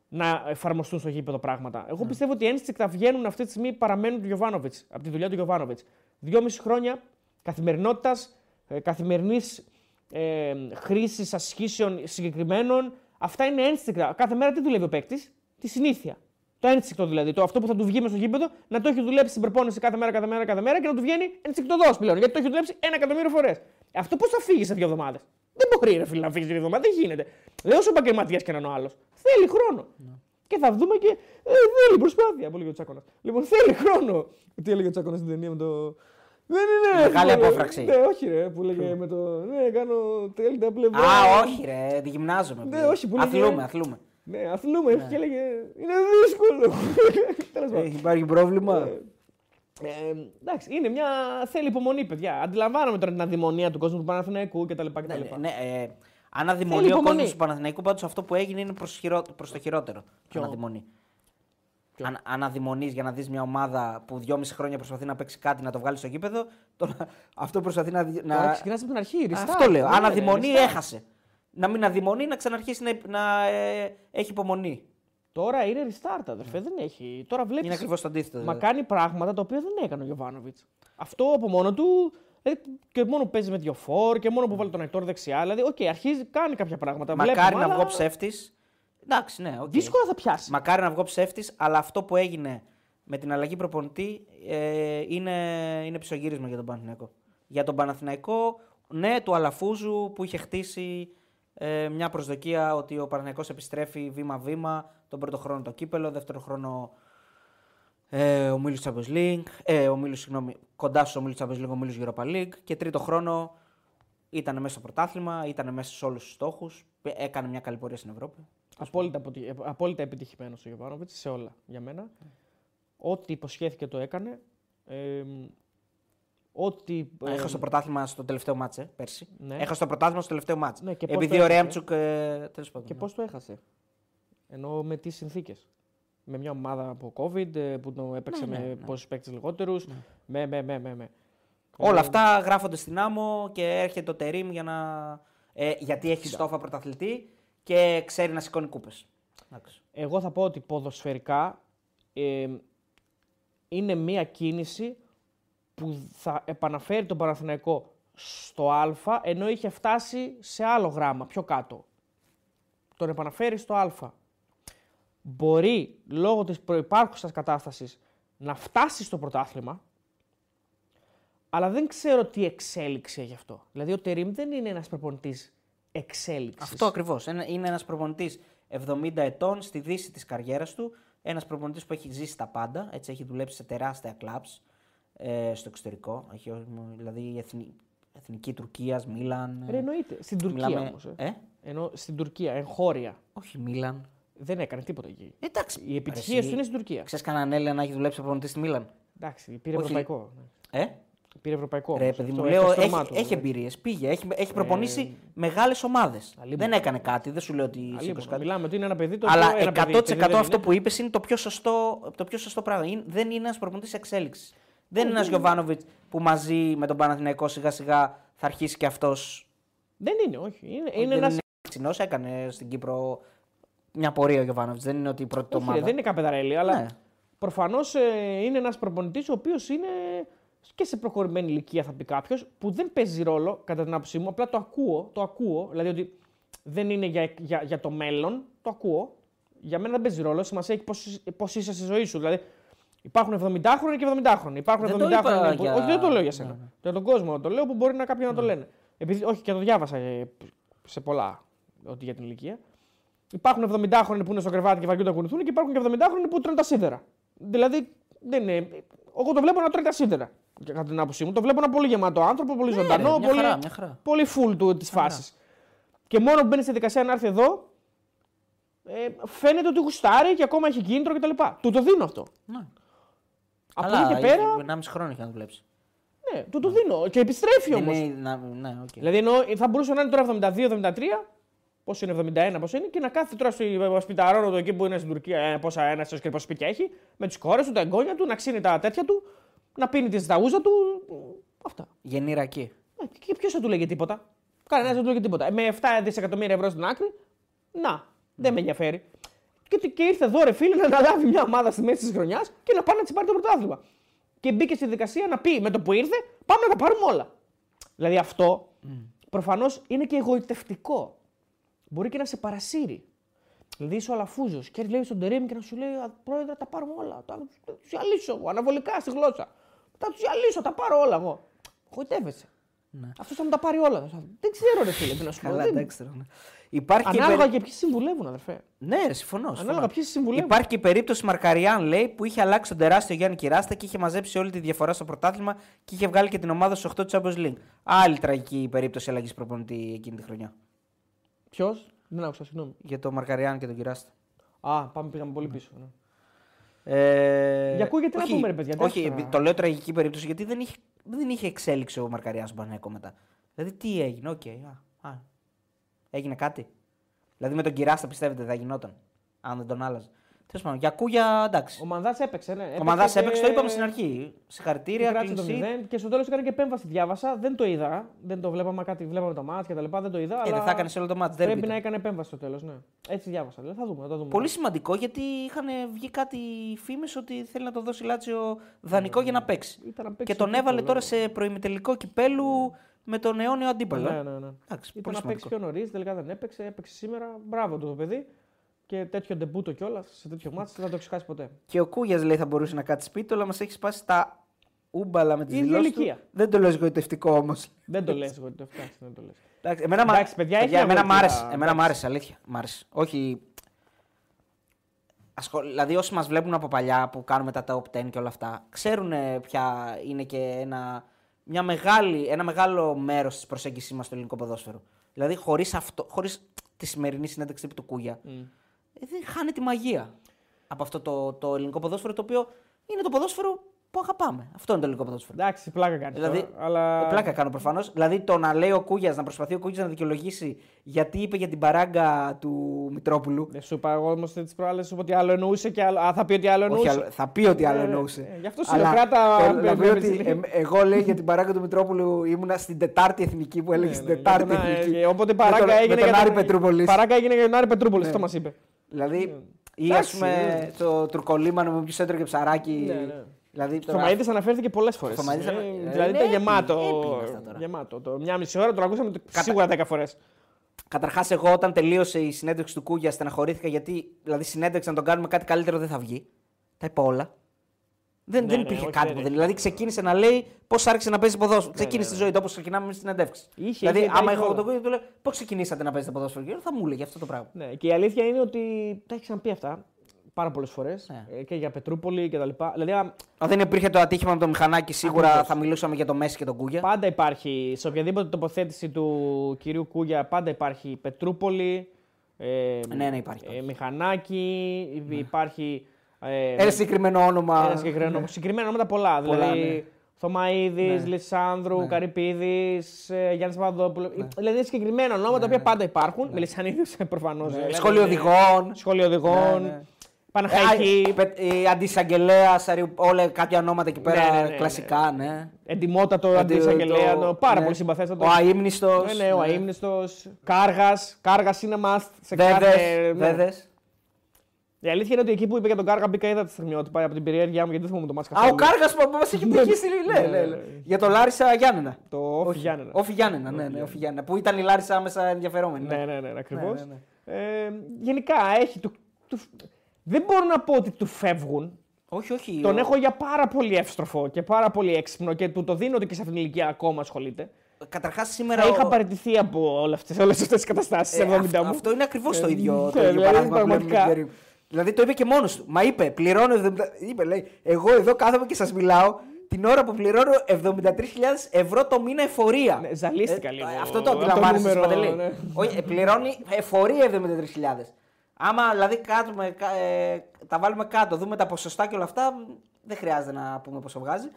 να εφαρμοστούν στο γήπεδο πράγματα. Εγώ πιστεύω ότι οι ένστικτα βγαίνουν αυτή τη στιγμή παραμένουν του Γιωβάνοβιτς, από τη δουλειά του Γιωβάνοβιτς. Δυόμιση χρόνια καθημερινότητας, καθημερινής ε, χρήσης ασχήσεων συγκεκριμένων. Αυτά είναι ένστικτα. Κάθε μέρα τι δουλεύει ο παίκτης, τη συνήθεια. Το ένστικτο δηλαδή. Το αυτό που θα του βγει μες στο γήπεδο να το έχει δουλέψει στην προπόνηση κάθε μέρα, κάθε μέρα, κάθε μέρα και να του βγαίνει ενστικτοδός πλέον. Γιατί το έχει δουλέψει ένα εκατομμύριο φορές. Αυτό πώς θα φύγει σε δύο εβδομάδες; Δεν μπορεί ρε φίλε να φύγεις την εβδομάδα, δεν γίνεται. Δεν όσο επαγγελματίας και να είναι ο άλλος. Θέλει χρόνο. Και θα δούμε και. Ε, θέλει προσπάθεια. Που έλεγε ο Τσάκονα. Λοιπόν, θέλει χρόνο. Τι έλεγε ο Τσάκονα στην ταινία με το. Δεν είναι. Μεγάλη που έλεγε- απόφραξη. Ναι, όχι ρε, που λέγε με το. Ναι, κάνω 30 πλευρά. Α, όχι, ρε, γυμνάζομαι. Ναι, όχι, που λέγε- Αθλούμε, αθλούμε. Ναι, αθλούμε. Και έλεγε. Είναι δύσκολο. <laughs> Τέλος πάντων. Έχει υπάρχει πρόβλημα. Ε, εντάξει, είναι μια. θέλει υπομονή, παιδιά. Αντιλαμβάνομαι τώρα την αδημονία του κόσμου του Παναθηναϊκού κτλ. Ναι, κτλ. ναι, ε, αν αδειμονεί Θέλει ο υπομονή. κόσμος του Παναθηναϊκού, πάντως αυτό που έγινε είναι προς, χειρό, προς το χειρότερο. Ποιο; Αν αδειμονεί. Ποιο; Αν, αν αδειμονείς για να δεις μια ομάδα που δυόμιση χρόνια προσπαθεί να παίξει κάτι να το βγάλει στο γήπεδο, τώρα αυτό προσπαθεί να. δι- Τώρα να... ξεκινάς από την αρχή. restart. Αυτό λέω. Ναι, αν ναι, αδειμονεί, restart. έχασε. Να μην αδειμονεί, να ξαναρχίσει να, να ε, έχει υπομονή. Τώρα είναι restart, αδερφέ. Δεν έχει. Τώρα βλέπεις. Είναι ακριβώς το αντίθετο. Μα δηλαδή. κάνει πράγματα τα οποία δεν έκανε ο Γιωβάνοβιτς. Αυτό από μόνο του. ε, και μόνο που παίζει με δύο φόρ και μόνο που βάλει τον Αϊτόρ δεξιά. Δηλαδή, οκ, αρχίζει, κάνει κάποια πράγματα. Μακάρι βλέπουμε, να αλλά βγω ψεύτης. Εντάξει, ναι, οκ. Δύσκολα θα πιάσει. Μακάρι να βγω ψεύτης, αλλά αυτό που έγινε με την αλλαγή προπονητή ε, είναι, είναι πισωγύρισμα για τον Παναθηναϊκό. Για τον Παναθηναϊκό, ναι, του Αλαφούζου που είχε χτίσει ε, μια προσδοκία ότι ο Παναθηναϊκός επιστρέφει βήμα-βήμα. Τον πρώτο χρόνο το κύπελο, δεύτερο χρόνο ε, ο Μίλους Champions League, ε, ο Μίλους, συγγνώμη, κοντά στους ομίλους Champions League, ο Μίλους Europa League και τρίτο χρόνο ήταν μέσα στο πρωτάθλημα, ήταν μέσα σε όλους τους στόχους, ε, έκανε μια καλή πορεία στην Ευρώπη. Απόλυτα, αποτι- απόλυτα επιτυχημένος ο Γιωβάνοβιτς σε όλα για μένα. Ό,τι υποσχέθηκε το έκανε. Ε, ό,τι. ε, Έχασε το πρωτάθλημα στο τελευταίο μάτσε πέρσι. Ναι. Έχασε το πρωτάθλημα στο τελευταίο μάτσε. Ναι, και πώς Επειδή το ο έχασε; Ρέαμτσουκ. Ε, τέλος πάντων. Και ναι. πώς το έχασε; Ενώ με τις συνθήκες. Με μια ομάδα από COVID ε, που το έπαιξε Ναι, ναι, με ναι. πόσους παίκτες λιγότερους. Με, με, με, με, με. Όλα αυτά γράφονται στην άμμο και έρχεται το Τερίμ για να. Ε, γιατί έχει στόφα πρωταθλητή και ξέρει να σηκώνει κούπες. Εγώ θα πω ότι ποδοσφαιρικά ε, είναι μια κίνηση που θα επαναφέρει τον Παναθηναϊκό στο Α ενώ είχε φτάσει σε άλλο γράμμα πιο κάτω. Τον επαναφέρει στο Α. Μπορεί λόγω της προϋπάρχουσας κατάστασης να φτάσει στο πρωτάθλημα αλλά δεν ξέρω τι εξέλιξη έχει αυτό. Δηλαδή ο Τερίμ δεν είναι ένας προπονητής εξέλιξης. Αυτό ακριβώς. Είναι ένας προπονητής 70 ετών στη δύση της καριέρας του. Ένας προπονητής που έχει ζήσει τα πάντα. Έτσι, έχει δουλέψει σε τεράστια κλαμπς ε, στο εξωτερικό. Έχει, δηλαδή η εθνική, εθνική Τουρκία, Μίλαν. Ρε, εννοείται. Στην Τουρκία Μιλάμε- όμως. Ε. Ε; Ενώ στην Τουρκία, εγχώρια, Όχι, Μίλαν. δεν έκανε τίποτα εκεί. Εντάξει. Οι επιτυχίες Εσύ- του είναι στην Τουρκία. Ξέρεις κανέναν Έλληνα να έχει δουλέψει προπονητή στη Μίλαν; Εντάξει, πήρε Όχι. ευρωπαϊκό. ναι. Ε; Πήρε ευρωπαϊκό. Ρε, όμως. παιδί Αυτό μου, έφτασε λέω, στο έχει, όνομά του, έχει ναι. εμπειρίες. Πήγε, έχει, έχει προπονήσει μεγάλες ομάδες. Αλίμονο. Δεν έκανε κάτι, δεν σου λέω ότι Αλίμονο. σήκωσε κάτι. Μιλάμε ότι είναι ένα παιδί το Αλλά οποίο. ένα 100% παιδί, παιδί δεν αυτό είναι. που είπες είναι το πιο σωστό, το πιο σωστό πράγμα. Είναι- δεν είναι ένας προπονητής εξέλιξης. Δεν είναι ένα Γιωβάνοβιτς που μαζί με τον Παναθηναϊκό σιγά σιγά θα αρχίσει και αυτός. Δεν είναι, όχι. Είναι, είναι ένα. ξινός, έκανε στην Κύπρο μια πορεία ο Γιωβάνοβιτς. Δεν είναι ότι η πρώτη του Όχι, ρε, ομάδα. δεν είναι καπεδαρέλη, αλλά Ναι. προφανώς είναι ένας προπονητής ο οποίος είναι και σε προχωρημένη ηλικία, θα πει κάποιος, που δεν παίζει ρόλο κατά την άποψή μου. Απλά το ακούω, το ακούω. Δηλαδή ότι δεν είναι για, για, για το μέλλον, το ακούω. Για μένα δεν παίζει ρόλο. Σημασία έχει πώς είσαι στη ζωή σου. Δηλαδή υπάρχουν 70χρονοι και 70χρονοι. Υπάρχουν Δεν το 70χρονοι. είπα που- για- Όχι, δεν το λέω για σένα. Ναι, ναι. Για τον κόσμο το λέω που μπορεί να κάποιοι να το λένε. Επειδή, όχι, και το διάβασα ε, σε πολλά ότι για την ηλικία. Υπάρχουν 70χρονοι που είναι στο κρεβάτι και βαριούνται να κουνηθούν και υπάρχουν και 70χρονοι που τρώνε τα σίδερα. Δηλαδή, δεν είναι... εγώ το βλέπω να τρώει τα σίδερα. Κατά την άποψή μου. Το βλέπω ένα πολύ γεμάτο άνθρωπο, πολύ Ναι, ζωντανό, ρε, μια πολύ, χαρά, μια χαρά. πολύ full του της φάσης. Και μόνο που μπαίνει στη διαδικασία να έρθει εδώ, ε, φαίνεται ότι γουστάρει και ακόμα έχει κίνητρο κτλ. Του το δίνω αυτό. Ναι. Από Αλλά εκεί και πέρα, 1,5 χρόνο είχε να δουλέψει. ναι, του το δίνω. Και επιστρέφει Δεν όμως. είναι- να- Ναι, οκ. Δηλαδή εννοώ, θα μπορούσε να είναι τώρα 72-73, πόσο είναι 71, πόσο είναι, και να κάθεται τώρα στο σπιταρόνο του εκεί που είναι στην Τουρκία, ε, πόσα ένα έως και πόσα σπίτια έχει, με τις κόρες του, τα εγγόνια του, να ξύνει τα τέτοια του, να πίνει τα ούζα του. Αυτά. Γεννήρα εκεί. Ε, Και ποιος θα του λέγε τίποτα; Κανένας δεν του λέγε τίποτα. Ε, Με 7 δισεκατομμύρια ευρώ στην άκρη, να, δεν με ενδιαφέρει. Και, και ήρθε εδώ ρε φίλε να αναλάβει μια ομάδα στη μέση τη χρονιά και να πάει να τη πάρει το πρωτάθλημα. Και μπήκε στη δικασία να πει με το που ήρθε, πάμε να τα πάρουμε όλα. Δηλαδή αυτό mm. προφανώ είναι και εγωιτευτικό. Μπορεί και να σε παρασύρει. Δηλαδή είσαι ο Αλαφούζο και λέει στον Τερήμ και να σου λέει «Α, Πρόεδρε, τα πάρουμε όλα. Τα του διαλύσω εγώ, αναβολικά στη γλώσσα. Θα του διαλύσω, τα πάρω όλα εγώ. Γοητεύεσαι. Αυτό θα μου τα πάρει όλα. Δεν ξέρω, ρε φίλε, τι να σου πω. Καλά, Δεν- εντάξει. τώρα, ναι. Υπάρχει και Ανάλογα περί- και ποιοι συμβουλεύουν, αδερφέ. Ναι, ρε, συμφωνώ. συμφωνώ. Ανάλογα ποιοι συμβουλεύουν. Υπάρχει και η περίπτωση Μαρκαριάν, λέει, που είχε αλλάξει τον τεράστιο Γιάννη Κυράστα και είχε μαζέψει όλη τη διαφορά στο πρωτάθλημα και είχε βγάλει και την ομάδα στους 8 Champions League. Άλλη τραγική περίπτωση αλλαγής προπονητή εκείνη τη χρονιά. Ποιος, δεν άκουσα, συγγνώμη. Για τον Μαρκαριάν και τον Κυράστα. Α, πάμε, πήγαμε πολύ πίσω. Ναι. Ε, Για ακούγεται να όχι, πούμε, ρε παιδιά, Όχι, εντάξει τώρα. το λέω τραγική περίπτωση γιατί δεν είχε, δεν είχε εξέλιξη ο Μαρκαριάν στον Πανέκο μετά. Δηλαδή τι έγινε, οκ. α, α, έγινε κάτι. Δηλαδή με τον Κυράστα πιστεύετε θα γινόταν. Αν δεν τον άλλαζε. Τέλος πάντων, για Κούγια εντάξει. Ο Μανδάς έπαιξε, ναι. Ο Μανδάς και- έπαιξε, το είπαμε στην αρχή. και Συγχαρητήρια, κράτησε το clean sheet. 0 και στο τέλος έκανε και επέμβαση. Διάβασα, δεν το είδα. Δεν το βλέπαμε κάτι, βλέπαμε το ματς και τα λοιπά, δεν το είδα. Ε, αλλά δεν θα έκανες σε όλο το μάτς. Πρέπει derby να το. έκανε επέμβαση στο τέλος, ναι. Έτσι διάβασα. Δηλαδή, θα δούμε, θα το δούμε. Πολύ σημαντικό γιατί είχαν βγει κάτι φήμες ότι θέλει να το δώσει Λάτσιο δανεικό για να παίξει. Ήταν να παίξει Και τον πιο έβαλε πολύ, τώρα ναι. σε προημιτελικό κυπέλου με τον αιώνιο αντίπαλο. Ναι, ναι, ναι. Εντάξει, Ήταν πολύ να παίξει σημαντικό. πιο νωρίς, τελικά δεν έπαιξε. Έπαιξε σήμερα. Μπράβο του το παιδί. Και τέτοιο ντεμπούτο κιόλας σε τέτοιο μάτι δεν θα το ξεχάσει ποτέ. Και ο Κούγιας λέει θα μπορούσε να κάτσει σπίτι, αλλά μας έχει σπάσει τα ούμπαλα με τις Ίδια δηλώσεις. του. ηλικία. Δεν το λέω εγωιτευτικό όμως. δεν το λες, εγώ το φτάσει, δεν το λες. Εντάξει, εμένα, μ' Εντάξει, παιδιά, έχει εμένα μ' αμέλεια. άρεσε. Εμένα Εντάξει. μ' άρεσε, αλήθεια. Μ' άρεσε. Όχι. Ασχολ... Δηλαδή, όσοι μας βλέπουν από παλιά που κάνουμε τα top 10 και όλα αυτά, ξέρουν ε, ποια είναι και ένα, μια μεγάλη, ένα μεγάλο μέρος της προσέγγιση μας στο ελληνικό ποδόσφαιρο. Δηλαδή, χωρίς χωρίς τη σημερινή συνέντευξη τύπου του Κούγια, ε, δεν χάνει τη μαγεία από αυτό το, το ελληνικό ποδόσφαιρο, το οποίο είναι το ποδόσφαιρο που αγαπάμε. Αυτό είναι το ελληνικό ποδόσφαιρο. Εντάξει, πλάκα κάνει. Δηλαδή, τώρα, αλλά... ε, πλάκα κάνω προφανώς. Δηλαδή το να λέει ο Κούγιας, να προσπαθεί ο Κούγιας να δικαιολογήσει γιατί είπε για την παράγκα του Μητρόπουλου. Δεν σου είπα εγώ όμως τι προάλλε σου είπα ότι άλλο εννοούσε και άλλο. Α, θα πει ότι άλλο εννοούσε. Όχι, άλλο- θα πει ότι άλλο Ε, εννοούσε. ε, γι' αυτό σου Αλλά λέω, κράτα- θέλω να με- πει με- ότι με- ε, εγώ λέει για την παράγκα του Μητρόπουλου ήμουνα στην Τετάρτη Εθνική που έλεγε Ναι, στην ναι, Τετάρτη για τον- ε, Εθνική. ε, Οπότε Με τον- παράγκα έγινε με τον για Άρη Πετρούπολης. Παράγκα έγινε για τον Άρη Πετρούπολης, Ναι. αυτό μας είπε. Δηλαδή, ή ας Εντάξει, πούμε ναι. το τουρκολίμανο με ποιος έτρωγε ψαράκι. Ναι, ναι. Δηλαδή, Στο τώρα- Μαΐδης αναφέρθηκε πολλές φορές. Θωμαΐδης ανα- ε, δηλαδή ναι, ήταν γεμάτο. έπι- έπι είναι αυτά τώρα. γεμάτο. Το, μια μισή ώρα το ακούσαμε το- σίγουρα 10 φορές. Καταρχάς, εγώ όταν τελείωσε η συνέντευξη του Κούγια στεναχωρήθηκα γιατί δηλαδή συνέντευξη να τον κάνουμε κάτι καλύτερο δεν θα βγει. Τα είπα όλα. Δεν, Ναι, δεν ναι, υπήρχε όχι, κάτι ναι, που ναι. δεν. Δηλαδή ξεκίνησε να λέει πώς άρχισε να παίζει ποδόσφαιρο. ξεκίνησε τη ζωή του όπως ξεκινάμε εμείς στην συνέντευξη. Είχε, δηλαδή, είχε, τα άμα είχε έχω όλα. τον Κούγια, του λέω πώς ξεκινήσατε να παίζετε ποδόσφαιρο; Και θα μου έλεγε αυτό το πράγμα. Ναι, και η αλήθεια είναι ότι τα έχεις ξαναπεί αυτά πάρα πολλές φορές Ναι. και για Πετρούπολη και τα λοιπά. Δηλαδή, α, Αν δεν υπήρχε το ατύχημα με το μηχανάκι, σίγουρα Ακριβώς. θα μιλούσαμε για το Μέση και τον Κούγια. πάντα υπάρχει σε οποιαδήποτε τοποθέτηση του κυρίου Κούγια, πάντα υπάρχει Πετρούπολη. Ε, Ναι, ναι, υπάρχει, Ε, υπάρχει. μηχανάκι, υπάρχει. Ε, Ένα συγκεκριμένο όνομα. Ένα συγκεκριμένο. Συγκεκριμένα ονόματα πολλά. Πολλά, δηλαδή, ναι. Θωμαίδης, Ναι. Λισάνδρου, Ναι. Καρυπίδης, Γιάννης Παπαδόπουλο. Δηλαδή είναι συγκεκριμένα ονόματα τα οποία πάντα υπάρχουν. Μελισανίδη προφανώς. Ναι. Σχολείο οδηγών. Σχολείο οδηγών. Ναι, ναι. Παναχαϊκή. Ε, πε- Η αντισαγγελέα, όλα κάποια ονόματα εκεί πέρα Ναι, ναι, ναι, κλασικά, ναι. Εντιμότατο Το- αντισαγγελέα. το- Πάρα ναι. πολύ συμπαθέστατο. Ο αείμνηστος. Ναι, ναι, ο αείμνηστος. Κάργας. Κάργας είναι must σε Βέβες. κάθε. ναι. Βέβες. Η αλήθεια είναι ότι εκεί που είπε για τον Κάργα μπήκα είδα τη στιγμιότυπα από την περιέργειά μου γιατί δεν θυμόμαι το μάτς Α, ο καθόλου. Κάργας που μας έχει πει στη ναι, ναι, ναι. Για το Λάρισα Γιάννενα. Το Όφη Γιάννενα. Όφη Γιάννενα, ναι, ναι, Όφη Γιάννενα. Που ήταν η Λάρισα άμεσα ενδιαφερόμενη. Ναι, ναι, ναι, ακριβώς. Ναι, ναι, Ε, γενικά έχει. Του, του- δεν μπορώ να πω ότι του φεύγουν. Όχι, όχι. Τον ο- έχω για πάρα πολύ εύστροφο και πάρα πολύ έξυπνο και του το δίνω ότι και σε αυτήν την ηλικία ακόμα ασχολείται. Καταρχάς σήμερα. Θα ο- είχα παραιτηθεί από όλες αυτές, όλες αυτές τις καταστάσεις Ε, σε 70 αυτό, μου. αυτό είναι ακριβώς το Ε, ίδιο, το ναι, ίδιο δηλαδή, παράδειγμα που λέμε με πραγματικά. την περί- Δηλαδή το είπε και μόνος του. Μα είπε, πληρώνω. 70... Είπε, λέει, εγώ εδώ κάθομαι και σας μιλάω την ώρα που πληρώνω 73.000 ευρώ το μήνα εφορία. Ναι, ζαλίστηκα λίγο Αυτό το από το αντιλαμβάνεσαι, νούμερο, Παντελή. ναι. Όχι, ε, πληρώνει εφορία 73.000. Άμα δηλαδή κάτουμε, κα- ε, τα βάλουμε κάτω, δούμε τα ποσοστά και όλα αυτά, δεν χρειάζεται να πούμε πόσο βγάζει.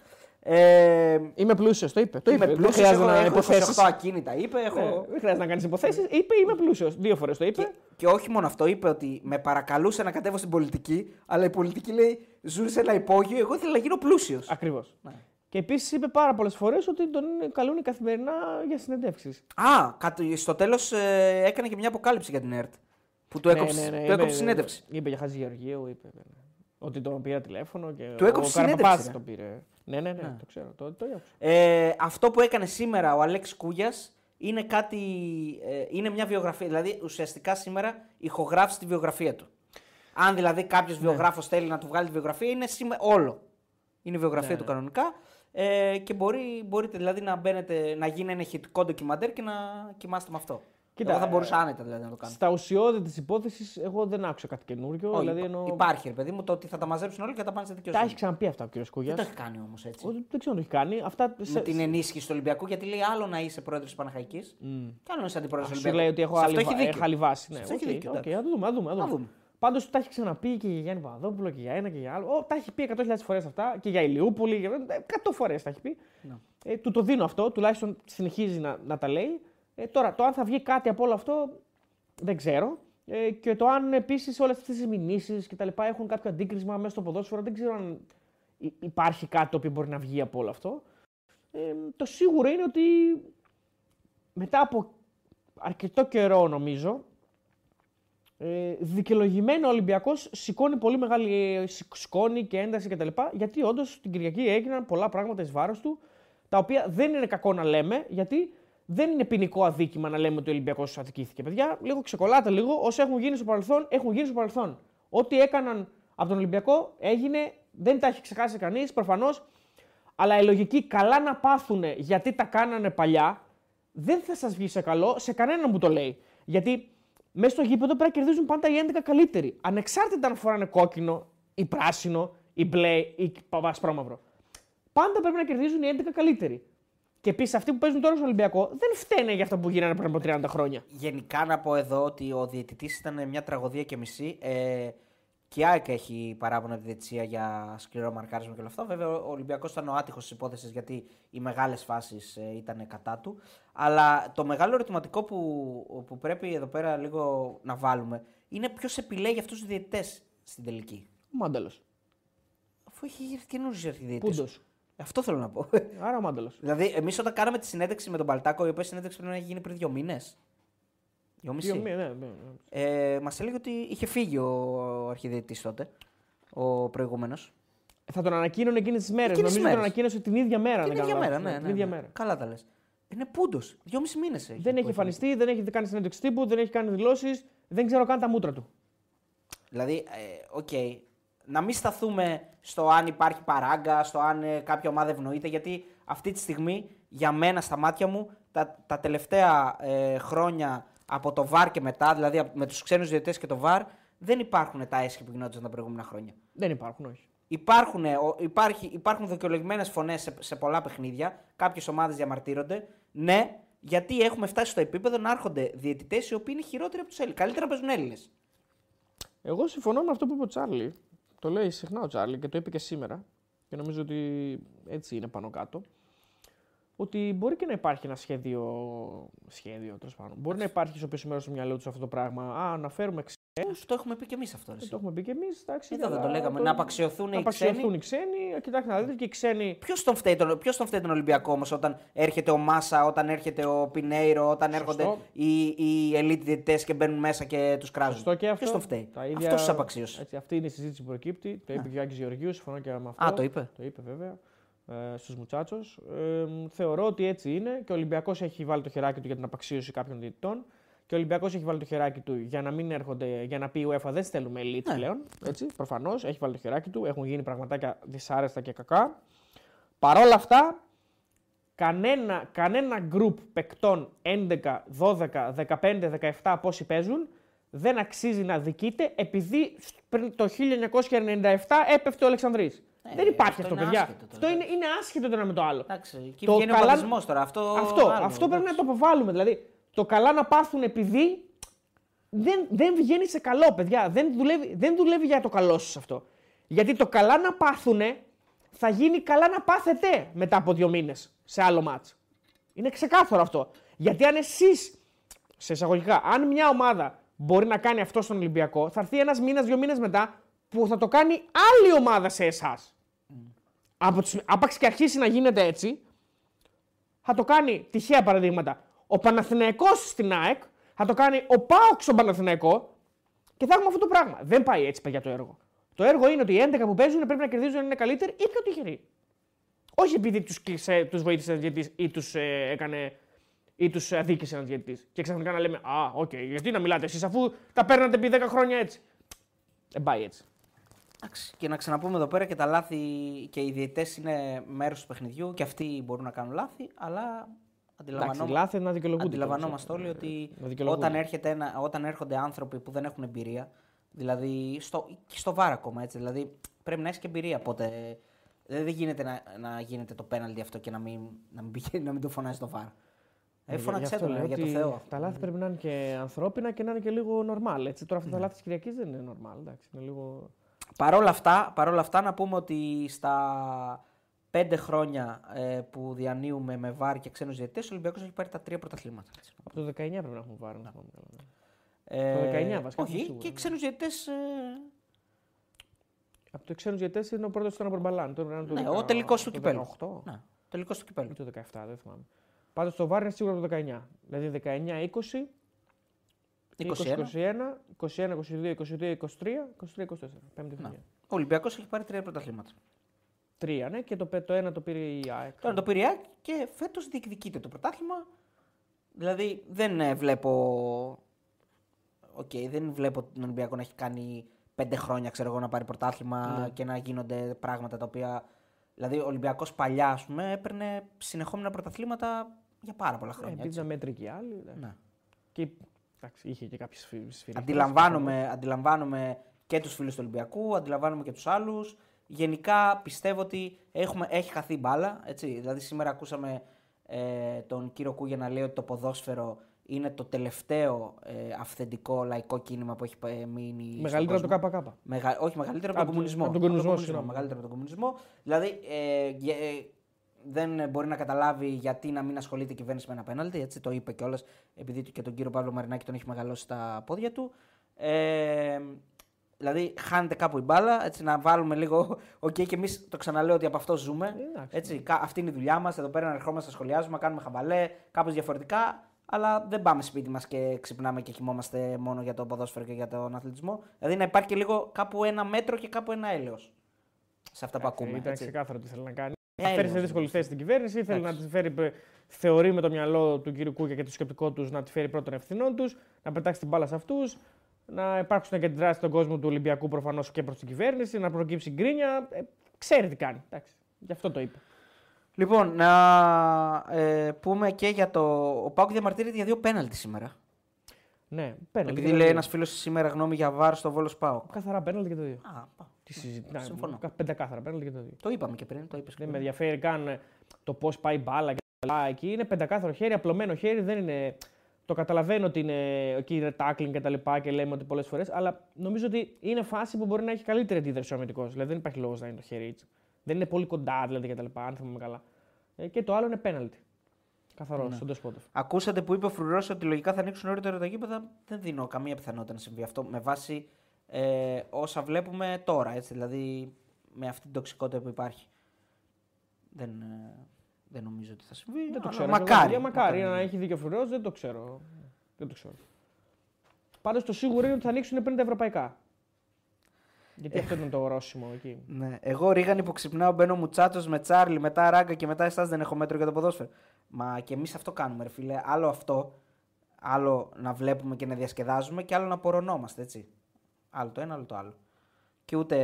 Ε, Είμαι πλούσιος, το είπε. Το είμαι είπε. Δεν πλούσιος, χρειάζεται έχω, να έχω υποθέσεις. 28 ακίνητα, είπε. Έχω... Ναι, δεν χρειάζεται να κάνεις υποθέσεις. Είπε είμαι πλούσιος. Δύο φορές το είπε. Και, και όχι μόνο αυτό, είπε ότι με παρακαλούσε να κατέβω στην πολιτική, αλλά η πολιτική λέει ζουν σε ένα υπόγειο, εγώ ήθελα να γίνω πλούσιος. Ακριβώς. Ναι. Και επίσης είπε πάρα πολλές φορές ότι τον καλούν καθημερινά για συνεντεύξεις. Α, κατ- στο τέλος έκανε και μια αποκάλυψη για την ΕΡΤ. Που του έκοψε, του είπε- έκοψε συνέντευξη. Είπε για Χατζη Γεωργίου, είπε. ναι. Ότι τον πήρα τηλέφωνο και Του έκοψε ο Καραπαπάς συνέντευξη, ρε. τον πήρε. Ναι, ναι, ναι, το ξέρω. Το, το άκουσα. Ε, αυτό που έκανε σήμερα ο Αλέξη Κούγιας είναι κάτι. ε, είναι μια βιογραφία. Δηλαδή ουσιαστικά σήμερα ηχογράφησε τη βιογραφία του. Αν δηλαδή κάποιος βιογράφος θέλει να του βγάλει τη βιογραφία, είναι σήμε- όλο. Είναι η βιογραφία Ναι, του ναι. κανονικά. Ε, και μπορεί, μπορείτε δηλαδή να μπαίνετε, να γίνει ένα ηχητικό ντοκιμαντέρ και να κοιμάστε με αυτό. Κοίτα, Εγώ θα ε, μπορούσα άνετα δηλαδή να το κάνω. Στα ουσιώδη της υπόθεσης, εγώ δεν άκουσα κάτι καινούριο. Όχι, δηλαδή, υπά- εννοώ... Υπάρχει, ρε παιδί μου, το ότι θα τα μαζέψουν όλοι και θα τα πάνε στη Τα δικαιοσύνη. έχει ξαναπεί αυτά ο κ. Κούγια. Δεν το έχει κάνει όμως έτσι. Δεν ξέρω αν το έχει κάνει. Αυτά Με σε... την ενίσχυση του Ολυμπιακού, γιατί λέει άλλο να είσαι πρόεδρος της Παναχαϊκής και άλλο να είσαι αντιπρόεδρος του Σου Ολυμπιακού. λέει ότι έχω Σε άλλη, αυτό έχει δίκιο. έχω άλλη βάση. Ναι, Σε αυτό έχει οκ, δίκιο, οκ, εντάξει. να το δούμε. Να δούμε, να δούμε. δούμε. Πάντως τα έχει ξαναπεί και για Γιάννη Παπαδόπουλο και για ένα και για άλλο. Ο, τα έχει πει 100.000 φορές αυτά και για Ηλιούπολη. Για... 100 φορές τα έχει πει. Ναι. Ε, του το δίνω αυτό, τουλάχιστον συνεχίζει να, να τα λέει. Ε, τώρα, το αν θα βγει κάτι από όλο αυτό δεν ξέρω. Ε, και το αν επίσης όλες αυτές τι μηνύσεις και τα λοιπά έχουν κάποιο αντίκρισμα μέσα στο ποδόσφαιρο, δεν ξέρω αν υ- υπάρχει κάτι το οποίο μπορεί να βγει από όλο αυτό. Ε, το σίγουρο είναι ότι μετά από αρκετό καιρό νομίζω, ε, δικαιολογημένα ο Ολυμπιακός σηκώνει πολύ μεγάλη ε, σηκ- σκόνη και ένταση κτλ. Γιατί όντως την Κυριακή έγιναν πολλά πράγματα εις βάρος του, τα οποία δεν είναι κακό να λέμε, γιατί δεν είναι ποινικό αδίκημα να λέμε ότι ο Ολυμπιακός αδικήθηκε. Παιδιά, λίγο ξεκολλάτε λίγο. Όσα έχουν γίνει στο παρελθόν, έχουν γίνει στο παρελθόν. Ό,τι έκαναν από τον Ολυμπιακό έγινε, δεν τα έχει ξεχάσει κανείς προφανώς. Αλλά η λογική καλά να πάθουν γιατί τα κάνανε παλιά, δεν θα σας βγει σε καλό σε κανέναν που το λέει. Γιατί μέσα στο γήπεδο πρέπει να κερδίζουν πάντα οι 11 καλύτεροι. Ανεξάρτητα αν φοράνε κόκκινο ή πράσινο ή μπλε ή ασπρόμαυρο. Πάντα πρέπει να κερδίζουν οι 11 καλύτεροι. Και επίσης αυτοί που παίζουν τώρα στο Ολυμπιακό δεν φταίνε για αυτά που γίνανε πριν από 30 χρόνια. Γενικά να πω εδώ ότι ο διαιτητής ήταν μια τραγωδία και μισή. Ε, και η ΑΕΚ έχει παράπονα τη διαιτησία για σκληρό μαρκάρισμα και όλο αυτό. Βέβαια, ο Ολυμπιακός ήταν ο άτυχος τη υπόθεση γιατί οι μεγάλες φάσεις ε, ήταν κατά του. Αλλά το μεγάλο ερωτηματικό που, που πρέπει εδώ πέρα λίγο να βάλουμε είναι ποιος επιλέγει αυτούς τους διαιτητές στην τελική. Ο Μάνταλος. Αφού έχει έρθει καινούριο διαιτητής. Πούντο. Αυτό θέλω να πω. Άρα ο Μάνταλος. δηλαδή, εμείς όταν κάναμε τη συνέντευξη με τον Παλτάκο, η οποία συνέντευξη πρέπει να έχει γίνει πριν δύο μήνες. Δυόμιση. Ναι, ναι, ναι. Ε, Μας έλεγε ότι είχε φύγει ο αρχιδιαιτητής τότε, ο προηγούμενος. Θα τον ανακοίνωνε εκείνες τις μέρες. Εκείνες Νομίζω τις τον μέρες. ανακοίνωσε την ίδια μέρα. Την αν δεν ίδια κάνω μέρα, λάθος. ναι, ναι, Την ίδια ναι. μέρα. Καλά τα λες. Είναι πού 'ντος. Δυόμιση μήνες έχει. Δεν που έχει έχει εμφανιστεί, δεν έχει κάνει συνέντευξη τύπου, δεν έχει κάνει δηλώσεις, δεν ξέρω καν τα μούτρα του. Δηλαδή, ε, οκ. Να μην σταθούμε στο αν υπάρχει παράγκα, στο αν ε, κάποια ομάδα ευνοείται, γιατί αυτή τη στιγμή για μένα στα μάτια μου τα, τα τελευταία ε, χρόνια από το VAR και μετά, δηλαδή από- με τους ξένους διαιτητές και το VAR, δεν υπάρχουν τα έσχη που γινόντουσαν τα προηγούμενα χρόνια. Δεν υπάρχουν, όχι. Υπάρχουν, ε, ο- υπάρχει, υπάρχουν δικαιολογημένες φωνές σε, σε πολλά παιχνίδια. Κάποιες ομάδες διαμαρτύρονται. Ναι, γιατί έχουμε φτάσει στο επίπεδο να έρχονται διαιτητές οι οποίοι είναι χειρότεροι από τους Έλληνες. Καλύτερα παίζουν Έλληνες. Εγώ συμφωνώ με αυτό που είπε ο Τσάρλι. Το λέει συχνά ο Τσάρλι και το είπε και σήμερα. Και νομίζω ότι έτσι είναι πάνω κάτω. Ότι μπορεί και να υπάρχει ένα σχέδιο. Σχέδιο, τέλος πάντων. Μπορεί να υπάρχει στο πίσω μέρος του μυαλού τους αυτό το πράγμα. Α, να φέρουμε ξένου. Πώς το έχουμε πει και εμείς αυτό. Ρε, Το έχουμε πει και εμείς. Εδώ δεν το λέγαμε. Να απαξιωθούν οι να απαξιωθούν ξένοι. οι ξένοι. Κοιτάξτε να δείτε και οι ξένοι. Ποιος τον, φταίει τον, ποιος τον φταίει τον Ολυμπιακό όμως όταν έρχεται ο Μάσα, όταν έρχεται ο Πινέιρο, όταν Σωστό. έρχονται οι, οι elite διαιτητές και μπαίνουν μέσα και τους κράζουν. Σωστό και αυτό. Ποιο τον φταίει; Τα ίδια- Αυτός τους απαξίωσε. Έτσι, αυτή είναι η συζήτηση που προκύπτει. Το είπε και ο Άκη Γεωργίους, συμφωνώ και με αυτό. Α, το είπε. Το είπε βέβαια. Ε, Στους Μουτσάτσο. Ε, θεωρώ ότι έτσι είναι και ο Ολυμπιακός έχει βάλει το χεράκι του για την απαξίωση κάποιων διαιτητών. Και ο Ολυμπιακός έχει βάλει το χεράκι του για να μην έρχονται, για να πει η UEFA δεν στέλνουμε elite Ναι. πλέον. Έτσι, προφανώς έχει βάλει το χεράκι του. Έχουν γίνει πραγματάκια δυσάρεστα και κακά. Παρ' όλα αυτά, κανένα, κανένα group παικτών 11, 12, 15, 17 πόσοι παίζουν δεν αξίζει να δικείται επειδή πριν το 1997 έπεφτε ο Αλεξανδρής. Ε, δεν υπάρχει αυτό αυτό, είναι παιδιά. άσχετο τώρα. αυτό είναι, είναι άσχετο το ένα με το άλλο. Εντάξει, εκεί Το βγαίνει ο καλά- παθισμό τώρα. Αυτό, Αυτό, άλλο, αυτό πρέπει να εντάξει. το αποβάλουμε. Δηλαδή, το καλά να πάθουν επειδή δεν, δεν βγαίνει σε καλό, παιδιά. Δεν δουλεύει, δεν δουλεύει για το καλό σας αυτό. Γιατί το καλά να πάθουν θα γίνει καλά να πάθετε μετά από δύο μήνες σε άλλο μάτς. Είναι ξεκάθαρο αυτό. Γιατί αν εσείς, σε εισαγωγικά, αν μια ομάδα μπορεί να κάνει αυτό στον Ολυμπιακό, θα έρθει ένας μήνας, δύο μήνες μετά που θα το κάνει άλλη ομάδα σε εσάς. Από τις, άπαξ και αρχίσει να γίνεται έτσι, θα το κάνει τυχαία παραδείγματα ο Παναθηναϊκός στην ΑΕΚ, θα το κάνει ο Πάοξ στον Παναθηναϊκό και θα έχουμε αυτό το πράγμα. Δεν πάει έτσι παιδιά το έργο. Το έργο είναι ότι οι 11 που παίζουν πρέπει να κερδίζουν να είναι καλύτεροι ή πιο τυχεροί. Όχι επειδή τους τους βοήθησε ένας διαιτητής ή τους ε, έκανε ή τους αδίκησε ένας διαιτητής. Και ξαφνικά να λέμε Α, οκ, γιατί να μιλάτε εσείς αφού τα παίρνατε επί 10 χρόνια έτσι. Δεν πάει έτσι. Εντάξει, και να ξαναπούμε εδώ πέρα και τα λάθη και οι διαιτητές είναι μέρος του παιχνιδιού και αυτοί μπορούν να κάνουν λάθη, αλλά Εντάξει, αντιλαμβανόμαστε. λάθη να δικαιολογούνται. Αντιλαμβανόμαστε κιόλας, όλοι ε, ότι να δικαιολογούνται. όταν, έρχεται ένα, όταν έρχονται άνθρωποι που δεν έχουν εμπειρία, δηλαδή στο, και στο VAR ακόμα έτσι, δηλαδή πρέπει να έχεις και εμπειρία. Οπότε δεν δεν γίνεται να, να γίνεται το πέναλτι αυτό και να μην, να μην, πηγαίνει, να μην το φωνάζει το βάρο. Ε, Για- γι' φώναξε αυτό το, λέω για το ότι Θεό. Τα λάθη πρέπει να είναι και ανθρώπινα και να είναι και λίγο normal. Έτσι. Τώρα αυτά τα λάθη της Κυριακής δεν είναι normal. Εντάξει, είναι λίγο... Παρ' όλα αυτά, παρόλα αυτά να πούμε ότι στα πέντε χρόνια ε, που διανύουμε με βάρ και ξένους διαιτητές, ο Ολυμπιακός έχει πάρει τα τρία πρωταθλήματα. έτσι. Από το 19 πρέπει να έχουμε πάρει. να θυμάμαι καλά, ναι. Ε, 19 βασικά, Όχι, είμαι σίγουρος. και ξένους διαιτητές... Ε, Από το ξένους διαιτέ είναι ο πρώτος ήταν ο Μπορμπαλάν. Τώρα είναι το ναι, 10 ο τελικός του το κυπέλου. 18 Ναι, τελικός του κυπέλου. ή το 17, δεν θυμάμαι. Πάντως το βάρ είναι σίγουρα από το 19. Δηλαδή 19-20, 21. 20-21, 21-22, 22-23, 23-24. Πέμπτη χρονιά. Ο Ολυμπιακός έχει πάρει τρία πρωταθλήματα. Τρία, ναι, και το, πέ- το ένα το πήρε η ΑΕΚ. Τώρα το πήρε η ΑΕΚ και φέτος διεκδικείται το πρωτάθλημα. Δηλαδή δεν ε, βλέπω... Οκ, δεν βλέπω τον Ολυμπιακό να έχει κάνει πέντε χρόνια ξέρω εγώ, να πάρει πρωτάθλημα Ναι. και να γίνονται πράγματα τα οποία. Δηλαδή ο Ολυμπιακός παλιά ας πούμε, έπαιρνε συνεχόμενα πρωταθλήματα για πάρα πολλά Ε, χρόνια. επειδή έτσι. ήταν μέτριοι οι άλλοι. εντάξει. Ναι. Και εντάξει, είχε και κάποιες σφυρίε. Αντιλαμβάνομαι, αντιλαμβάνομαι και τους φίλους του Ολυμπιακού, αντιλαμβάνομαι και τους άλλους. Γενικά πιστεύω ότι έχουμε, έχει χαθεί η μπάλα. Έτσι. Δηλαδή σήμερα ακούσαμε ε, τον κύριο Κούγια να λέει ότι το ποδόσφαιρο είναι το τελευταίο ε, αυθεντικό λαϊκό κίνημα που έχει ε, μείνει Μεγαλύτερο στον από κόσμο. το ΚΚ. Μεγα... Όχι, μεγαλύτερο από Από τον το- κομμουνισμό. από τον κομμουνισμό, συγγνώμη. Μεγαλύτερο από τον κομμουνισμό. Δηλαδή, ε, γε- ε, δεν μπορεί να καταλάβει γιατί να μην ασχολείται η κυβέρνηση με ένα πέναλτι. Έτσι το είπε κιόλας, επειδή και τον κύριο Παύλο Μαρινάκη τον έχει μεγαλώσει στα πόδια του. Ε, δηλαδή, χάνεται κάπου η μπάλα. Έτσι, να βάλουμε λίγο. <laughs> Οκ, και εμείς το ξαναλέω ότι από αυτό ζούμε. εντάξει. Έτσι, κα- αυτή είναι η δουλειά μας. Εδώ πέρα να ερχόμαστε να σχολιάζουμε, να κάνουμε χαβαλέ, κάπως διαφορετικά. Αλλά δεν πάμε σπίτι μας και ξυπνάμε και κοιμόμαστε μόνο για το ποδόσφαιρο και για τον αθλητισμό. Δηλαδή να υπάρχει και λίγο κάπου ένα μέτρο και κάπου ένα έλεος. Σε αυτά που ακούμε. Ήταν έτσι. ξεκάθαρο τι θέλει να κάνει. Ε, Να φέρει σε έλεος, δύσκολη θέση την κυβέρνηση. Θέλει να Εντάξει. τη φέρει, ε, θεωρεί με το μυαλό του κ. Κούκια και το σκεπτικό τους να τη φέρει πρώτον ευθυνών τους, να πετάξει την μπάλα σε αυτούς, να υπάρξουν και αντιδράσεις στον κόσμο του Ολυμπιακού προφανώς και προς την κυβέρνηση, να προκύψει γκρίνια. Ε, ξέρει τι κάνει. Εντάξει. Γι' αυτό το είπε. Λοιπόν, να ε, πούμε και για το. Ο Πάουκ διαμαρτύρεται για δύο πέναλτι σήμερα. Ναι, πέναλτι. Επειδή λέει ένας φίλος σήμερα γνώμη για βάρος στο βόλος Πάουκ. Καθαρά πέναλτι και το δύο. Α, πά. Τι συζητάμε. συμφωνώ. Πεντακάθαρα πέναλτι και το δύο. Το είπαμε και πριν, το είπες και Δεν πριν. με ενδιαφέρει καν ε, το πώς πάει η μπάλα και όλα εκεί. Είναι πεντακάθαρο χέρι, απλωμένο χέρι. Δεν είναι... Το καταλαβαίνω ότι είναι, εκεί είναι tackling και τα λοιπά και λέμε ότι πολλές φορές, αλλά νομίζω ότι είναι φάση που μπορεί να έχει καλύτερη αντίδραση ο αμυντικός. Δηλαδή δεν υπάρχει λόγος να είναι το χέρι έτσι. Δεν είναι πολύ κοντά δηλαδή και τα λοιπά, αν θυμάμαι καλά. Ε, και το άλλο είναι πέναλτι. Καθαρός, Ναι. στον Τεσπότοφ. Ακούσατε που είπε ο Φρουρός ότι λογικά θα ανοίξουν νωρίτερα τα γήπεδα. Δεν δίνω καμία πιθανότητα να συμβεί αυτό με βάση ε, όσα βλέπουμε τώρα. Έτσι, δηλαδή με αυτή την τοξικότητα που υπάρχει. Δεν, ε, δεν νομίζω ότι θα συμβεί. Δεν το αλλά ξέρω. Μακάρι. Για μακάρι να έχει δίκιο ο Φρουρός, δεν το ξέρω. Δεν το ξέρω. Πάντως το σίγουρο είναι ότι θα ανοίξουν πριν τα ευρωπαϊκά. Γιατί αυτό ήταν το ορόσημο εκεί. Ναι. Εγώ ρίγανη που ξυπνάω, μπαίνω μουτσάτος με Τσάρλι, μετά ράγκα και μετά εσάς δεν έχω μέτρο για το ποδόσφαιρο. Μα και εμείς αυτό κάνουμε, ρε φίλε. Άλλο αυτό, άλλο να βλέπουμε και να διασκεδάζουμε και άλλο να απορρωνόμαστε, έτσι. Άλλο το ένα, άλλο το άλλο. Και ούτε.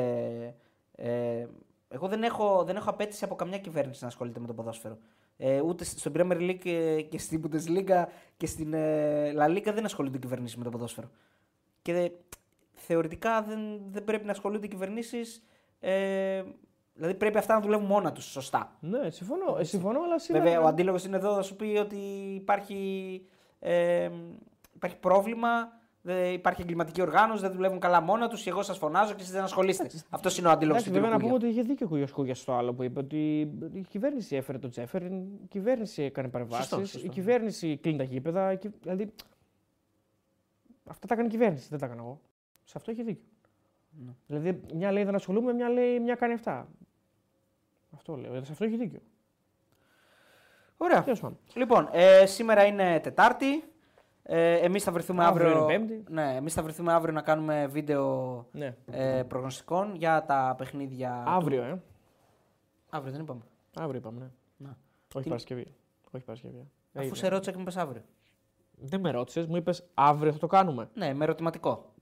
Ε, εγώ δεν έχω, δεν έχω απέτηση από καμιά κυβέρνηση να ασχολείται με το ποδόσφαιρο. Ε, ούτε στο Premier League και, και στην Bundesliga και στην ε, La Liga δεν ασχολούνται οι κυβερνήσεις με το ποδόσφαιρο. Και δε- θεωρητικά δεν, δεν πρέπει να ασχολούνται οι κυβερνήσεις. Ε, δηλαδή πρέπει αυτά να δουλεύουν μόνα τους σωστά. Ναι, συμφωνώ, ε, συμφωνώ αλλά σήμερα. Βέβαια, ο αντίλογος είναι εδώ να σου πει ότι υπάρχει, ε, υπάρχει πρόβλημα, δεν υπάρχει εγκληματική οργάνωση, δεν δουλεύουν καλά μόνα τους και εγώ σας φωνάζω και εσείς δεν ασχολείστε. Αυτός είναι ο αντίλογος Εντάξει, του βέβαια να κ. πούμε ότι είχε δίκιο ο Κούγιας Κούγιας στο άλλο που είπε ότι η κυβέρνηση έφερε τον Τζέφεριν, η κυβέρνηση έκανε Σωστό, παρεμβάσεις, σωστό. η κυβέρνηση κλείνει τα γήπεδα. η κυ- Δηλαδή. Αυτά τα έκανε η κυβέρνηση, δεν τα έκανα εγώ. Σε αυτό έχει δίκιο. Ναι. Δηλαδή, μια λέει δεν ασχολούμαι, μια λέει μια κάνει αυτά. Αυτό λέω. Σε αυτό έχει δίκιο. Ωραία. Τέλο πάντων. Λοιπόν, ε, σήμερα είναι Τετάρτη. Ε, εμείς θα βρεθούμε Αύριο αύριο. είναι Πέμπτη. Ναι, εμείς θα βρεθούμε αύριο να κάνουμε βίντεο Ναι. ε, προγνωστικών για τα παιχνίδια. Αύριο, ε. Αύριο δεν είπαμε. Αύριο είπαμε, ναι. Να. Όχι Τι- Παρασκευή. Όχι Παρασκευή. Αφού Έγινε. σε ρώτησα και μου πες αύριο. Δεν με ρώτησες, μου είπες αύριο θα το κάνουμε. Ναι, με ερωτηματικό.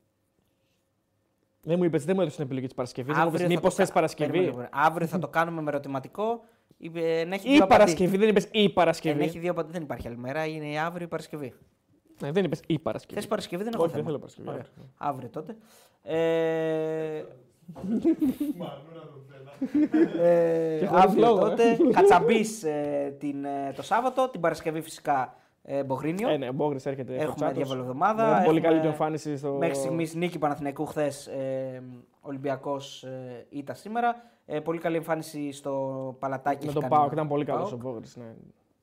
Δεν μου είπες, δεν μου έδωσες την επιλογή της Παρασκευής. Δεν μου Αύριο είπες, θα μήπως το θες κα- Παρασκευή. Περίμενε, περίμενε. Αύριο θα το κάνουμε με ερωτηματικό. Είπε, να έχει δύο Ή απαντήσεις. Παρασκευή, δεν είπες ή Ε, Παρασκευή. να έχει δύο απαντήσεις. Δεν υπάρχει άλλη μέρα. Είναι η αύριο η Παρασκευή. Ναι, δεν είπες ή Παρασκευή. Θες Παρασκευή, δεν έχω Όχι, θέμα. δεν θέλω Παρασκευή, Ωραία. όχι. Αύριο τότε. Ε, Μανούρα τον θέλα. ε, Και χωρίς αύριο λόγο, ε. τότε. Κατσαμπής ε, την, ε, το Σάββατο. Την Παρασκευή φυσικά ε, Μπογρίνιο. Ε, ναι, ο Μπόγρη έρχεται. Έχουμε Φορτσάτος. διάβολο εβδομάδα. Ναι, Πολύ Έχουμε καλή του εμφάνιση στο. Μέχρι στιγμής νίκη Παναθηναϊκού χθες. Ε, Ολυμπιακός ε, ήταν σήμερα. Ε, πολύ καλή εμφάνιση στο Παλατάκι. Με έχει τον κάνει Πάοκ ο ήταν πολύ καλός ΠΑΟΚ. ο Μπόγρη. Ναι.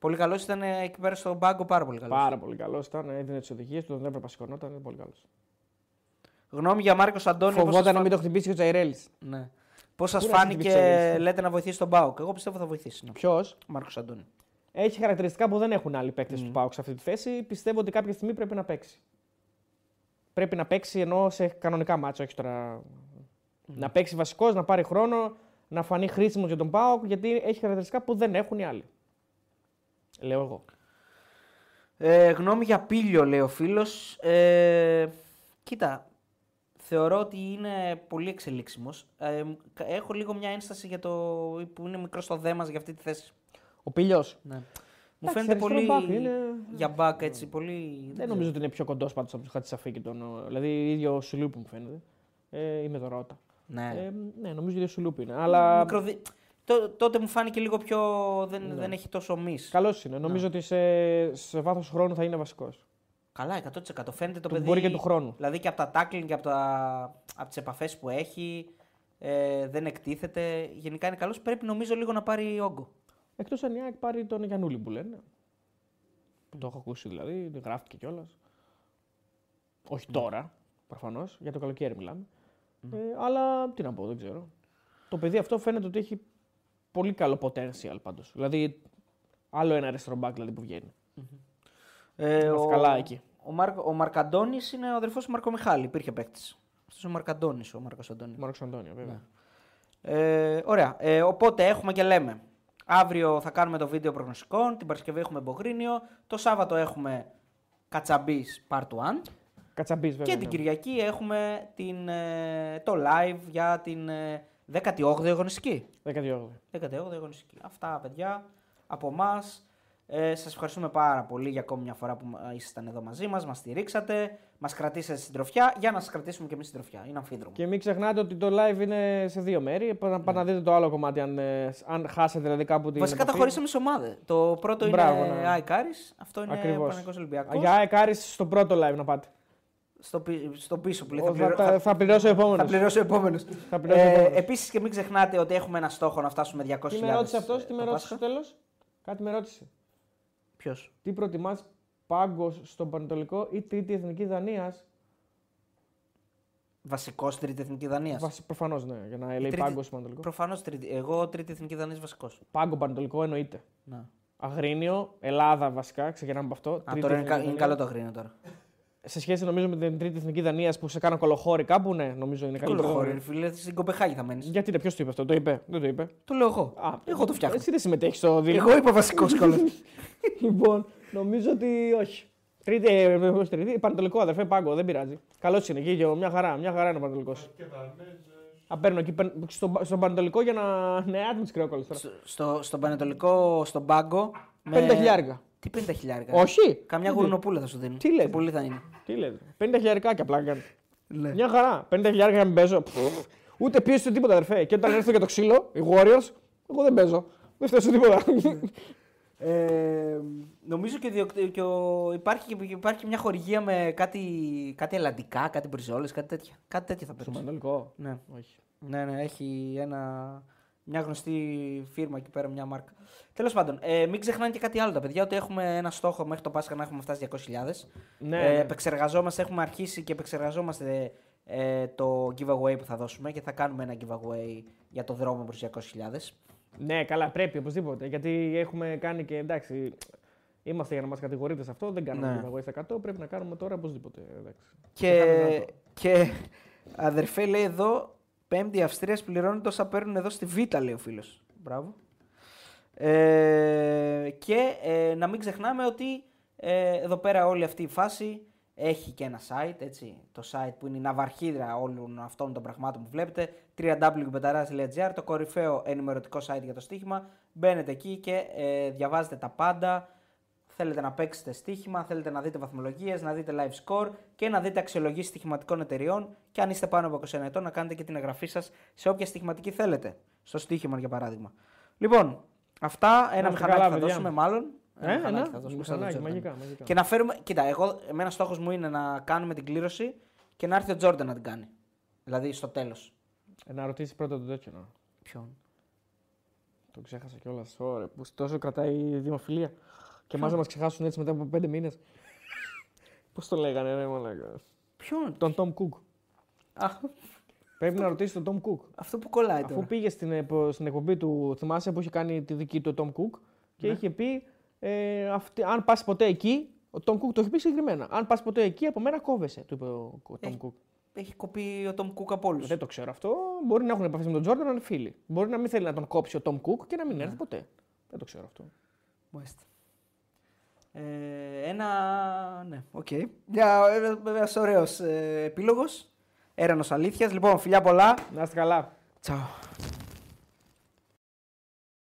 Πολύ καλός ήταν ε, εκεί πέρα στον πάγκο, πάρα πολύ καλός. Πάρα πολύ καλός ήταν. Έδινε τις οδηγίες του, δεν έπρεπε να σηκωνόταν. Ήταν πολύ καλός. Γνώμη για Μάρκος Αντώνη. πώς σας Φοβόταν να φα- μην το χτυπήσει και ο Τζαϊρέλης. Ναι. Πώς σας Πού να χτυπήσει φάνηκε, ο Ρέλης. λέτε, να βοηθήσει τον Πάοκ. Εγώ πιστεύω θα βοηθήσει. Ναι. Ποιος; Μάρκος Αντώνη. έχει χαρακτηριστικά που δεν έχουν άλλοι παίκτες Mm. του Πάουκ σε αυτή τη θέση. Πιστεύω ότι κάποια στιγμή πρέπει να παίξει. Πρέπει να παίξει ενώ σε κανονικά μάτσα, όχι τώρα. Να παίξει βασικός, να πάρει χρόνο, να φανεί χρήσιμος για τον Πάοκ γιατί έχει χαρακτηριστικά που δεν έχουν οι άλλοι. Λέω εγώ. Ε, γνώμη για πύλιο, λέει ο φίλος. Ε, κοίτα, θεωρώ ότι είναι πολύ εξελίξιμος. Ε, έχω λίγο μια ένσταση για το που είναι μικρό στο δέμα για αυτή τη θέση. Ο Πιλιό. Ναι. Μου Εντάξει, φαίνεται αριστερό πολύ back είναι- για μπακ έτσι. Πολύ... Δεν νομίζω ότι είναι πιο κοντός πάντως από τους Χατσαφή και τον. Δηλαδή ίδιο Σουλούπ μου φαίνεται. Ε, ή με τον Ρώτα. Ναι. Ε, ναι, νομίζω ίδιο Σουλούπ είναι. Αλλά Μικροδι... Τό- τότε μου φάνηκε λίγο πιο. Δεν, Ναι. δεν έχει τόσο μη. καλός είναι. Νομίζω ότι σε, σε βάθος χρόνου θα είναι βασικός. Καλά, 100%. Φαίνεται το Του παιδί. μπορεί και του χρόνου. Δηλαδή και από τα tackling και από, τα... από τις επαφές που έχει. Ε, δεν εκτίθεται. Γενικά είναι καλός. Πρέπει νομίζω λίγο να πάρει όγκο. Εκτός αν η ΑΕΚ πάρει τον Γιανούλη που λένε. Που το έχω ακούσει δηλαδή, γράφτηκε κιόλας. Όχι τώρα, προφανώς, για το καλοκαίρι μιλάμε. Ε, αλλά τι να πω, δεν ξέρω. Το παιδί αυτό φαίνεται ότι έχει πολύ καλό potential πάντως. Δηλαδή, άλλο ένα αριστερό back δηλαδή, που βγαίνει. Ε, Είμαστε καλά εκεί. Ο, Μαρ... ο Μαρκαντώνης είναι ο αδερφός του Μαρκο Μιχάλη. Υπήρχε παίκτης. Αυτός ο Μαρκαντώνης, ο Μάρκο Αντώνης. Μάρκο Αντώνιο, βέβαια. Ε, ωραία. Ε, οπότε έχουμε και λέμε. Αύριο θα κάνουμε το βίντεο προγνωστικών. Την Παρασκευή έχουμε Μπογρίνιο. Το Σάββατο έχουμε Κατσαμπής Part 1. Κατσαμπής, βέβαια. Και την ναι. Κυριακή έχουμε την, ε, το live για την ε, 18η αγωνιστική. 18. 18η αγωνιστική. Αυτά, παιδιά, από εμάς. Ε, σας ευχαριστούμε πάρα πολύ για ακόμη μια φορά που ε, ήσασταν εδώ μαζί μας, μας στηρίξατε, μας κρατήσατε στην τροφιά, για να σας κρατήσουμε και εμείς στην τροφιά. Είναι αμφίδρομο. Και μην ξεχνάτε ότι το live είναι σε δύο μέρη. Πάτε να- πάτε να δείτε το άλλο κομμάτι αν, ε, αν χάσετε δηλαδή κάπου την. Βασικά τα επαφή. χωρίσαμε σε ομάδες. Το πρώτο Μπράβο, είναι ναι. ΑΕΚ Άρης, αυτό είναι Ακριβώς. Παναγικός Ολυμπιακός. Για ΑΕΚ στο πρώτο live να πάτε. Στο, πι- στο πίσω που λέει, Ο, θα, πληρώ- θα, θα- θα πληρώσει ο επόμενος. θα πληρώσει ο επόμενος. Θα πληρώσει ο επόμενος. Επίσης και μην ξεχνάτε ότι έχουμε ένα στόχο να φτάσουμε 200.000. Τι με ρώτησε αυτός, τι το με ρώτησε Πάσχα. στο τέλος; Κάτι με ρώτησε. Ποιος; Τι προτιμάς, πάγκος στον Πανετολικό ή τρίτη εθνική Δανίας; Βασικός τρίτη εθνική Δανίας. Προφανώς ναι, για να λέει τρίτη- πάγκος στον Πανετολικό. Προφανώς τρίτη. Εγώ τρίτη εθνική Δανίας βασικός. Πάγκο Πανετολικό εννοείται. Να. Αγρίνιο, Ελλάδα βασικά, ξεκινάμε από αυτό. Α, Τρίτη τώρα είναι, κα- εθνική είναι Δανία. καλό το γρήγορο τώρα. Σε σχέση νομίζω με την τρίτη εθνική Δανίας που σε κάνω κολοχώρη κάπου, ναι, νομίζω είναι καλύτερο. Κολοχώρη, φίλε, στην Κοπεχάγη θα μένεις. Γιατί ποιος το είπε αυτό, το είπε. Δεν το είπε. Το λέω εγώ. Α, εγώ το φτιάχνω. Εσύ δεν συμμετέχεις στο δίλημα. Εγώ είπα βασικός κιόλα. <laughs> λοιπόν, νομίζω ότι όχι. Τρίτη, ε, όχι τρίτη, Πανετολικό αδερφέ, πάγκο, δεν πειράζει. Καλός είναι, γίγιο, μια χαρά, μια χαρά είναι ο Πανετολικός. Και Δανέζες. Α, παίρνω εκεί πεν- στο, στον Πανετολικό για να. Ναι, άτιμος κρεόκολο τώρα. στο, στον Πανετολικό, στον πάγκο. 50 χιλιάρικα. Τι 50 χιλιάρικα; Όχι. Καμιά Τι γουρνοπούλα θα σου δίνει. Τι λέτε. Πολύ θα είναι. Τι λέτε. 50 χιλιαρικά και απλά κάνει. Ναι. Μια χαρά. 50 χιλιάρικα για να μην παίζω. Πφ. Ούτε πίεση ούτε τίποτα, αδερφέ. Και όταν έρθω για το ξύλο, οι Warriors, εγώ δεν παίζω. Δεν φταίω σε τίποτα. Ε, νομίζω και, διοκ- και ο- υπάρχει, και- υπάρχει μια χορηγία με κάτι, κάτι ελλαντικά, κάτι μπριζόλες, κάτι τέτοια. Κάτι τέτοιο θα Στο πρέπει. Πανετολικό. Ναι. Όχι. ναι, ναι, έχει ένα, μια γνωστή φίρμα εκεί πέρα, μια μάρκα. Τέλος πάντων, ε, μην ξεχνάνε και κάτι άλλο τα παιδιά, ότι έχουμε ένα στόχο μέχρι το Πάσχα να έχουμε φτάσει 200.000. Ναι, ε, ναι. Επεξεργαζόμαστε, έχουμε αρχίσει και επεξεργαζόμαστε ε, το giveaway που θα δώσουμε και θα κάνουμε ένα giveaway για το δρόμο προς 200.000. Ναι, καλά, πρέπει οπωσδήποτε. Γιατί έχουμε κάνει και εντάξει. Είμαστε για να μας κατηγορείτε σε αυτό. Δεν κάνουμε Ναι. ναι. στα 100. Πρέπει να κάνουμε τώρα οπωσδήποτε. Εντάξει. Και, κάνουμε δυνατό. και αδερφέ λέει εδώ, Πέμπτη Αυστρία πληρώνει όσα παίρνουν εδώ στη Β, λέει ο φίλος. Μπράβο. Ε, και ε, να μην ξεχνάμε ότι ε, εδώ πέρα όλη αυτή η φάση Έχει και ένα site, έτσι, το site που είναι η ναυαρχίδρα όλων αυτών των πραγμάτων που βλέπετε, www.betaras.gr, το κορυφαίο ενημερωτικό site για το στοίχημα. Μπαίνετε εκεί και ε, διαβάζετε τα πάντα. Θέλετε να παίξετε στοίχημα, θέλετε να δείτε βαθμολογίες, να δείτε live score και να δείτε αξιολογήσεις στοιχηματικών εταιριών και αν είστε πάνω από 21 ετών να κάνετε και την εγγραφή σας σε όποια στοιχηματική θέλετε. Στο στοίχημα για παράδειγμα. Λοιπόν, αυτά ένα Να είστε μηχανάκι καλά, θα παιδιά. δώσουμε μάλλον. Ε, μηχανάκι ένα, θα δώσουμε στο μηχανάκι, Jordan. μαγικά, μαγικά. Και να φέρουμε. Κοίτα, εγώ, εμένα στόχος μου είναι να κάνουμε την κλήρωση και να έρθει ο Τζόρνταν να την κάνει. Δηλαδή στο τέλος. Ε, να ρωτήσεις πρώτα το τέτοιο. Να. Ποιον; Το ξέχασα κιόλας. Ωραία, που τόσο κρατάει η δημοφιλία. Και εμά να μας ξεχάσουν έτσι μετά από πέντε μήνες. Πώς το λέγανε, ρε μαλάκα. Ποιον; Τον Tom Cook. Α, Πρέπει να ρωτήσει τον Tom Cook. αυτό που κολλάει Αφού τώρα. πήγε στην, επο- στην εκπομπή του, θυμάσαι που είχε κάνει τη δική του ο Tom Cook και είχε πει ε, αυτή, αν πας ποτέ εκεί, ο Tom Cook το έχει πει συγκεκριμένα. Αν πας ποτέ εκεί, από μένα κόβεσαι, του είπε ο, ο Tom Έχει- Cook. Έχει κοπεί ο Τόμ Κούκ από όλους. Δεν το ξέρω αυτό. Μπορεί να έχουν επαφή με τον Τζόρνταν, να είναι φίλοι. Μπορεί να μην θέλει να τον κόψει ο Tom Cook και να μην έρθει ποτέ. Δεν το ξέρω αυτό. Μάλιστα. Ε, ένα. Ναι, οκ. Μια ένα ωραίος ε, επίλογος. Έρανος αλήθειας. Λοιπόν, φιλιά πολλά. Να είστε καλά. Τσάο.